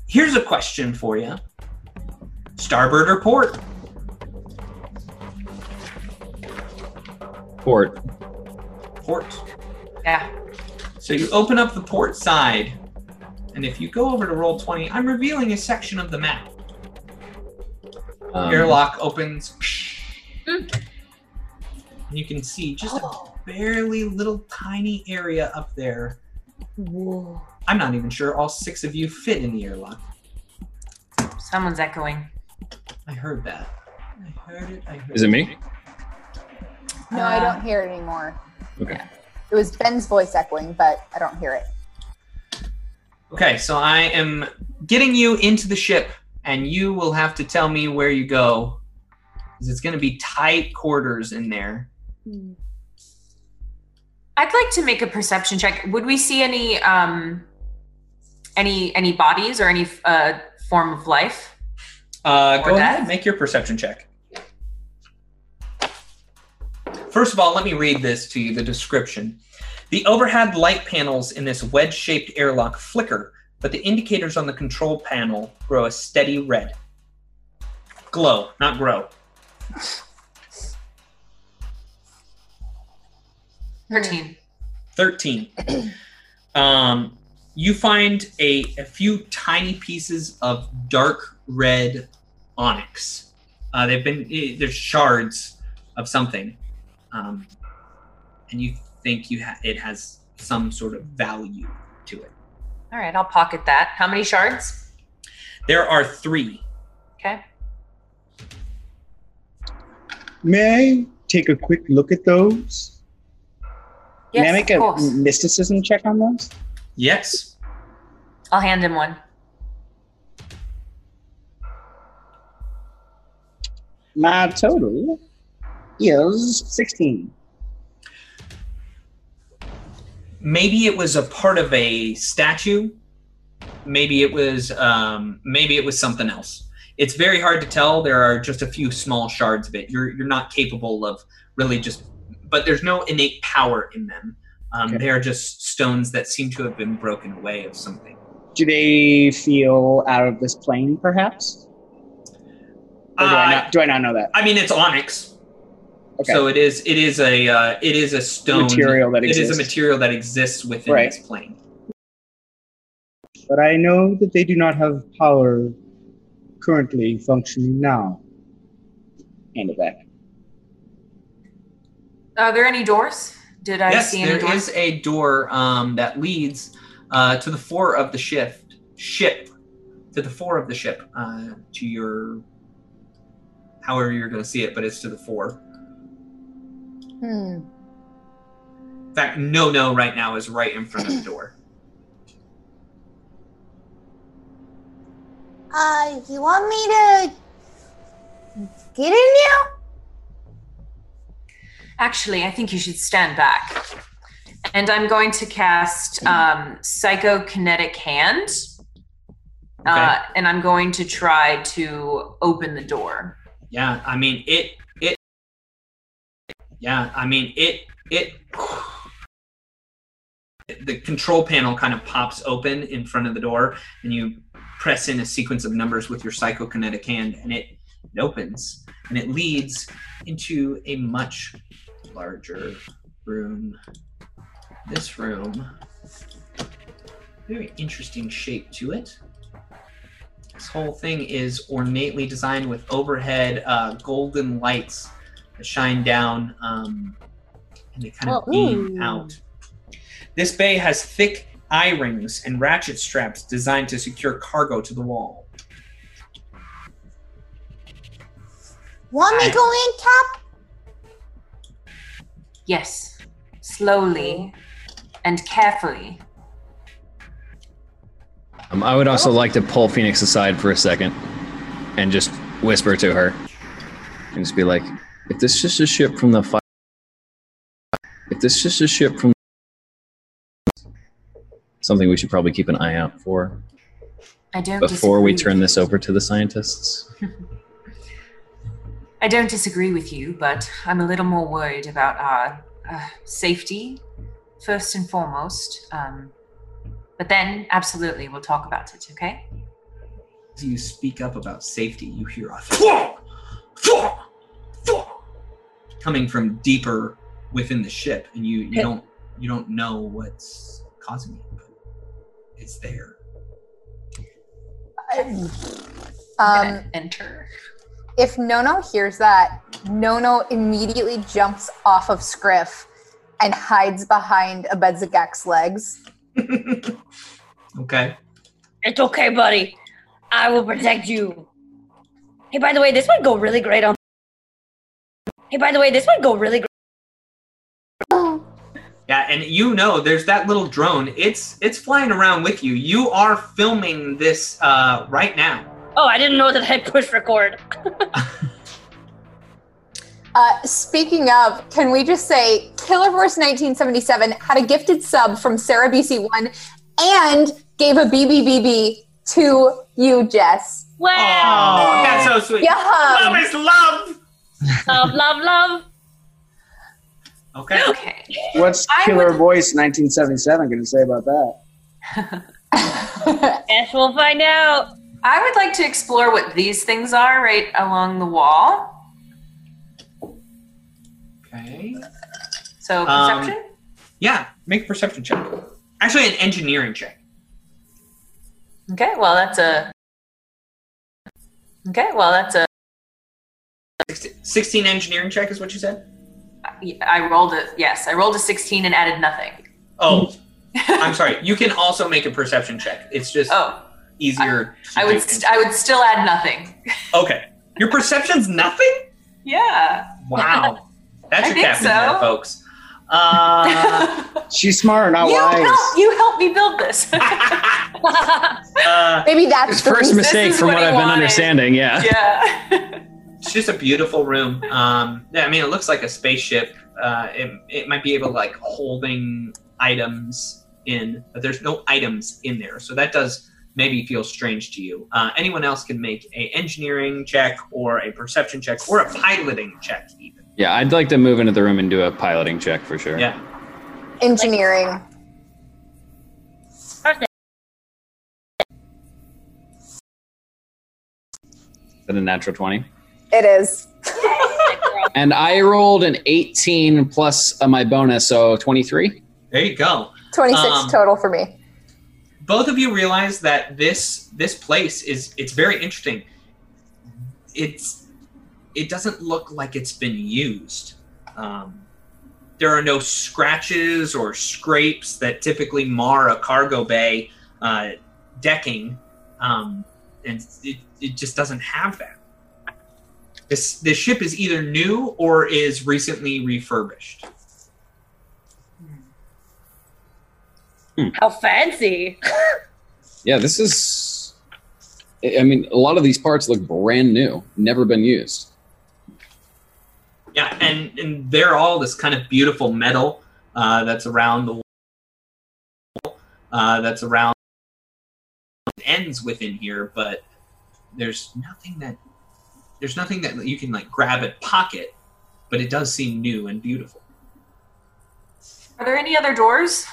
Here's a question for you: Starboard or port? Port. Port. Yeah. So you open up the port side, and if you go over to Roll20, I'm revealing a section of the map. Um, Airlock opens. And you can see just a barely little tiny area up there. Whoa. I'm not even sure all six of you fit in the airlock. Someone's echoing. I heard that. I heard it. I heard Is it me? No, I don't hear it anymore. Okay. It was Ben's voice echoing, but I don't hear it. Okay, so I am getting you into the ship, and you will have to tell me where you go. Because it's going to be tight quarters in there. I'd like to make a perception check. Would we see any um any any bodies or any uh form of life? Uh, go death? ahead, make your perception check. First of all, let me read this to you the description. The overhead light panels in this wedge shaped airlock flicker, but the indicators on the control panel grow a steady red. Glow, not grow. Thirteen. 13. um, you find a, a few tiny pieces of dark red onyx. Uh, they've been, eh, there's shards of something. Um, and you think you ha- it has some sort of value to it. All right, I'll pocket that. How many shards? There are three. Okay. May I take a quick look at those? Yes, May I make of a course. mysticism check on those? Yes. I'll hand him one. My total is 16. maybe it was a part of a statue maybe it was um, maybe it was something else it's very hard to tell there are just a few small shards of it you're you're not capable of really just but there's no innate power in them um, Okay. they are just stones that seem to have been broken away of something Do they feel out of this plane, perhaps? Or do, I Uh, not, do I not know that? I mean it's onyx Okay. so it is it is a uh, it is a stone Material that it is a exists. material that exists within Right. this plane but I know that they do not have power currently functioning now. End of that. Are there any doors? Did I yes, see any there doors? is a door um, that leads uh, to the fore of the ship. Ship to the fore of the ship uh, to your, however you're going to see it, but it's to the fore. Hmm. In fact, no, no, right now is right in front of the door. Uh, you want me to get in now? Actually, I think you should stand back. And I'm going to cast um, Psychokinetic Hand. Uh, and I'm going to try to open the door. Yeah, I mean it. Yeah, I mean it. It. The control panel kind of pops open in front of the door, and you press in a sequence of numbers with your psychokinetic hand, and it, it opens. and it leads into a much larger room. This room, very interesting shape to it. This whole thing is ornately designed with overhead uh, golden lights shine down um, and they kind of Oh, beam ooh. out. This bay has thick eye rings and ratchet straps designed to secure cargo to the wall. Want me I- go in, Cap? Yes, slowly and carefully. Um, I would also like to pull Phoenix aside for a second and just whisper to her and just be like, if this is just a ship from the fire, if this is just a ship from something we should probably keep an eye out for I don't before we turn this over to the scientists. I don't disagree with you, but I'm a little more worried about our uh, safety first and foremost. Um, but then, absolutely, we'll talk about it. Okay? As you speak up about safety, you hear a thwack, thwack, thwack coming from deeper within the ship, and you, you Okay. don't you don't know what's causing it, but it's there. I'm Um, enter. if Nono hears that, Nono immediately jumps off of Scriff and hides behind Abedzagak's legs. okay. It's okay, buddy. I will protect you. Hey, by the way, this would go really great on. Hey, by the way, this would go really great. Yeah, and you know there's that little drone. It's it's flying around with you. You are filming this uh, right now. Oh, I didn't know that I pushed record. Uh, speaking of, can we just say Killerverse 1977 had a gifted sub from Sarah BC1 and gave a BBBB to you, Jess. Oh, Wow. that's so sweet. Yeah. Love is love. Love, love, love. Okay. Okay. What's Killer would- Voice 1977 going to say about that? Guess we'll find out. I would like to explore what these things are right along the wall. Okay. So Um, perception. Yeah, make a perception check. Actually, an engineering check. okay. Well, that's a. Okay. Well, that's a. 16 engineering check is what you said? I rolled a yes. I rolled a sixteen and added nothing. Oh, I'm sorry. You can also make a perception check. It's just Oh, easier. to I would. St- I would still add nothing. okay. Your perception's nothing? Yeah. Wow. That's I your think captain there, folks. Uh, She's smart, not you wise. help. You help me build this. uh, Maybe that's the first mistake from what what I've been understanding, yeah. yeah. It's just a beautiful room. Um, yeah, I mean, it looks like a spaceship. Uh, it, it might be able to like holding items in, but there's no items in there. So that does maybe feel strange to you. Uh, anyone else can make a engineering check or a perception check or a piloting check even. Yeah, I'd like to move into the room and do a piloting check for sure. Yeah. Engineering. Is that a natural 20? It is. And I rolled an 18 plus uh, my bonus, so 23. There you go. 26 Um, total for me. both of you realize that this this place is it's very interesting it's it doesn't look like it's been used um, there are no scratches or scrapes that typically mar a cargo bay uh, decking um, and it, it just doesn't have that this this ship is either new or is recently refurbished How fancy. Yeah, this is. I I mean, a lot of these parts look brand new, never been used. Yeah, and and they're all this kind of beautiful metal uh, that's around the wall, uh, that's around ends within here, but there's nothing that there's nothing that you can like grab at pocket, but it does seem new and beautiful. Are there any other doors?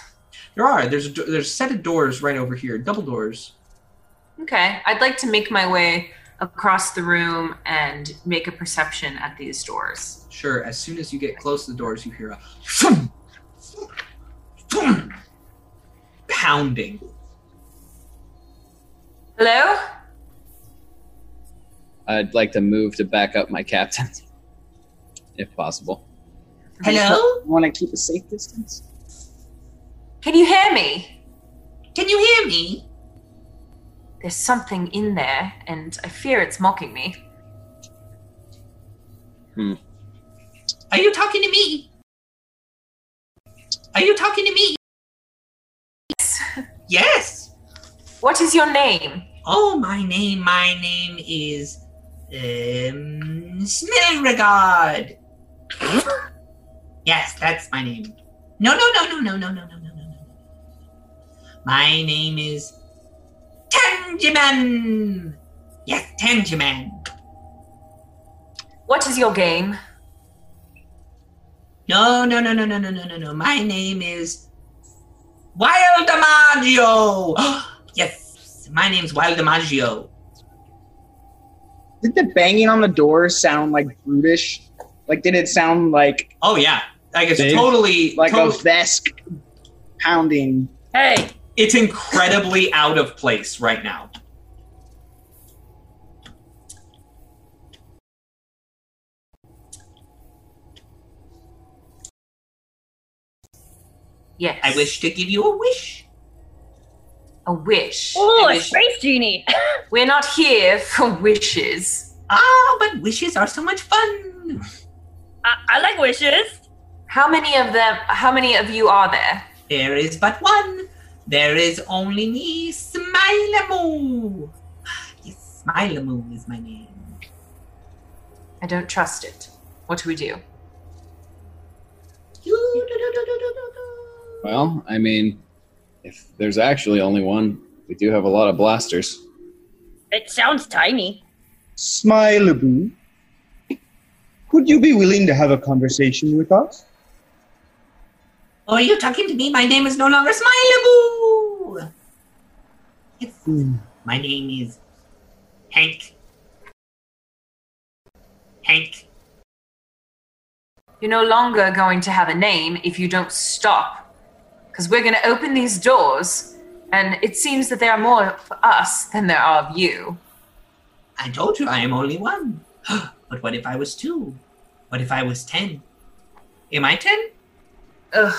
There are there's a, there's a set of doors right over here, double doors. Okay. I'd like to make my way across the room and make a perception at these doors. Sure. As soon as you get close to the doors, you hear a thump, thump, pounding. Hello? I'd like to move to back up my captain, if possible. Hello? Want to keep a safe distance? Can you hear me? Can you hear me? There's something in there, and I fear it's mocking me. Hmm. Are you talking to me? Are you talking to me? Yes. Yes. What is your name? Oh, my name, my name is um Smilregard. yes, that's my name. No, no, no, no, no, no, no, no, no, no, no. My name is Tangiman. Yes, Tangiman. What is your game? No, no, no, no, no, no, no, no, no. My name is Wild Amaggio. yes, my name's Wild Amaggio. Did the banging on the door sound like brutish? Like, did it sound like Oh yeah, like it's Big? totally like tot- a Vesk pounding? Hey, it's incredibly out of place right now. Yes. I wish to give you a wish. A wish. oh, I a wish- space genie. We're not here for wishes. Ah, but wishes are so much fun. I, I like wishes. How many of them? How many of you are there? There is but one. There is only me, Smilemoo. Yes, Smilemoo is my name. I don't trust it. What do we do? Well, I mean, if there's actually only one, we do have a lot of blasters. It sounds tiny. Smilaboo, could you be willing to have a conversation with us? Oh, are you talking to me? My name is no longer Smilemoo. Yes, Hmm. my name is Hank. Hank. You're no longer going to have a name if you don't stop. Because we're going to open these doors, and it seems that there are more of us than there are of you. I told you I am only one. but what if I was two? What if I was ten? Am I ten? Ugh.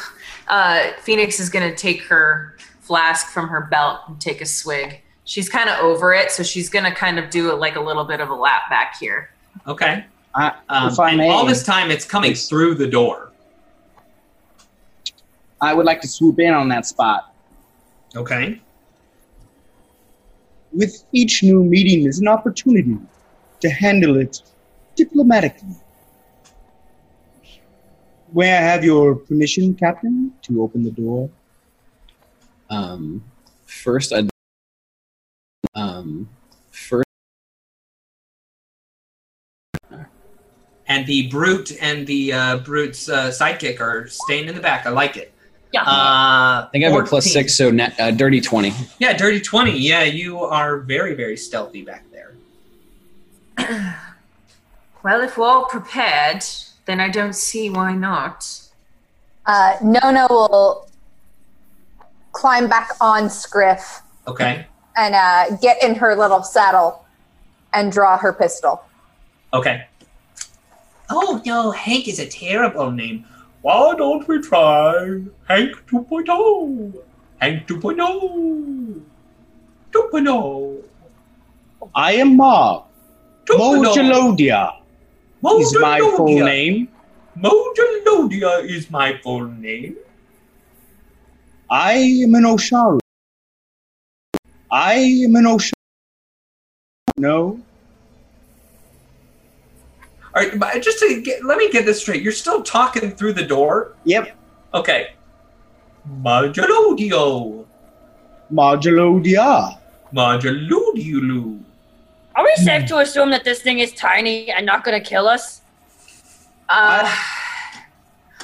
Uh, Phoenix is going to take her flask from her belt and take a swig. She's kind of over it, so she's going to kind of do like a little bit of a lap back here. Okay. I, Um, and all this time, it's coming through the door. I would like to swoop in on that spot. Okay. With each new meeting is an opportunity to handle it diplomatically. May I have your permission, Captain, to open the door? Um, first, I'd um, first, And the brute and the uh, brute's uh, sidekick are staying in the back. I like it. Yeah. Uh, I think I have a plus six, so net, uh, dirty twenty. Yeah, dirty twenty. Yeah, you are very, very stealthy back there. Well, if we're all prepared, then I don't see why not. Uh, Nona will climb back on Scriff Okay. and uh, get in her little saddle and draw her pistol. Okay. Oh no, Hank is a terrible name. Why don't we try Hank 2.0? Hank 2.0. 2.0. I am Mark. 2.0. Mogelodia is my full name. Mogelodia is my full name. I am an Osharu. I am an Osharu. No? All right, but just to get, let me get this straight. You're still talking through the door. Yep. Okay. Mogelodio. Mogelodia. Mogelodiulu. Are we safe to assume that this thing is tiny and not going to kill us? Uh,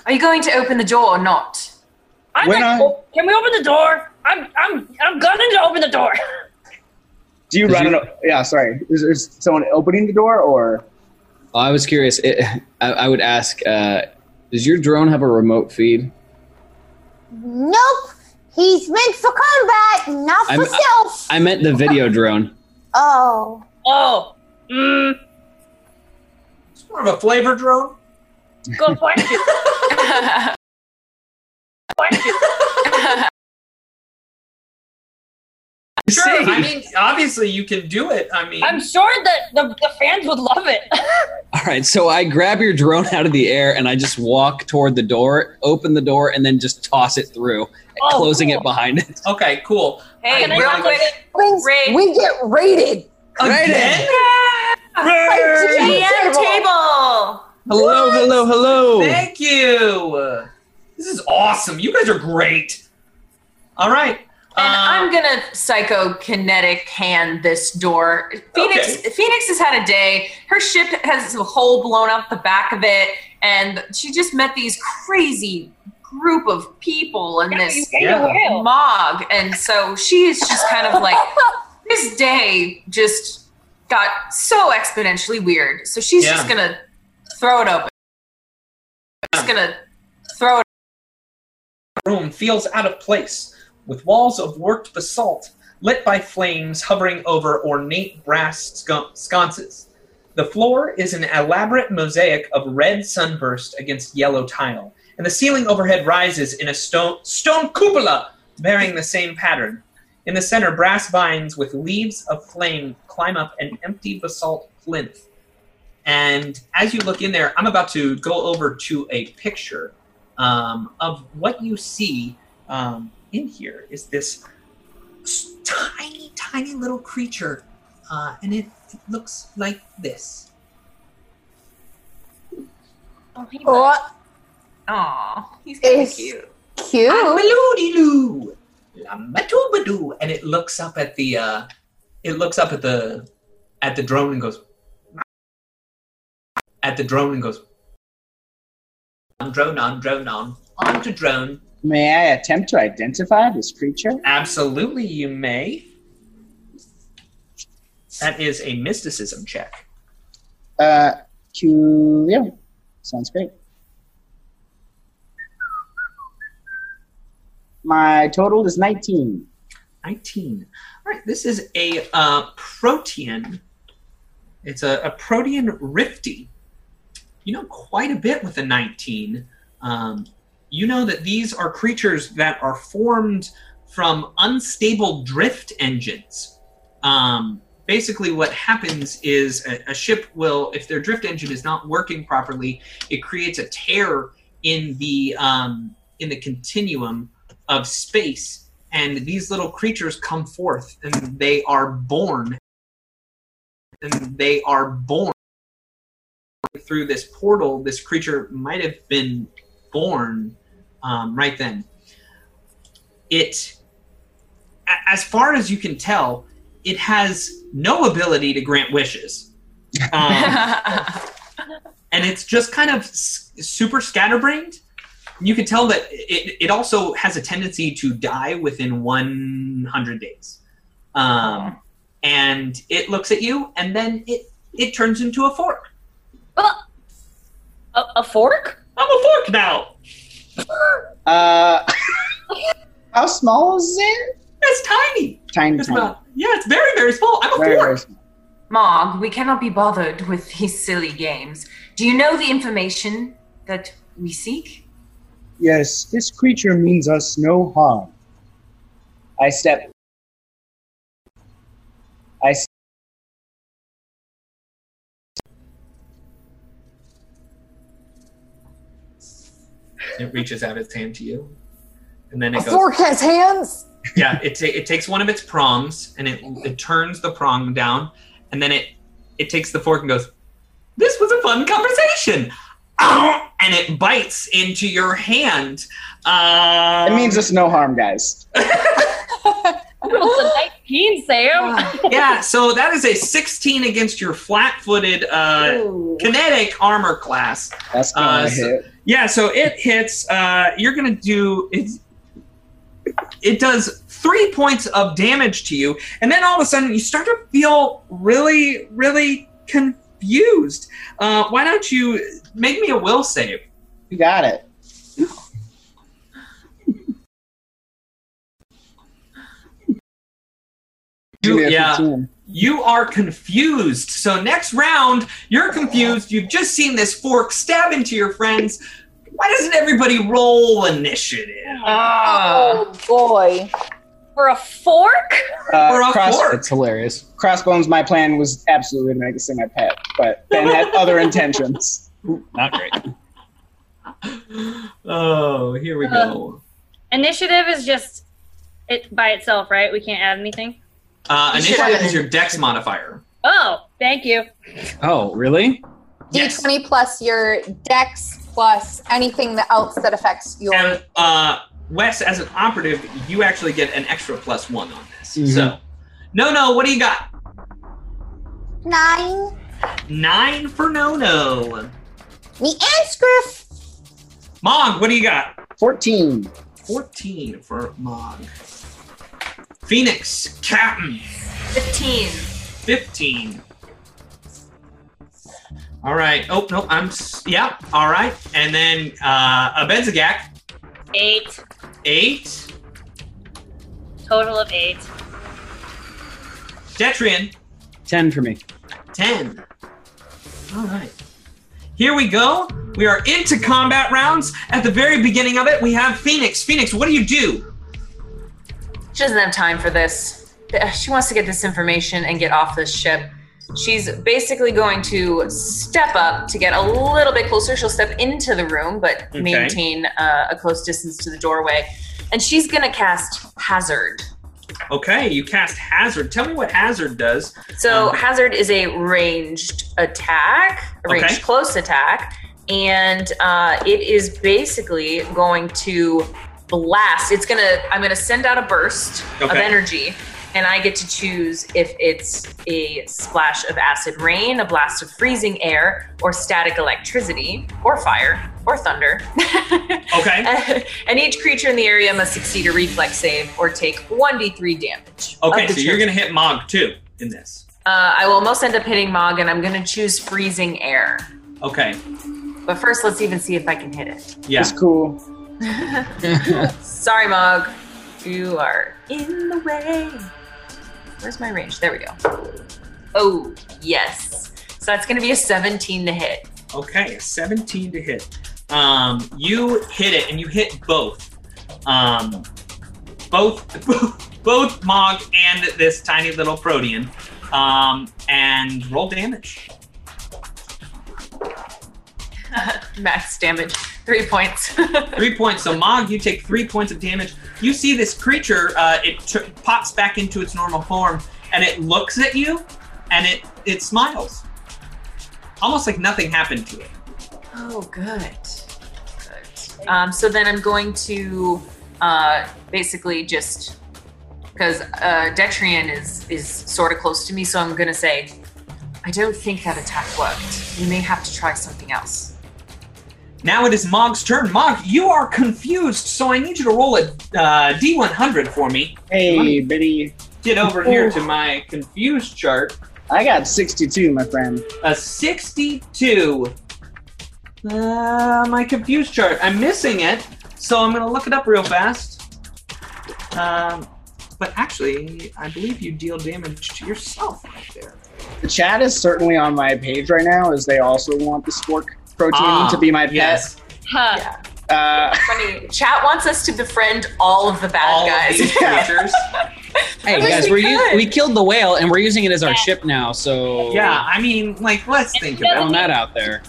are you going to open the door or not? I'm When like, I- oh, can we open the door? I'm I'm I'm gunning to open the door. Do you Did run you- it? Yeah, sorry. Is, is someone opening the door or? Oh, I was curious. It, I, I would ask, uh, does your drone have a remote feed? Nope. He's meant for combat, not for I'm- stealth. I meant the video drone. oh. Oh, mm, It's more of a flavor drone. go find it. Find it. Sure. I mean, obviously you can do it. I mean, I'm sure that the, the fans would love it. All right, so I grab your drone out of the air and I just walk toward the door, open the door, and then just toss it through, Oh, closing cool. it behind it. okay, cool. hey, Can I real go- quick. Raid. we get raided. Again? GM table. table. Hello, hello, hello. Thank you. This is awesome. You guys are great. All right. And Uh, I'm gonna psychokinetic hand this door. Phoenix Okay. Phoenix has had a day. Her ship has a hole blown up the back of it, and she just met these crazy group of people and this Yeah. Mog, and so she is just kind of like this day just got so exponentially weird. So she's just gonna throw it open. Just gonna throw it. room feels out of place, with walls of worked basalt lit by flames hovering over ornate brass sconces. The floor is an elaborate mosaic of red sunburst against yellow tile, and the ceiling overhead rises in a stone stone cupola bearing the same pattern. In the center, brass vines with leaves of flame climb up an empty basalt plinth. And as you look in there, I'm about to go over to a picture um, of what you see um, in here is this tiny, tiny little creature, uh, and it looks like this. Oh, he Oh, Aw, he's kind of It's- cute. cute. Amaloo-dee-loo, lambatoo-badoo. And it looks up at the, uh, it looks up at the, at the drone and goes, at the drone and goes, on drone, on drone, on, on to drone. May I attempt to identify this creature? Absolutely, you may. That is a mysticism check. Uh, Q. Yeah, sounds great. My total is 19. 19. All right, this is a uh, protean. It's a, a protean rifty. You know quite a bit with a 19. Um, you know that these are creatures that are formed from unstable drift engines. Um, basically, what happens is a, a ship will, if their drift engine is not working properly, it creates a tear in the um, in the continuum of space and these little creatures come forth and they are born and they are born through this portal this creature might have been born um, right then it as far as you can tell it has no ability to grant wishes um, and it's just kind of s- super scatterbrained. You can tell that it, it also has a tendency to die within 100 days. Um, and it looks at you, and then it, it turns into a fork. A, a fork? I'm a fork now. Uh, how small is it? It's tiny. Tiny, It's tiny. about, yeah, it's very, very small. I'm a Very, fork. very small. Mog, we cannot be bothered with these silly games. Do you know the information that we seek? Yes, this creature means us no harm. I step. It reaches out its hand to you. And then A it goes, fork has hands. yeah, it, ta- it takes one of its prongs and it, it turns the prong down, and then it it takes the fork and goes, "This was a fun conversation," Ow! and it bites into your hand. Um, it means us no harm, guys. It's 19, Sam. yeah. So that is a 16 against your flat-footed uh, kinetic armor class. That's gonna Uh, so- hit. Yeah, so it hits. Uh, you're gonna do it's it does three points of damage to you, and then all of a sudden you start to feel really, really confused. Uh, why don't you make me a will save? You got it. You- Give me a yeah. 15. You are confused. So next round, you're confused. You've just seen this fork stab into your friends. Why doesn't everybody roll initiative? Oh boy. For a fork? Uh, For a cross- fork. That's hilarious. Crossbones, my plan was absolutely to make this thing my pet, but Ben had other intentions. Not great. Oh, here we go. Initiative is just it by itself, right? We can't add anything. Uh, You should initiative is your dex modifier. Oh, thank you. Oh, really? Yes. D20 plus your dex plus anything that else that affects your. And uh, Wes, as an operative, you actually get an extra plus one on this. Mhm. So, no, no, what do you got? Nine. Nine for no, no. The Anscriff. Mog, what do you got? 14. 14 for Mog. Phoenix, Captain, 15. 15. All right. Oh, no, I'm. s- Yeah, all right. And then uh, Abedzagak, Eight. 8. Total of eight. Detrian, 10 for me. 10. All right. Here we go. We are into combat rounds. At the very beginning of it, we have Phoenix. Phoenix, what do you do? She doesn't have time for this. She wants to get this information and get off this ship. She's basically going to step up to get a little bit closer. She'll step into the room, but Okay. maintain uh, a close distance to the doorway. And she's going to cast Hazard. Okay, you cast Hazard. Tell me what Hazard does. So Um, Hazard is a ranged attack, a ranged Okay. close attack, and uh, it is basically going to blast. It's gonna. I'm gonna send out a burst of energy, and I get to choose if it's a splash of acid rain, a blast of freezing air, or static electricity, or fire, or thunder. Okay. and each creature in the area must succeed a reflex save or take 1d3 damage. Okay, the so you're going to hit Mog too in this. uh, I will most end up hitting Mog, and I'm going to choose freezing air. Okay. But first, let's even see if I can hit it. Yeah. It's cool. Sorry, Mog. You are in the way. Where's my range? There we go. Oh, yes. So that's going to be a 17 to hit. Okay, a 17 to hit. Um, you hit it, and you hit both. Um, both, both Mog and this tiny little Protean. Um, and roll damage. Max damage. Three points. Three points. So Mog, you take three points of damage. You see this creature. Uh, it t- pops back into its normal form, and it looks at you, and it it smiles, almost like nothing happened to it. Oh, good. Good. Um, so then I'm going to uh, basically just because uh, Detrian is is sort of close to me, so I'm going to say, I don't think that attack worked. We may have to try something else. Now it is Mog's turn. Mog, you are confused, so I need you to roll a uh, D100 for me. Hey, Biddy. Get over here to my confused chart. I got 62, my friend. A 62. Uh, my confused chart. I'm missing it, so I'm going to look it up real fast. Um, but actually, I believe you deal damage to yourself right there. The chat is certainly on my page right now, as they also want the spork protein Ah, to be my pet. yes. Huh. Yeah. Uh, Funny. Chat wants us to befriend all of the bad All of guys. these creatures. Hey guys, we we're u- we killed the whale and we're using it as our ship now. So yeah, I mean, like, let's think about that out there.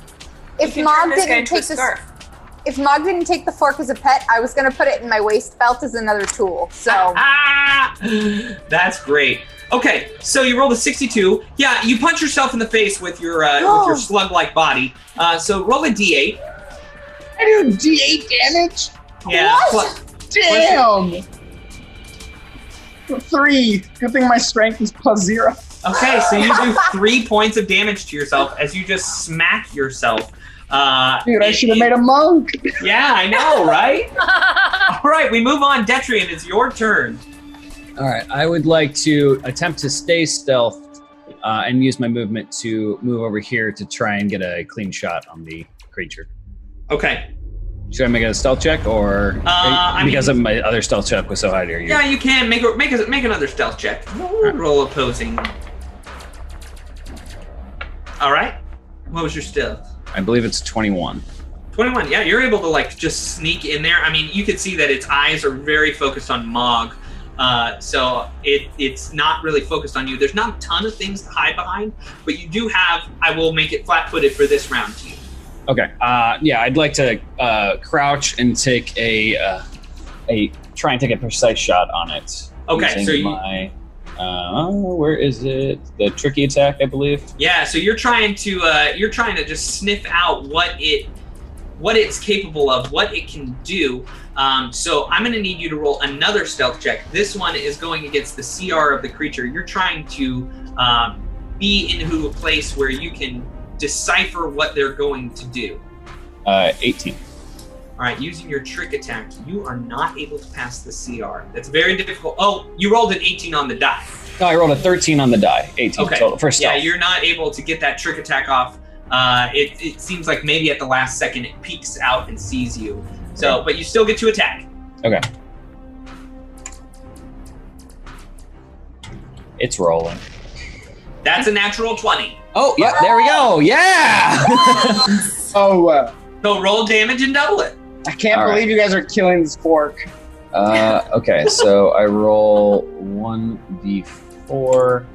If You Mog didn't take this, scarf. if Mog didn't take the fork as a pet, I was gonna put it in my waist belt as another tool. So Ah, that's great. Okay, so you rolled a 62. Yeah, you punch yourself in the face with your uh, with your slug-like body. Uh, so roll a d8. I do D8 damage? Yeah. What? pl- Damn! Three. Good thing my strength is plus zero. okay, so you do three points of damage to yourself as you just smack yourself. Uh, Dude, I should have made a monk. Yeah, I know, right? All right, we move on. Detrian, it's your turn. All right, I would like to attempt to stay stealth uh, and use my movement to move over here to try and get a clean shot on the creature. Okay. Should I make a stealth check or I because mean- of my other stealth check was so high you? Yeah, you can make a, make a, make another stealth check. Roll opposing. All right. What was your stealth? I believe it's 21. 21. Yeah, you're able to like just sneak in there. I mean, you can see that its eyes are very focused on Mog. Uh, so it it's not really focused on you. There's not a ton of things to hide behind, but you do have. I will make it flat-footed for this round to you. Okay. Uh, yeah, I'd like to uh, crouch and take a uh, a try and take a precise shot on it. Okay, so you- my uh, where is it? The tricky attack, I believe. Yeah, so you're trying to uh, you're trying to just sniff out what it what it's capable of, what it can do. Um, so I'm going to need you to roll another stealth check. This one is going against the CR of the creature. You're trying to um, be into a place where you can decipher what they're going to do. Uh, 18. All right, using your trick attack, you are not able to pass the CR. That's very difficult. Oh, you rolled an 18 on the die. No, I rolled a 13 on the die. 18 Okay. total for Yeah, you're not able to get that trick attack off. Uh, it, it seems like maybe at the last second it peeks out and sees you. So, but you still get to attack. Okay. It's rolling. That's a natural 20. Oh, yeah, there we go. Yeah. oh, uh, So roll damage and double it. I can't All right. believe you guys are killing this fork. uh, okay, so I roll 1d4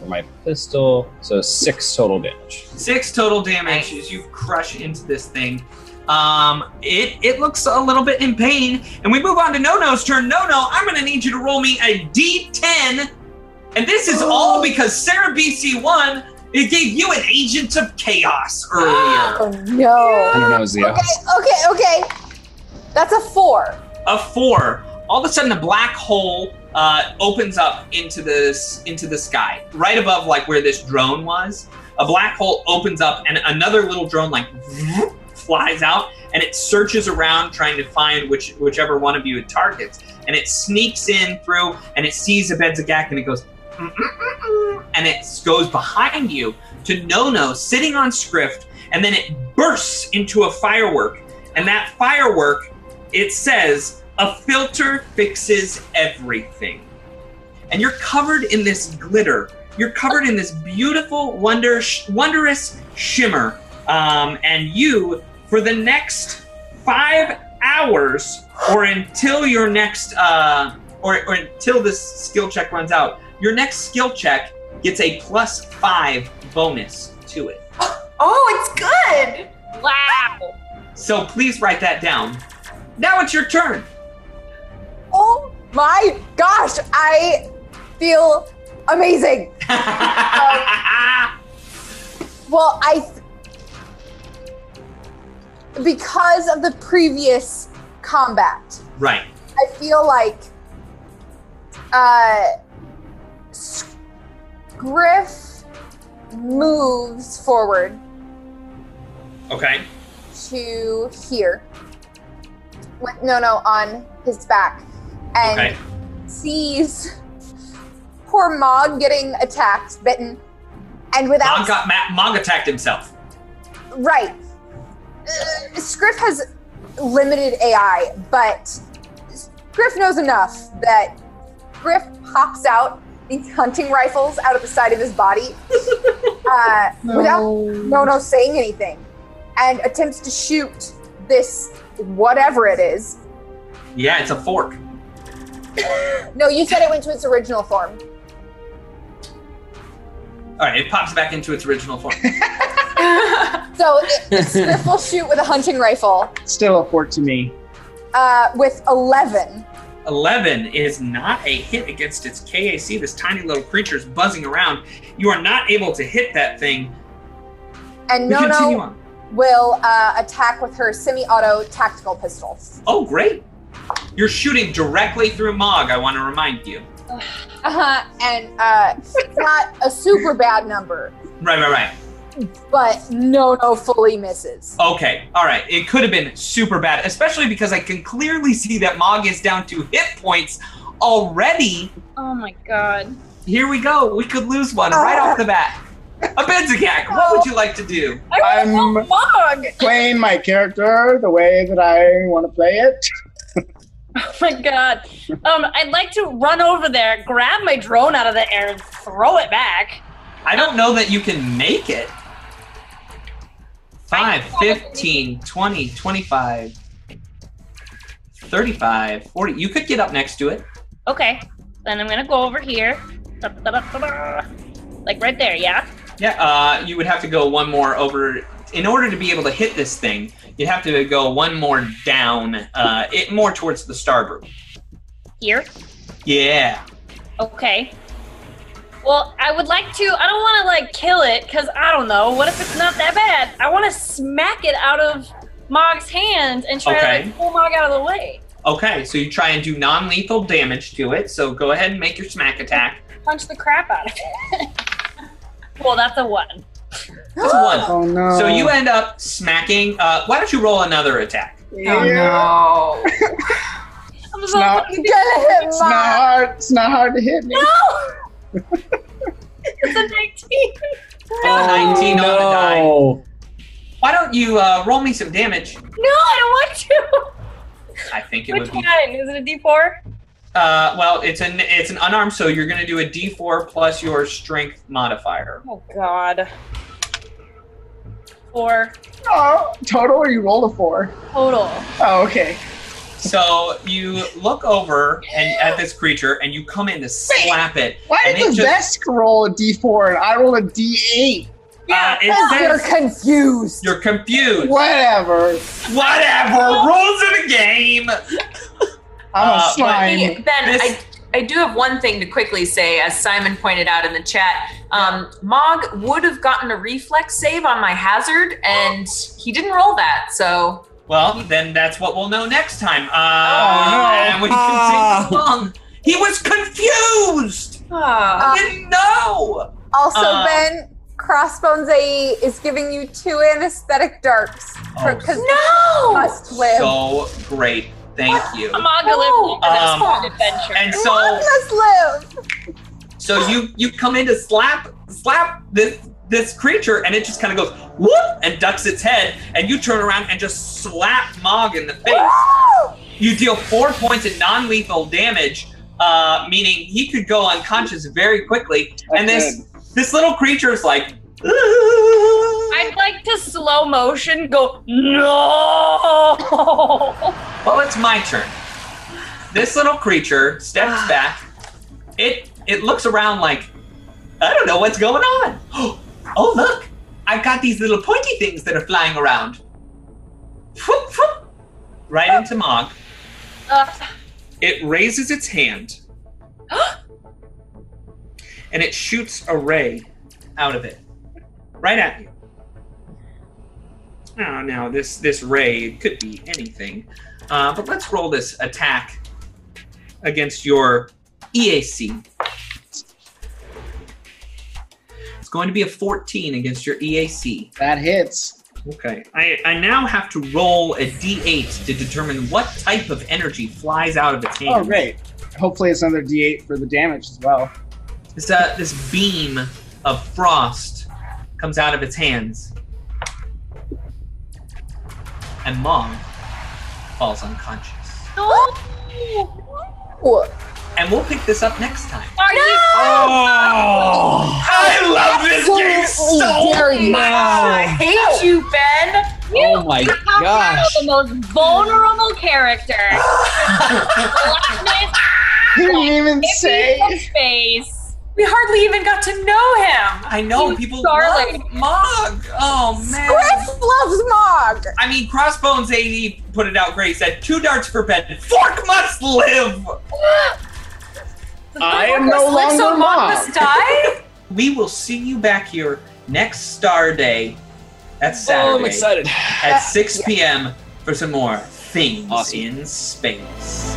for my pistol. So six total damage. Six total damage as you crush into this thing. Um, it it looks a little bit in pain, and we move on to Nono's turn. Nono, I'm going to need you to roll me a D10, and this is all because Sarah BC1 it gave you an Agent of Chaos earlier. Oh no. I don't know, Zio. Okay, okay, okay. That's a four. a four. All of a sudden, a black hole uh, opens up into this into the sky, right above like where this drone was. A black hole opens up, and another little drone like flies out, and it searches around trying to find which whichever one of you it targets. And it sneaks in through, and it sees a Abedzagak, and it goes, and it goes behind you to Nono sitting on Scriff, and then it bursts into a firework, and that firework it says a filter fixes everything. And you're covered in this glitter. You're covered in this beautiful wonder wondrous shimmer. Um, and you for the next five hours or until your next uh, or, or until this skill check runs out your next skill check gets a plus five bonus to it. Oh, it's good. Wow. so please write that down. Now it's your turn Oh my gosh, I feel amazing. Well, I th- because of the previous combat, right. I feel like uh Griff moves forward okay. to here. With Nono on his back and okay sees poor Mog getting attacked, bitten, and without Mog, got, Ma- Mog attacked himself right. Uh, Scriff has limited AI, but Griff knows enough that Griff pops out these hunting rifles out of the side of his body uh, without Nono saying anything, and attempts to shoot this whatever it is. yeah it's a fork No, you said it went to its original form. All right, it pops back into its original form. So it, Scriff will shoot with a hunting rifle Still a fork to me. uh, with 11. 11 is not a hit against its KAC. This tiny little creature is buzzing around. You are not able to hit that thing. And We Nono will uh, attack with her semi auto tactical pistols. Oh, great. You're shooting directly through Mog, I want to remind you. Uh huh. And uh, it's not a super bad number. Right, right, right. but no, no, fully misses. Okay, all right. It could have been super bad, especially because I can clearly see that Mog is down to hit points already. Oh my god. Here we go. We could lose one right off the bat. Abedzagak, what would you like to do? I'm Mog! playing my character the way that I want to play it. Oh my god. Um, I'd like to run over there, grab my drone out of the air, and throw it back. I don't know that you can make it. 5, 15, 20, 25, 35, 40. You could get up next to it. Okay. Then I'm gonna go over here. Like right there, yeah? Yeah, uh, you would have to go one more over. In order to be able to hit this thing, you'd have to go one more down, uh, it more towards the starboard. Here. Yeah. Okay. Well, I would like to. I don't want to like kill it because I don't know. What if it's not that bad? I want to smack it out of Mog's hands and try Okay. to like, pull Mog out of the way. Okay, so you try and do non-lethal damage to it. So go ahead and make your smack attack. Punch the crap out of it. well, that's a one. That's one. Oh no. So you end up smacking. Uh, why don't you roll another attack? Oh no. I'm It's so not, You gotta hit it's not hard. It's not hard to hit me. No! it's a 19. It's a 19 on the die. Why don't you uh, roll me some damage? No, I don't want to. I think it to. would Which be. one? Is it a D4? Uh, well, it's an it's an unarmed, so you're going to do a D4 plus your strength modifier. Oh, God. Four Oh, total or you rolled a four? total. Oh, okay. So you look over and at this creature, and you come in to slap it. Why And did it the just- Vesk roll a D4 and I roll a D8? Uh, it You're confused. you're confused. Whatever. Whatever. Rules of the game. I'm Uh, a slime. Hey, Ben, This- I, I do have one thing to quickly say, as Simon pointed out in the chat. Um, Mog would have gotten a reflex save on my hazard, and he didn't roll that. So Well, then that's what we'll know next time. Uh, Oh, no. And we continue on. He was confused. Ah. He didn't know. Also, Uh, Ben, Crossbones AE is giving you two anesthetic darts Oh, because no. must live. So great. Thank you. Mog lives an Um, fun adventure. And One so must live. so you you come in to slap slap this this creature and it just kind of goes whoop and ducks its head and you turn around and just slap Mog in the face. You deal four points of non-lethal damage, uh, meaning he could go unconscious very quickly. And this this little creature is like. I'd like to slow motion go, no! Well, it's my turn. This little creature steps back. It it looks around like I don't know what's going on. Oh look, I've got these little pointy things that are flying around. Right into Mog. Uh, It raises its hand, and it shoots a ray out of it, right at you. Oh, now this this ray could be anything, uh, but let's roll this attack against your EAC. It's going to be a 14 against your EAC. That hits. Okay. I, I now have to roll a d8 to determine what type of energy flies out of its hand. Oh, great. Hopefully, it's another D8 for the damage as well. This, uh, this beam of frost comes out of its hands. And Mog falls unconscious. What? And we'll pick this up next time. are you? Oh! I love this oh, game so Very much! I hate you, Ben. Oh my How oh gosh. the most vulnerable character. Blackness, He didn't even say. face. We hardly even got to know him. I know You people darling. love Mog. Oh man! Griff loves Mog. I mean, Crossbones AD put it out great. He said, two darts for Ben. Fork must live! I am no Slick so longer Mog Mog. must die. We will see you back here next Star Day. That's Saturday. Oh, I'm excited. At 6 p.m. for some more things Awesome. in space.